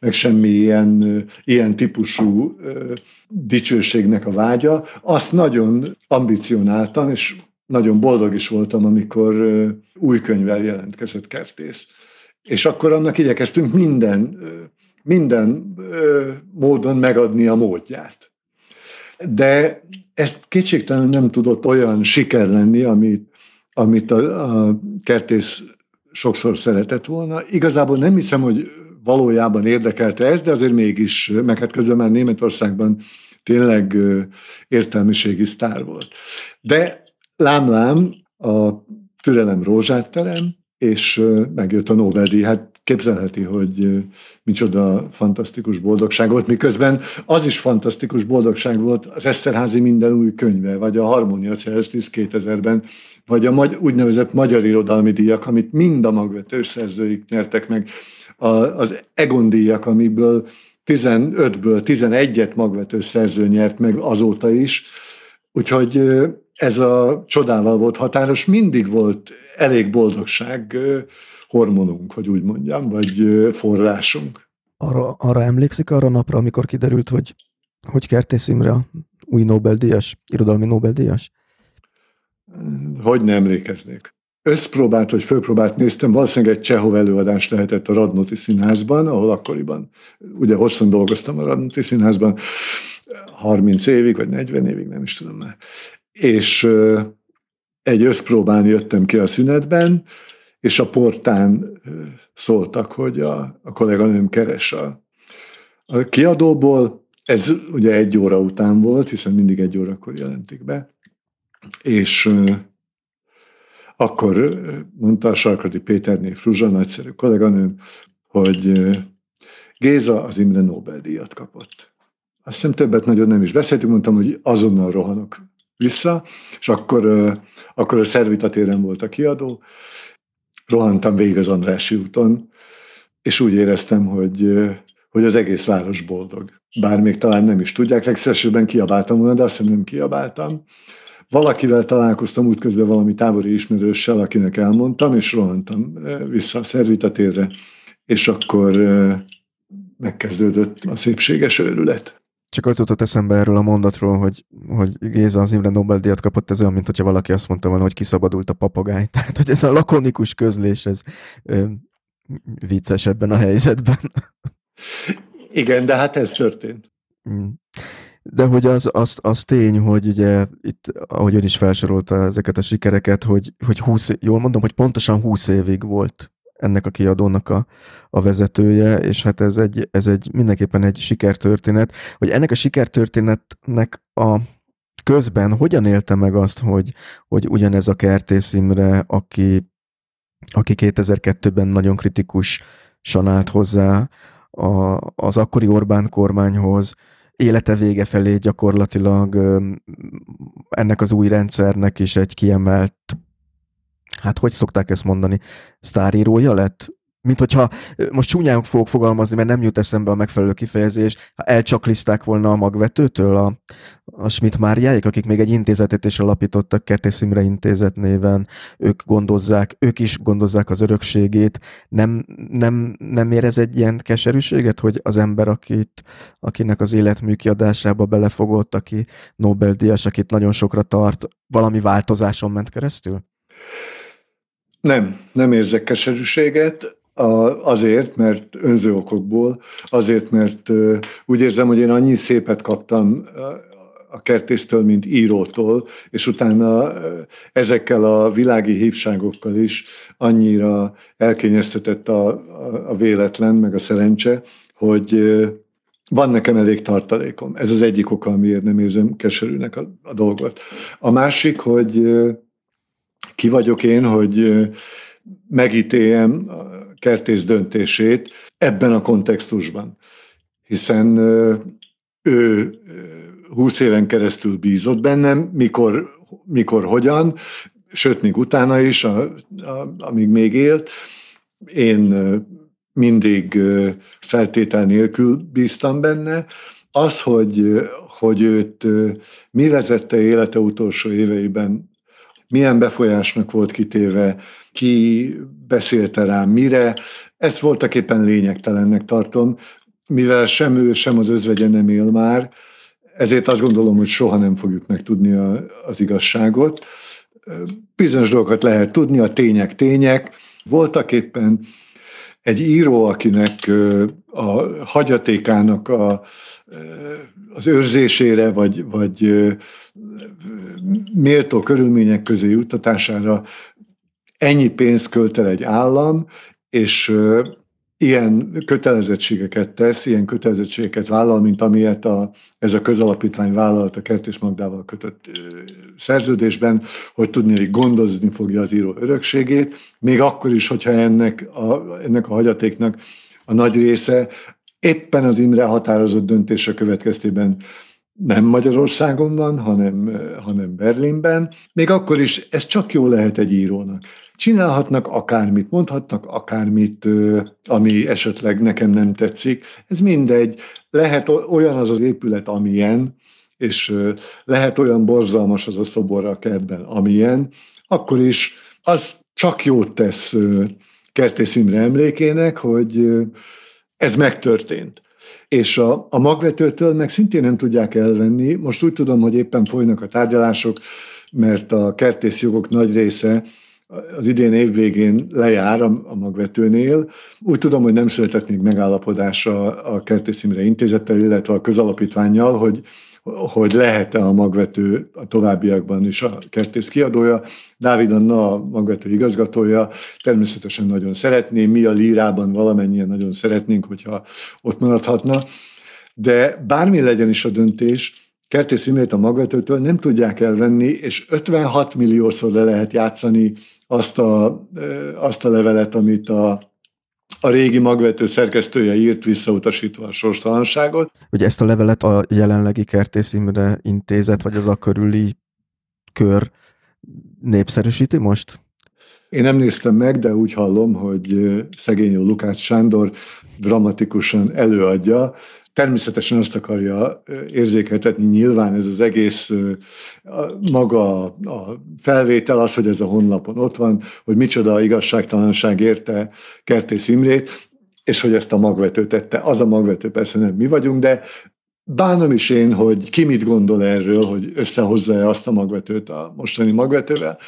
meg semmi ilyen, ilyen típusú dicsőségnek a vágya. Azt nagyon ambicionáltam, és nagyon boldog is voltam, amikor új könyvvel jelentkezett Kertész. És akkor annak igyekeztünk minden, minden módon megadni a módját. De ezt kétségtelenül nem tudott olyan siker lenni, amit, amit a, a Kertész sokszor szeretett volna. Igazából nem hiszem, hogy valójában érdekelte ez, de azért mégis, meg hát közben már Németországban tényleg értelmiségi sztár volt. De lám-lám a türelem rózsát terem, és megjött a Nobel-díj. Hát képzelheti, hogy micsoda fantasztikus boldogság volt, miközben az is fantasztikus boldogság volt az Eszterházi minden új könyve, vagy a Harmonia Celestis 2000-ben, vagy a magy- úgynevezett magyar irodalmi díjak, amit mind a magvetős szerzőik nyertek meg, a, az Egon díjak, amiből 15-ből 11-et magvetős szerző nyert meg azóta is, úgyhogy ez a csodával volt határos, mindig volt elég boldogság hormonunk, hogy úgy mondjam, vagy forrásunk. Arra, arra emlékszik arra napra, amikor kiderült, hogy, hogy Kertész Imre új Nobel-díjas, irodalmi Nobel-díjas? Hogy nem emlékeznék. összpróbát vagy fölpróbát néztem, valószínűleg egy Csehov előadást lehetett a Radnoti Színházban, ahol akkoriban, ugye hosszan dolgoztam a Radnoti Színházban, 30 évig, vagy 40 évig, nem is tudom már. És egy összpróbán jöttem ki a szünetben, és a portán szóltak, hogy a, a kolléganőm keres a, a kiadóból. Ez ugye egy óra után volt, hiszen mindig egy órakor jelentik be. És akkor mondta a Sarkadi Péterné Fruzsa, nagyszerű kolléganőm, hogy Géza az Imre Nobel-díjat kapott. Azt hiszem többet nagyon nem is beszéltünk, mondtam, hogy azonnal rohanok vissza, és akkor, akkor a Szervita téren volt a kiadó, rohantam végig az Andrási úton, és úgy éreztem, hogy, hogy az egész város boldog. Bár még talán nem is tudják, legszívesebben kiabáltam volna, de azt hiszem nem kiabáltam. Valakivel találkoztam útközben valami tábori ismerőssel, akinek elmondtam, és rohantam vissza a Szervita térre, és akkor megkezdődött a szépséges őrület. Csak az jutott eszembe erről a mondatról, hogy, hogy Géza az Imre Nobel-díjat kapott, ez olyan, mint hogyha valaki azt mondta volna, hogy kiszabadult a papagáj. Tehát, hogy ez a lakonikus közlés, ez ö, vicces ebben a helyzetben. Igen, de hát ez történt. Mm. De hogy az, az, az tény, hogy ugye itt, ahogy ön is felsorolta ezeket a sikereket, hogy, hogy 20, jól mondom, hogy pontosan 20 évig volt ennek a kiadónak a, a vezetője, és hát ez egy, ez egy mindenképpen egy sikertörténet, hogy ennek a sikertörténetnek a közben hogyan élte meg azt, hogy, hogy ugyanez a Kertész Imre, aki, aki 2002-ben nagyon kritikus állt hozzá a, az akkori Orbán kormányhoz, élete vége felé gyakorlatilag ennek az új rendszernek is egy kiemelt hát hogy szokták ezt mondani, sztárírója lett? Mint hogyha, most csúnyán fogok fogalmazni, mert nem jut eszembe a megfelelő kifejezés, ha elcsakliszták volna a magvetőtől a, a Schmidt Máriáik, akik még egy intézetet is alapítottak, Kertész Imre intézet néven, ők gondozzák, ők is gondozzák az örökségét. Nem, nem, nem érez egy ilyen keserűséget, hogy az ember, akit, akinek az életmű kiadásába belefogott, aki Nobel-díjas, akit nagyon sokra tart, valami változáson ment keresztül? Nem, nem érzek keserűséget, azért, mert önző okokból, azért, mert úgy érzem, hogy én annyi szépet kaptam a kertésztől, mint írótól, és utána ezekkel a világi hívságokkal is annyira elkényeztetett a, a, a véletlen, meg a szerencse, hogy van nekem elég tartalékom. Ez az egyik oka, amiért nem érzem keserűnek a, a dolgot. A másik, hogy ki vagyok én, hogy megítéljem kertész döntését ebben a kontextusban. Hiszen ő 20 éven keresztül bízott bennem, mikor, mikor hogyan, sőt, még utána is, a, a, amíg még élt. Én mindig feltétel nélkül bíztam benne. Az, hogy, hogy őt mi vezette élete utolsó éveiben milyen befolyásnak volt kitéve, ki beszélte rám, mire. Ezt voltak éppen lényegtelennek tartom, mivel sem ő, sem az özvegye nem él már, ezért azt gondolom, hogy soha nem fogjuk megtudni a, az igazságot. Bizonyos dolgokat lehet tudni, a tények tények. Voltak éppen egy író, akinek a hagyatékának a, az őrzésére, vagy, vagy méltó körülmények közé juttatására ennyi pénzt költ el egy állam, és ilyen kötelezettségeket tesz, ilyen kötelezettségeket vállal, mint amilyet a, ez a közalapítvány vállalt a Kertész Magdával kötött szerződésben, hogy tudni, hogy gondozni fogja az író örökségét, még akkor is, hogyha ennek a, ennek a hagyatéknak a nagy része éppen az Imre határozott döntése következtében nem Magyarországon van, hanem, hanem Berlinben. Még akkor is ez csak jó lehet egy írónak. Csinálhatnak akármit, mondhatnak akármit, ami esetleg nekem nem tetszik. Ez mindegy. Lehet olyan az az épület, amilyen, és lehet olyan borzalmas az a szobor a kertben, amilyen, akkor is az csak jót tesz Kertész Imre emlékének, hogy ez megtörtént. És a, a magvetőtől meg szintén nem tudják elvenni. Most úgy tudom, hogy éppen folynak a tárgyalások, mert a kertész jogok nagy része az idén év végén lejár a, a magvetőnél. Úgy tudom, hogy nem született még megállapodás a, a Kertész Imre intézettel, illetve a közalapítványjal, hogy hogy lehet-e a magvető a továbbiakban is a kertész kiadója. Dávid Anna, a magvető igazgatója, természetesen nagyon szeretné, mi a lírában valamennyien nagyon szeretnénk, hogyha ott maradhatna, de bármi legyen is a döntés, Kertész Imrét a magvetőtől nem tudják elvenni, és 56 milliószor le lehet játszani azt a, azt a levelet, amit a a régi magvető szerkesztője írt visszautasítva a sorstalanságot. Ugye ezt a levelet a jelenlegi Kertész Imre intézet, vagy az a körüli kör népszerűsíti most? Én nem néztem meg, de úgy hallom, hogy szegény Lukács Sándor dramatikusan előadja, természetesen azt akarja érzékeltetni, nyilván ez az egész maga a felvétel, az, hogy ez a honlapon ott van, hogy micsoda igazságtalanság érte Kertész Imrét, és hogy ezt a magvető tette. Az a magvető persze nem mi vagyunk, de bánom is én, hogy ki mit gondol erről, hogy összehozza-e azt a magvetőt a mostani magvetővel.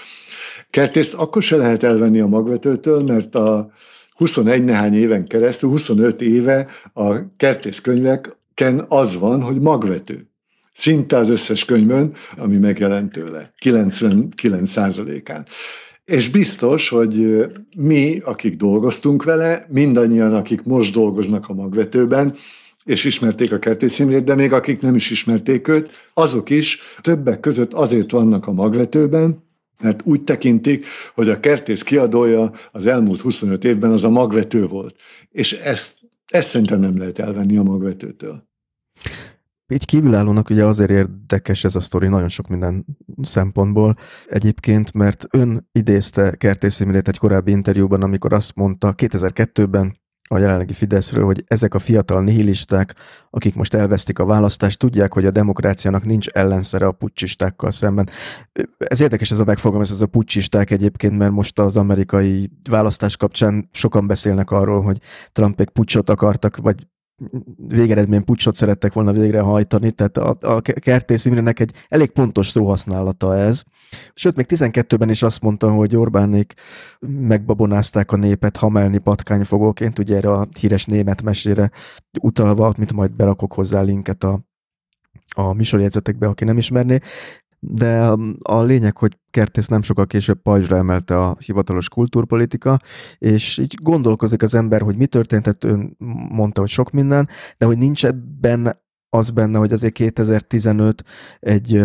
Kertészt akkor se lehet elvenni a magvetőtől, mert a 21 nehány éven keresztül, 25 éve a kertészkönyveken az van, hogy magvető. Szinte az összes könyvön, ami megjelent tőle, 99 án És biztos, hogy mi, akik dolgoztunk vele, mindannyian, akik most dolgoznak a magvetőben, és ismerték a kertészimrét, de még akik nem is ismerték őt, azok is többek között azért vannak a magvetőben, mert úgy tekintik, hogy a kertész kiadója az elmúlt 25 évben az a magvető volt. És ezt, ezt szerintem nem lehet elvenni a magvetőtől. Így kívülállónak ugye azért érdekes ez a sztori nagyon sok minden szempontból. Egyébként, mert ön idézte Kertész egy korábbi interjúban, amikor azt mondta 2002-ben, a jelenlegi Fideszről, hogy ezek a fiatal nihilisták, akik most elvesztik a választást, tudják, hogy a demokráciának nincs ellenszere a pucsistákkal szemben. Ez érdekes ez a megfogalmazás, ez a pucsisták egyébként, mert most az amerikai választás kapcsán sokan beszélnek arról, hogy Trumpék pucsot akartak, vagy végeredmény pucsot szerettek volna végrehajtani, tehát a, a Kertész Imrének egy elég pontos szóhasználata ez. Sőt, még 12-ben is azt mondta, hogy Orbánék megbabonázták a népet hamelni patkányfogóként, ugye erre a híres német mesére utalva, mint majd berakok hozzá linket a, a műsorjegyzetekbe, aki nem ismerné de a lényeg, hogy Kertész nem sokkal később pajzsra emelte a hivatalos kultúrpolitika, és így gondolkozik az ember, hogy mi történt, tehát ön mondta, hogy sok minden, de hogy nincs ebben az benne, hogy azért 2015 egy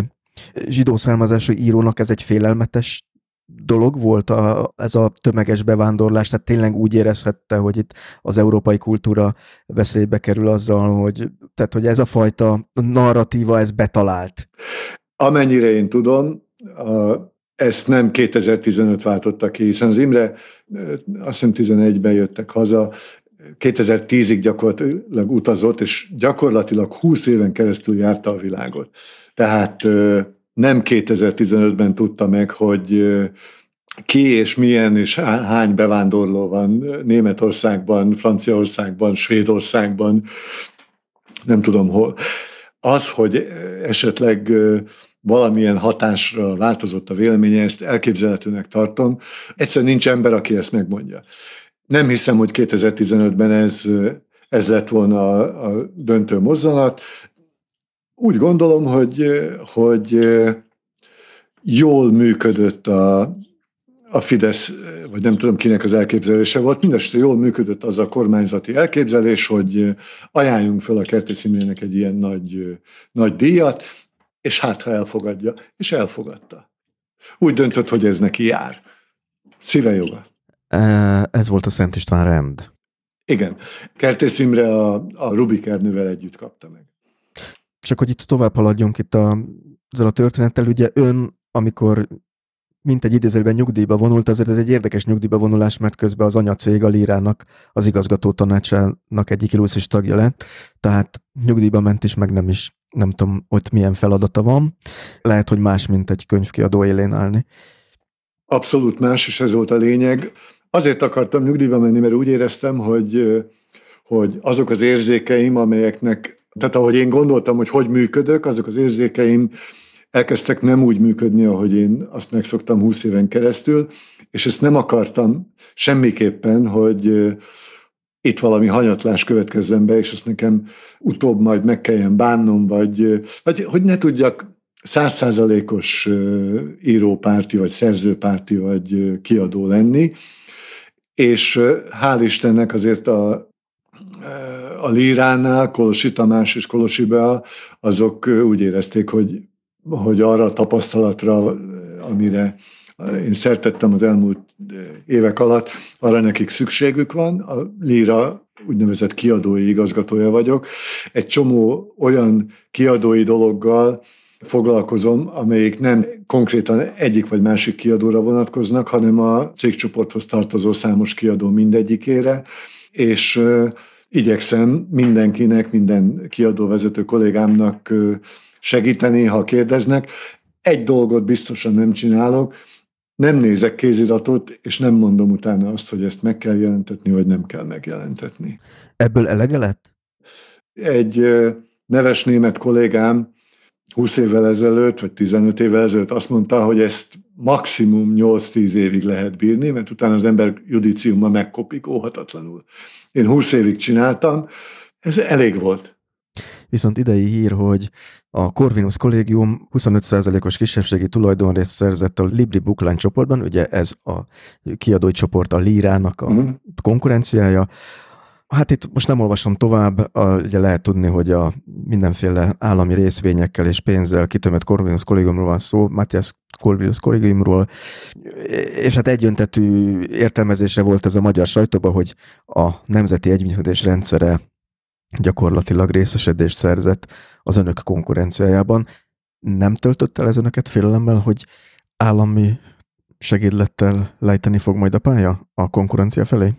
zsidó származású írónak ez egy félelmetes dolog volt a, ez a tömeges bevándorlás, tehát tényleg úgy érezhette, hogy itt az európai kultúra veszélybe kerül azzal, hogy, tehát, hogy ez a fajta narratíva, ez betalált. Amennyire én tudom, ezt nem 2015 váltotta ki, hiszen az Imre azt hiszem 11-ben jöttek haza, 2010-ig gyakorlatilag utazott, és gyakorlatilag 20 éven keresztül járta a világot. Tehát nem 2015-ben tudta meg, hogy ki és milyen és hány bevándorló van Németországban, Franciaországban, Svédországban, nem tudom hol. Az, hogy esetleg valamilyen hatásra változott a véleménye, ezt elképzelhetőnek tartom. Egyszerűen nincs ember, aki ezt megmondja. Nem hiszem, hogy 2015-ben ez, ez lett volna a, a döntő mozzanat. Úgy gondolom, hogy, hogy jól működött a, a Fidesz, vagy nem tudom kinek az elképzelése volt, mindestre jól működött az a kormányzati elképzelés, hogy ajánljunk fel a Kertész egy ilyen nagy, nagy díjat, és hát ha elfogadja, és elfogadta. Úgy döntött, hogy ez neki jár. Szíve joga. Ez volt a Szent István rend. Igen. Kertész Imre a, a Rubik Ernővel együtt kapta meg. Csak hogy itt tovább haladjunk itt a, ezzel a történettel, ugye ön, amikor mint egy idézőben nyugdíjba vonult, azért ez egy érdekes nyugdíjba vonulás, mert közben az anyacég a Lírának, az igazgató tanácsának egyik is tagja lett, tehát nyugdíjba ment is, meg nem is, nem tudom, ott milyen feladata van. Lehet, hogy más, mint egy könyvkiadó élén állni. Abszolút más, és ez volt a lényeg. Azért akartam nyugdíjba menni, mert úgy éreztem, hogy, hogy azok az érzékeim, amelyeknek, tehát ahogy én gondoltam, hogy hogy működök, azok az érzékeim elkezdtek nem úgy működni, ahogy én azt megszoktam 20 éven keresztül, és ezt nem akartam semmiképpen, hogy itt valami hanyatlás következzen be, és ezt nekem utóbb majd meg kelljen bánnom, vagy, vagy hogy ne tudjak százszázalékos írópárti, vagy szerzőpárti, vagy kiadó lenni. És hál' Istennek azért a, a Líránál, Kolosi Tamás és Kolosi Bea, azok úgy érezték, hogy, hogy arra a tapasztalatra, amire én szertettem az elmúlt évek alatt, arra nekik szükségük van. A Líra úgynevezett kiadói igazgatója vagyok. Egy csomó olyan kiadói dologgal foglalkozom, amelyik nem konkrétan egyik vagy másik kiadóra vonatkoznak, hanem a cégcsoporthoz tartozó számos kiadó mindegyikére, és igyekszem mindenkinek, minden kiadóvezető kollégámnak segíteni, ha kérdeznek. Egy dolgot biztosan nem csinálok, nem nézek kéziratot, és nem mondom utána azt, hogy ezt meg kell jelentetni, vagy nem kell megjelentetni. Ebből elege lett? Egy neves német kollégám 20 évvel ezelőtt, vagy 15 évvel ezelőtt azt mondta, hogy ezt maximum 8-10 évig lehet bírni, mert utána az ember judiciumma megkopik óhatatlanul. Én 20 évig csináltam, ez elég volt. Viszont idei hír, hogy a Corvinus kollégium 25%-os kisebbségi tulajdonrészt szerzett a Libri Bookline csoportban, ugye ez a kiadói csoport a Lírának a uh-huh. konkurenciája. Hát itt most nem olvasom tovább, a, ugye lehet tudni, hogy a mindenféle állami részvényekkel és pénzzel kitömött Corvinus kollégiumról van szó, Matthias Corvinus kollégiumról, és hát egyöntetű értelmezése volt ez a magyar sajtóban, hogy a nemzeti együttműködés rendszere gyakorlatilag részesedést szerzett az önök konkurenciájában. Nem töltött el ez önöket félelemmel, hogy állami segédlettel lejteni fog majd a pálya a konkurencia felé?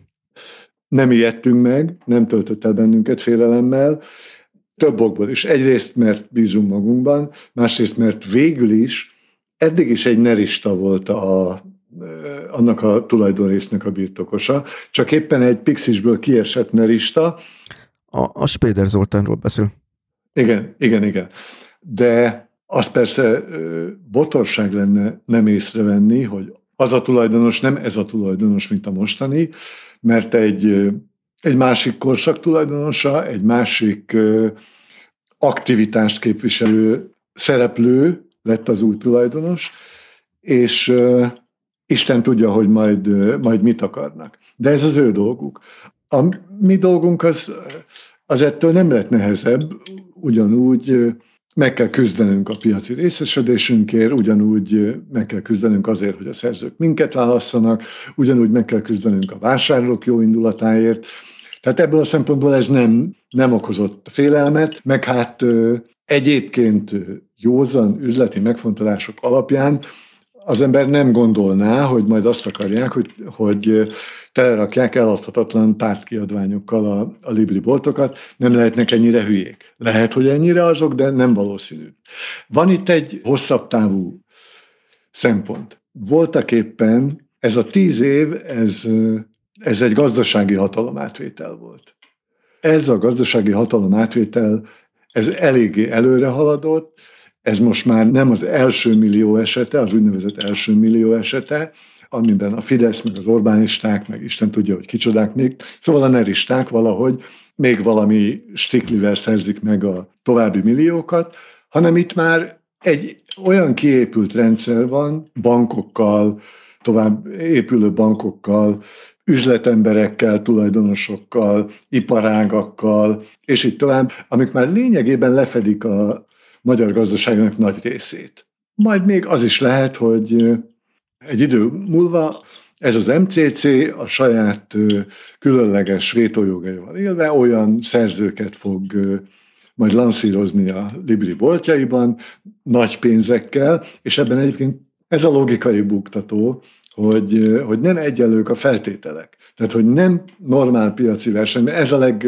Nem ijedtünk meg, nem töltött el bennünket félelemmel, több okból is. Egyrészt, mert bízunk magunkban, másrészt, mert végül is eddig is egy nerista volt a, annak a tulajdonrésznek a birtokosa, csak éppen egy pixisből kiesett nerista, a, a Spéder Zoltánról beszél. Igen, igen, igen. De az persze botorság lenne nem észrevenni, hogy az a tulajdonos nem ez a tulajdonos, mint a mostani, mert egy, egy másik korszak tulajdonosa, egy másik aktivitást képviselő szereplő lett az új tulajdonos, és Isten tudja, hogy majd, majd mit akarnak. De ez az ő dolguk. A mi dolgunk az, az ettől nem lett nehezebb, ugyanúgy meg kell küzdenünk a piaci részesedésünkért, ugyanúgy meg kell küzdenünk azért, hogy a szerzők minket válasszanak, ugyanúgy meg kell küzdenünk a vásárlók jó indulatáért. Tehát ebből a szempontból ez nem, nem okozott félelmet, meg hát egyébként józan üzleti megfontolások alapján az ember nem gondolná, hogy majd azt akarják, hogy, hogy telerakják eladhatatlan pártkiadványokkal a, a Libri boltokat, nem lehetnek ennyire hülyék. Lehet, hogy ennyire azok, de nem valószínű. Van itt egy hosszabb távú szempont. Voltak éppen ez a tíz év, ez, ez egy gazdasági hatalomátvétel volt. Ez a gazdasági hatalomátvétel, ez eléggé előre haladott, ez most már nem az első millió esete, az úgynevezett első millió esete, amiben a Fidesz, meg az Orbánisták, meg Isten tudja, hogy kicsodák még, szóval a neristák valahogy még valami stiklivel szerzik meg a további milliókat, hanem itt már egy olyan kiépült rendszer van, bankokkal, tovább épülő bankokkal, üzletemberekkel, tulajdonosokkal, iparágakkal, és így tovább, amik már lényegében lefedik a magyar gazdaságnak nagy részét. Majd még az is lehet, hogy egy idő múlva ez az MCC a saját különleges vétójogaival élve olyan szerzőket fog majd lanszírozni a Libri boltjaiban, nagy pénzekkel, és ebben egyébként ez a logikai buktató, hogy, hogy nem egyenlők a feltételek. Tehát, hogy nem normál piaci verseny, ez a leg,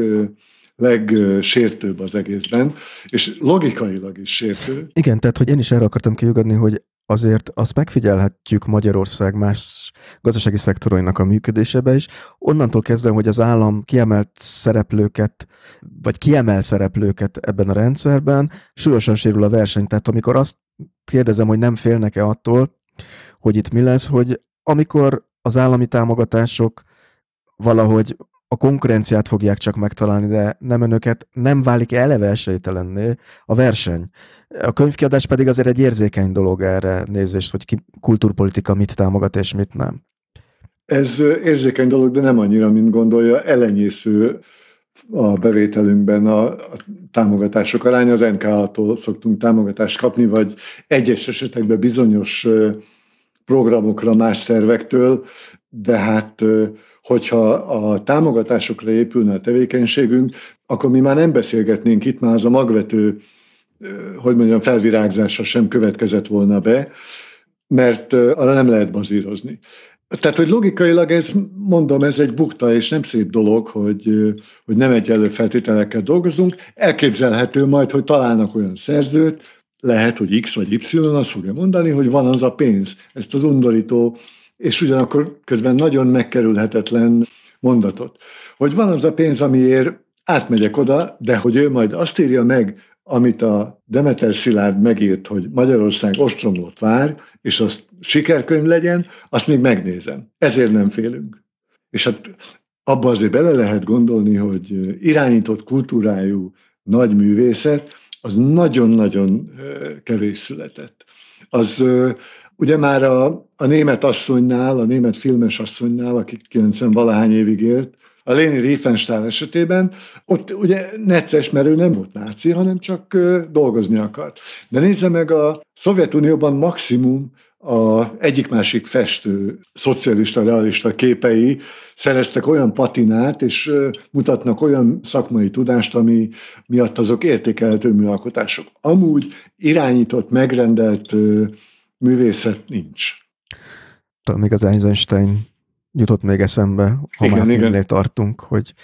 legsértőbb az egészben, és logikailag is sértő. Igen, tehát, hogy én is erre akartam kiugadni, hogy azért azt megfigyelhetjük Magyarország más gazdasági szektorainak a működésebe is. Onnantól kezdve, hogy az állam kiemelt szereplőket, vagy kiemel szereplőket ebben a rendszerben, súlyosan sérül a verseny. Tehát amikor azt kérdezem, hogy nem félnek-e attól, hogy itt mi lesz, hogy amikor az állami támogatások valahogy a konkurenciát fogják csak megtalálni, de nem önöket, nem válik eleve esélytelenné a verseny. A könyvkiadás pedig azért egy érzékeny dolog erre nézvést, hogy ki kultúrpolitika mit támogat és mit nem. Ez érzékeny dolog, de nem annyira, mint gondolja. Elenyésző a bevételünkben a, a támogatások aránya. Az NK-tól szoktunk támogatást kapni, vagy egyes esetekben bizonyos programokra más szervektől, de hát hogyha a támogatásokra épülne a tevékenységünk, akkor mi már nem beszélgetnénk itt, már az a magvető, hogy mondjam, felvirágzása sem következett volna be, mert arra nem lehet bazírozni. Tehát, hogy logikailag ez, mondom, ez egy bukta, és nem szép dolog, hogy, hogy nem egyenlő feltételekkel dolgozunk. Elképzelhető majd, hogy találnak olyan szerzőt, lehet, hogy X vagy Y azt fogja mondani, hogy van az a pénz. Ezt az undorító, és ugyanakkor közben nagyon megkerülhetetlen mondatot. Hogy van az a pénz, amiért átmegyek oda, de hogy ő majd azt írja meg, amit a Demeter Szilárd megírt, hogy Magyarország ostromlott vár, és azt sikerkönyv legyen, azt még megnézem. Ezért nem félünk. És hát abba azért bele lehet gondolni, hogy irányított kultúrájú nagy művészet, az nagyon-nagyon kevés született. Az ugye már a, a német asszonynál, a német filmes asszonynál, aki 90 valahány évig élt, a Léni Riefenstahl esetében, ott ugye necces, mert ő nem volt náci, hanem csak dolgozni akart. De nézze meg a Szovjetunióban maximum a egyik-másik festő, szocialista, realista képei szereztek olyan patinát, és mutatnak olyan szakmai tudást, ami miatt azok értékelhető műalkotások. Amúgy irányított, megrendelt művészet nincs. Talán még az Einstein jutott még eszembe, ha igen, már igen. tartunk, hogy,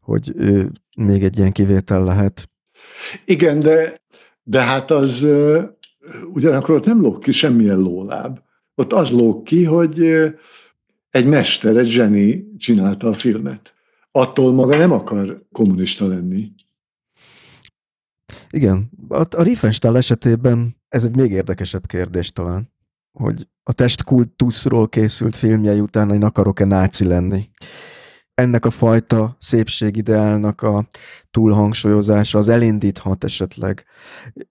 hogy ő még egy ilyen kivétel lehet. Igen, de, de hát az ugyanakkor ott nem lóg ki semmilyen lóláb. Ott az lóg ki, hogy egy mester, egy zseni csinálta a filmet. Attól maga nem akar kommunista lenni. Igen, a, a Riefenstahl esetében ez egy még érdekesebb kérdés talán, hogy a testkultuszról készült filmjei után én akarok-e náci lenni. Ennek a fajta szépségideálnak a túlhangsúlyozása az elindíthat esetleg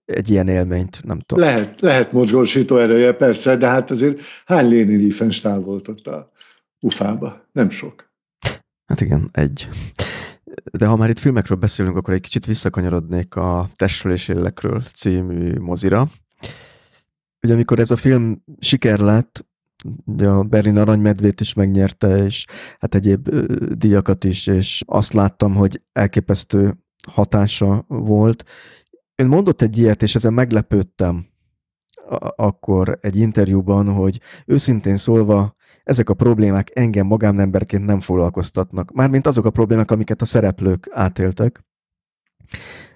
egy ilyen élményt, nem tudom. Lehet, lehet mozgósító erője, persze, de hát azért hány Léni Riefenstahl volt ott a ufába? Nem sok. Hát igen, egy. De ha már itt filmekről beszélünk, akkor egy kicsit visszakanyarodnék a Testről és Élekről című mozira, Ugye amikor ez a film siker lett, a Berlin Aranymedvét is megnyerte, és hát egyéb díjakat is, és azt láttam, hogy elképesztő hatása volt. Én mondott egy ilyet, és ezen meglepődtem akkor egy interjúban, hogy őszintén szólva ezek a problémák engem magánemberként nem foglalkoztatnak. Mármint azok a problémák, amiket a szereplők átéltek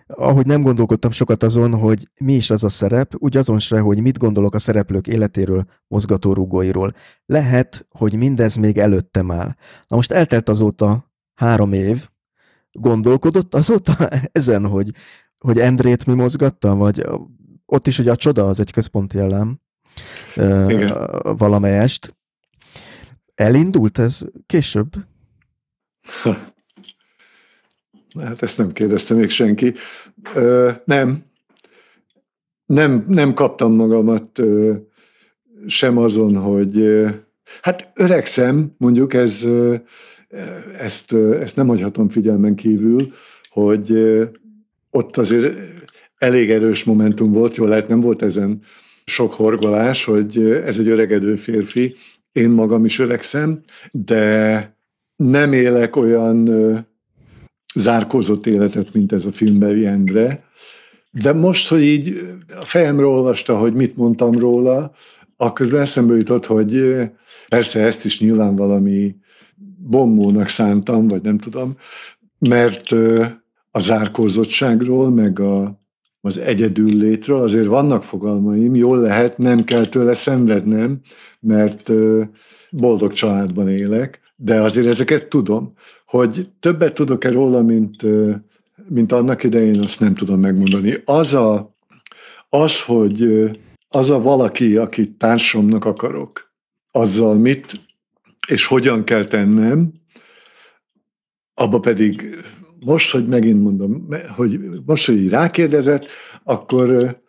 ahogy nem gondolkodtam sokat azon, hogy mi is az a szerep, úgy azon se, hogy mit gondolok a szereplők életéről, mozgatórugóiról. Lehet, hogy mindez még előttem áll. Na most eltelt azóta három év, gondolkodott azóta ezen, hogy, hogy Endrét mi mozgatta, vagy ott is, hogy a csoda az egy központi elem Igen. valamelyest. Elindult ez később? Hát ezt nem kérdezte még senki. Ö, nem. Nem, nem kaptam magamat ö, sem azon, hogy ö, hát öregszem, mondjuk ez, ö, ezt, ö, ezt nem hagyhatom figyelmen kívül, hogy ö, ott azért elég erős momentum volt, jól lehet, nem volt ezen sok horgolás, hogy ez egy öregedő férfi, én magam is öregszem, de nem élek olyan zárkózott életet, mint ez a filmbeli Endre. De most, hogy így a fejemről olvasta, hogy mit mondtam róla, akkor eszembe jutott, hogy persze ezt is nyilván valami bombónak szántam, vagy nem tudom, mert a zárkózottságról, meg a, az egyedül létről azért vannak fogalmaim, jól lehet, nem kell tőle szenvednem, mert boldog családban élek, de azért ezeket tudom. Hogy többet tudok-e róla, mint, mint annak idején, azt nem tudom megmondani. Az, a, az hogy az a valaki, akit társamnak akarok, azzal mit és hogyan kell tennem, abba pedig most, hogy megint mondom, hogy most, hogy így rákérdezett, akkor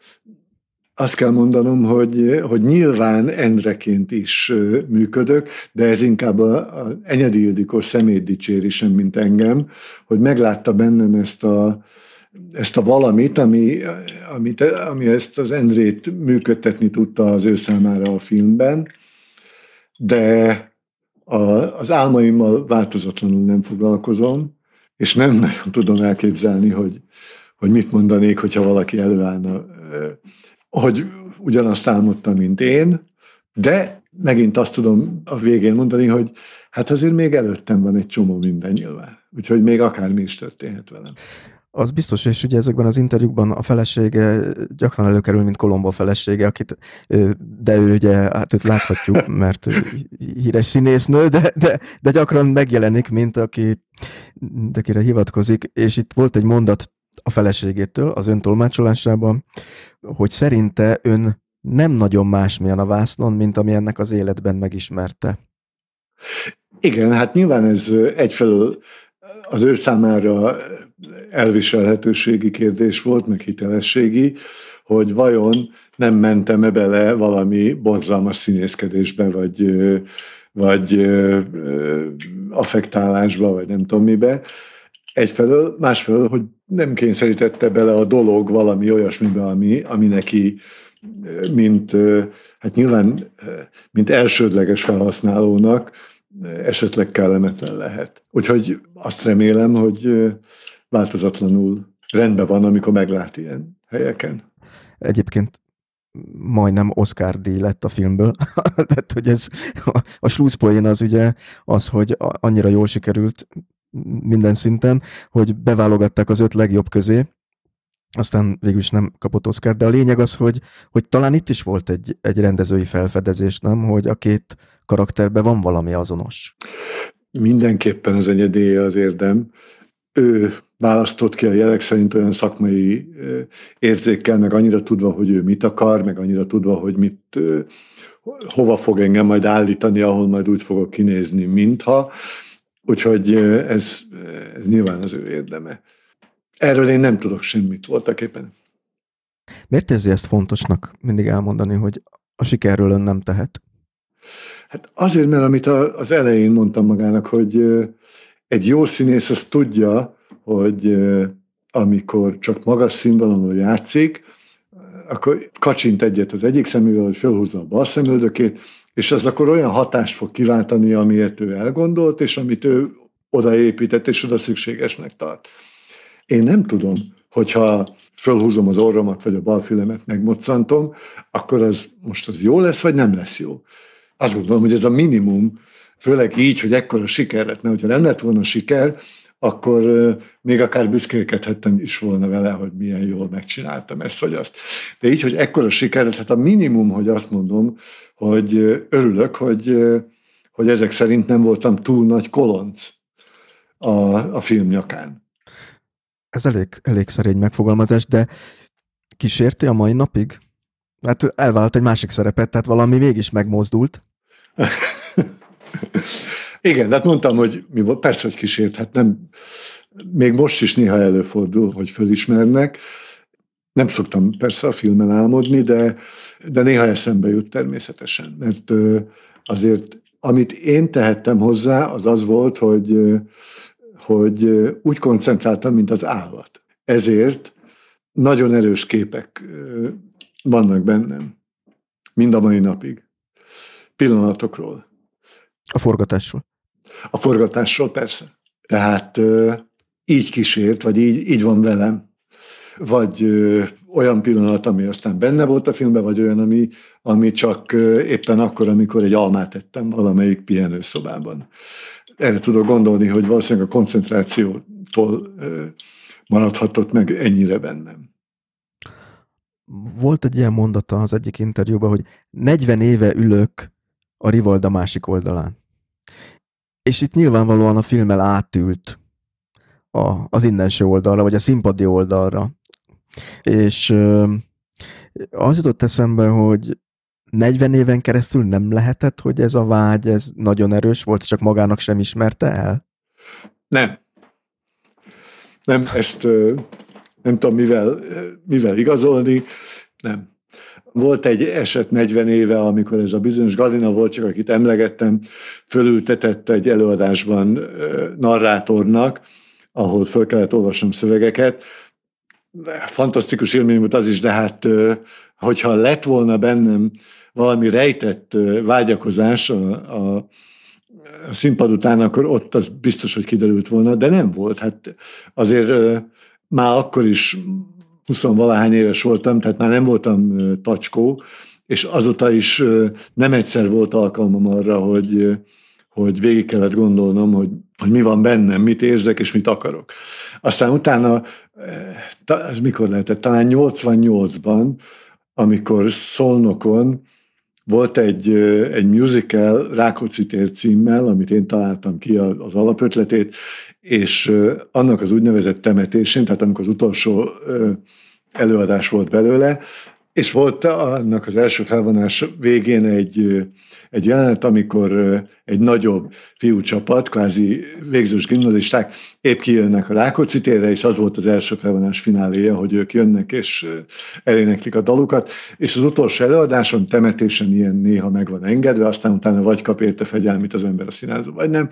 azt kell mondanom, hogy, hogy nyilván Endreként is működök, de ez inkább a, a Enyedi Ildikos szemét dicséri mint engem, hogy meglátta bennem ezt a, ezt a valamit, ami, amit, ami ezt az Endrét működtetni tudta az ő számára a filmben, de a, az álmaimmal változatlanul nem foglalkozom, és nem nagyon tudom elképzelni, hogy, hogy mit mondanék, hogyha valaki előállna, hogy ugyanazt álmodta, mint én, de megint azt tudom a végén mondani, hogy hát azért még előttem van egy csomó minden nyilván. Úgyhogy még akármi is történhet velem. Az biztos, és ugye ezekben az interjúkban a felesége gyakran előkerül, mint Kolombo felesége, akit, de ő ugye, hát őt láthatjuk, mert híres színésznő, de, de, de gyakran megjelenik, mint aki, akire hivatkozik, és itt volt egy mondat a feleségétől, az ön tolmácsolásában, hogy szerinte ön nem nagyon másmilyen a vásznon, mint ami ennek az életben megismerte. Igen, hát nyilván ez egyfelől az ő számára elviselhetőségi kérdés volt, meg hitelességi, hogy vajon nem mentem-e bele valami borzalmas színészkedésbe, vagy, vagy affektálásba, vagy nem tudom mibe. Egyfelől, másfelől, hogy nem kényszerítette bele a dolog valami olyasmibe, ami, ami neki mint, hát nyilván, mint elsődleges felhasználónak esetleg kellemetlen lehet. Úgyhogy azt remélem, hogy változatlanul rendben van, amikor meglát ilyen helyeken. Egyébként majdnem Oscar díj lett a filmből. Tehát, hogy ez a, a az ugye az, hogy annyira jól sikerült minden szinten, hogy beválogatták az öt legjobb közé, aztán végül is nem kapott Oscar, de a lényeg az, hogy, hogy talán itt is volt egy, egy rendezői felfedezés, nem? Hogy a két karakterben van valami azonos. Mindenképpen az enyedéje az érdem. Ő választott ki a jelek szerint olyan szakmai érzékkel, meg annyira tudva, hogy ő mit akar, meg annyira tudva, hogy mit, hova fog engem majd állítani, ahol majd úgy fogok kinézni, mintha. Úgyhogy ez, ez nyilván az ő érdeme. Erről én nem tudok semmit voltak éppen. Miért érzi ezt fontosnak mindig elmondani, hogy a sikerről ön nem tehet? Hát azért, mert amit az elején mondtam magának, hogy egy jó színész azt tudja, hogy amikor csak magas színvonalon játszik, akkor kacsint egyet az egyik szemével, hogy felhúzza a bal szemöldökét, és az akkor olyan hatást fog kiváltani, amiért ő elgondolt, és amit ő odaépített, és oda szükségesnek tart. Én nem tudom, hogyha fölhúzom az orromat, vagy a balfülemet megmoccantom, akkor az most az jó lesz, vagy nem lesz jó. Azt gondolom, hogy ez a minimum, főleg így, hogy ekkora siker lett, mert hogyha nem lett volna siker, akkor még akár büszkélkedhettem is volna vele, hogy milyen jól megcsináltam ezt vagy azt. De így, hogy ekkora siker hát a minimum, hogy azt mondom, hogy örülök, hogy, hogy ezek szerint nem voltam túl nagy kolonc a, a film nyakán. Ez elég, elég szerény megfogalmazás, de kísérti a mai napig? Hát elvállalt egy másik szerepet, tehát valami mégis megmozdult. Igen, hát mondtam, hogy mi volt, persze, hogy kísért, hát nem, még most is néha előfordul, hogy fölismernek. Nem szoktam persze a filmen álmodni, de, de néha eszembe jut természetesen, mert azért amit én tehettem hozzá, az az volt, hogy, hogy úgy koncentráltam, mint az állat. Ezért nagyon erős képek vannak bennem, mind a mai napig. Pillanatokról. A forgatásról. A forgatásról persze. Tehát így kísért, vagy így, így van velem. Vagy ö, olyan pillanat, ami aztán benne volt a filmben, vagy olyan, ami, ami csak ö, éppen akkor, amikor egy almát ettem valamelyik pihenőszobában. Erre tudok gondolni, hogy valószínűleg a koncentrációtól ö, maradhatott meg ennyire bennem. Volt egy ilyen mondata az egyik interjúban, hogy 40 éve ülök a Rivalda másik oldalán. És itt nyilvánvalóan a filmmel átült a, az innenső oldalra, vagy a színpadi oldalra. És Az jutott eszembe, hogy 40 éven keresztül nem lehetett, hogy ez a vágy, ez nagyon erős volt, csak magának sem ismerte el? Nem. Nem, ezt nem tudom mivel, mivel igazolni, nem. Volt egy eset 40 éve, amikor ez a bizonyos Galina volt, csak akit emlegettem, fölültetett egy előadásban narrátornak, ahol föl kellett olvasnom szövegeket. Fantasztikus élmény volt az is, de hát hogyha lett volna bennem valami rejtett vágyakozás a, a, színpad után, akkor ott az biztos, hogy kiderült volna, de nem volt. Hát azért már akkor is 20 valahány éves voltam, tehát már nem voltam tacskó, és azóta is nem egyszer volt alkalmam arra, hogy, hogy végig kellett gondolnom, hogy, hogy mi van bennem, mit érzek és mit akarok. Aztán utána, ez mikor lehetett? Talán 88-ban, amikor Szolnokon volt egy, egy musical Rákóczi tér címmel, amit én találtam ki az alapötletét, és annak az úgynevezett temetésén, tehát amikor az utolsó előadás volt belőle, és volt annak az első felvonás végén egy, egy jelenet, amikor egy nagyobb fiúcsapat, kvázi végzős gimnazisták épp kijönnek a Rákóczi térre, és az volt az első felvonás fináléja, hogy ők jönnek és eléneklik a dalukat, és az utolsó előadáson temetésen ilyen néha meg van engedve, aztán utána vagy kap érte fegyelmit az ember a színházba, vagy nem,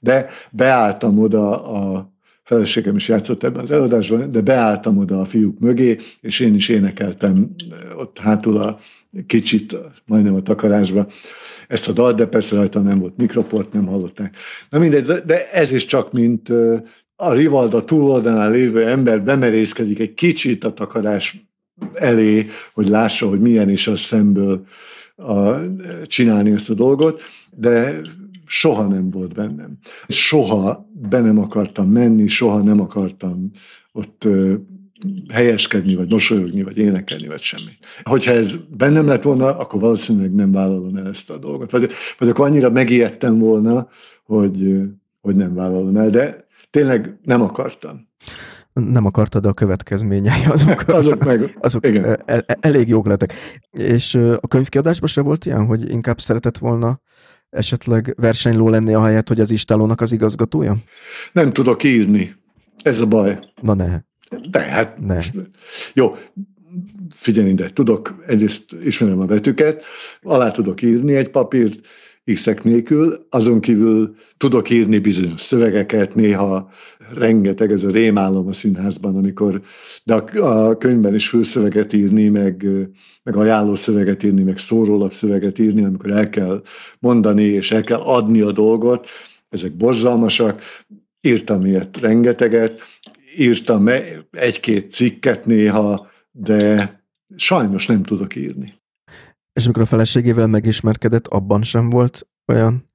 de beálltam oda a feleségem is játszott ebben az előadásban, de beálltam oda a fiúk mögé, és én is énekeltem ott hátul a kicsit, majdnem a takarásba ezt a dalt, de persze rajta nem volt mikroport, nem hallották. Na mindegy, de ez is csak mint a Rivalda túloldalán lévő ember bemerészkedik egy kicsit a takarás elé, hogy lássa, hogy milyen is a szemből a, csinálni ezt a dolgot, de soha nem volt bennem. Soha be nem akartam menni, soha nem akartam ott helyeskedni, vagy mosolyogni, vagy énekelni, vagy semmi. Hogyha ez bennem lett volna, akkor valószínűleg nem vállalom el ezt a dolgot. Vagy, vagy akkor annyira megijedtem volna, hogy, hogy nem vállalom el, de tényleg nem akartam. Nem akartad, de a következményei azok, azok, meg, azok igen. El, el, elég jók lettek. És a könyvkiadásban se volt ilyen, hogy inkább szeretett volna esetleg versenyló lenni a helyet, hogy az istálónak az igazgatója? Nem tudok írni. Ez a baj. Na ne. De hát... Ne. Jó, figyelj ide, tudok, egyrészt ismerem a betűket, alá tudok írni egy papírt, x nélkül, azon kívül tudok írni bizonyos szövegeket, néha rengeteg, ez a rémálom a színházban, amikor, de a, a könyvben is főszöveget írni, meg, meg ajánló szöveget írni, meg szórólap szöveget írni, amikor el kell mondani, és el kell adni a dolgot, ezek borzalmasak, írtam ilyet rengeteget, írtam egy-két cikket néha, de sajnos nem tudok írni. És amikor a feleségével megismerkedett, abban sem volt olyan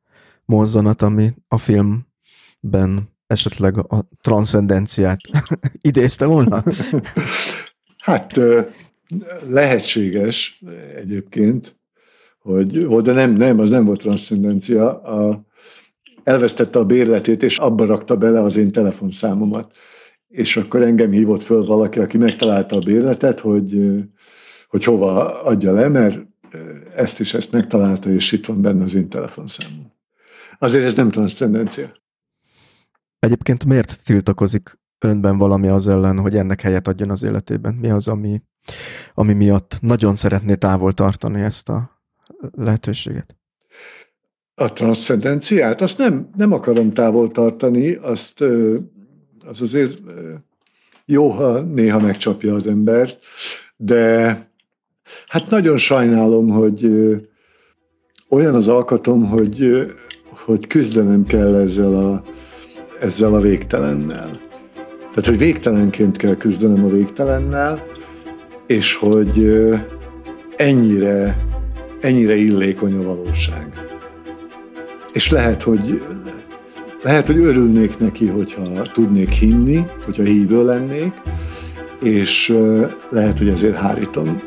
mozzanat, ami a filmben esetleg a transzcendenciát idézte volna? hát lehetséges egyébként, hogy, de nem, nem, az nem volt transzcendencia. A, elvesztette a bérletét, és abba rakta bele az én telefonszámomat. És akkor engem hívott föl valaki, aki megtalálta a bérletet, hogy, hogy hova adja le, mert ezt is ezt megtalálta, és itt van benne az én telefonszámom. Azért ez nem transzcendencia. Egyébként miért tiltakozik önben valami az ellen, hogy ennek helyet adjon az életében? Mi az, ami, ami miatt nagyon szeretné távol tartani ezt a lehetőséget? A transzcendenciát? Azt nem, nem akarom távol tartani, azt az azért jó, ha néha megcsapja az embert, de hát nagyon sajnálom, hogy olyan az alkatom, hogy, hogy küzdenem kell ezzel a, ezzel a végtelennel. Tehát, hogy végtelenként kell küzdenem a végtelennel, és hogy ennyire, ennyire illékony a valóság. És lehet, hogy lehet, hogy örülnék neki, hogyha tudnék hinni, hogyha hívő lennék, és lehet, hogy ezért hárítom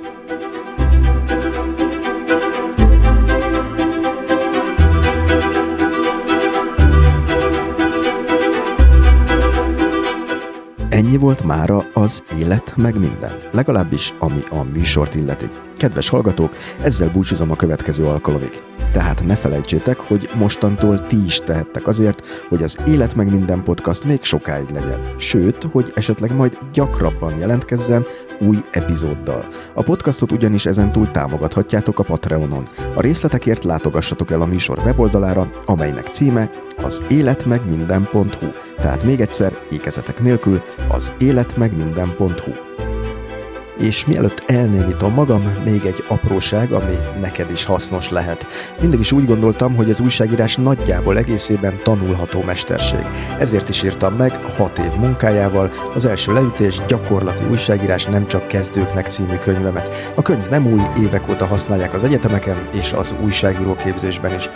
ennyi volt mára az élet meg minden, legalábbis ami a műsort illeti. Kedves hallgatók, ezzel búcsúzom a következő alkalomig. Tehát ne felejtsétek, hogy mostantól ti is tehettek azért, hogy az Élet meg minden podcast még sokáig legyen. Sőt, hogy esetleg majd gyakrabban jelentkezzen új epizóddal. A podcastot ugyanis ezentúl támogathatjátok a Patreonon. A részletekért látogassatok el a műsor weboldalára, amelynek címe az életmegminden.hu. Tehát még egyszer, ékezetek nélkül, az életmegminden.hu. És mielőtt elnémítom magam, még egy apróság, ami neked is hasznos lehet. Mindig is úgy gondoltam, hogy az újságírás nagyjából egészében tanulható mesterség. Ezért is írtam meg hat év munkájával az első leütés gyakorlati újságírás nem csak kezdőknek című könyvemet. A könyv nem új, évek óta használják az egyetemeken és az újságíró képzésben is.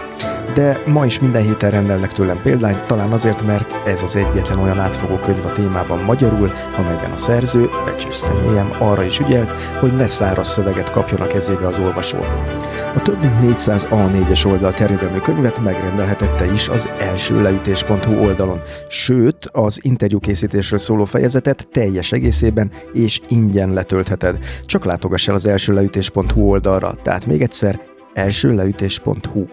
De ma is minden héten rendelnek tőlem példányt, talán azért, mert ez az egyetlen olyan átfogó könyv a témában magyarul, amelyben a szerző, becsés személyem arra is ügyelt, hogy ne száraz szöveget kapjon a kezébe az olvasó. A több mint 400 A4-es oldal terjedelmű könyvet megrendelhetette is az első leütés.hu oldalon, sőt, az interjúkészítésről szóló fejezetet teljes egészében és ingyen letöltheted. Csak látogass el az első leütés.hu oldalra, tehát még egyszer elsőleütés.hu.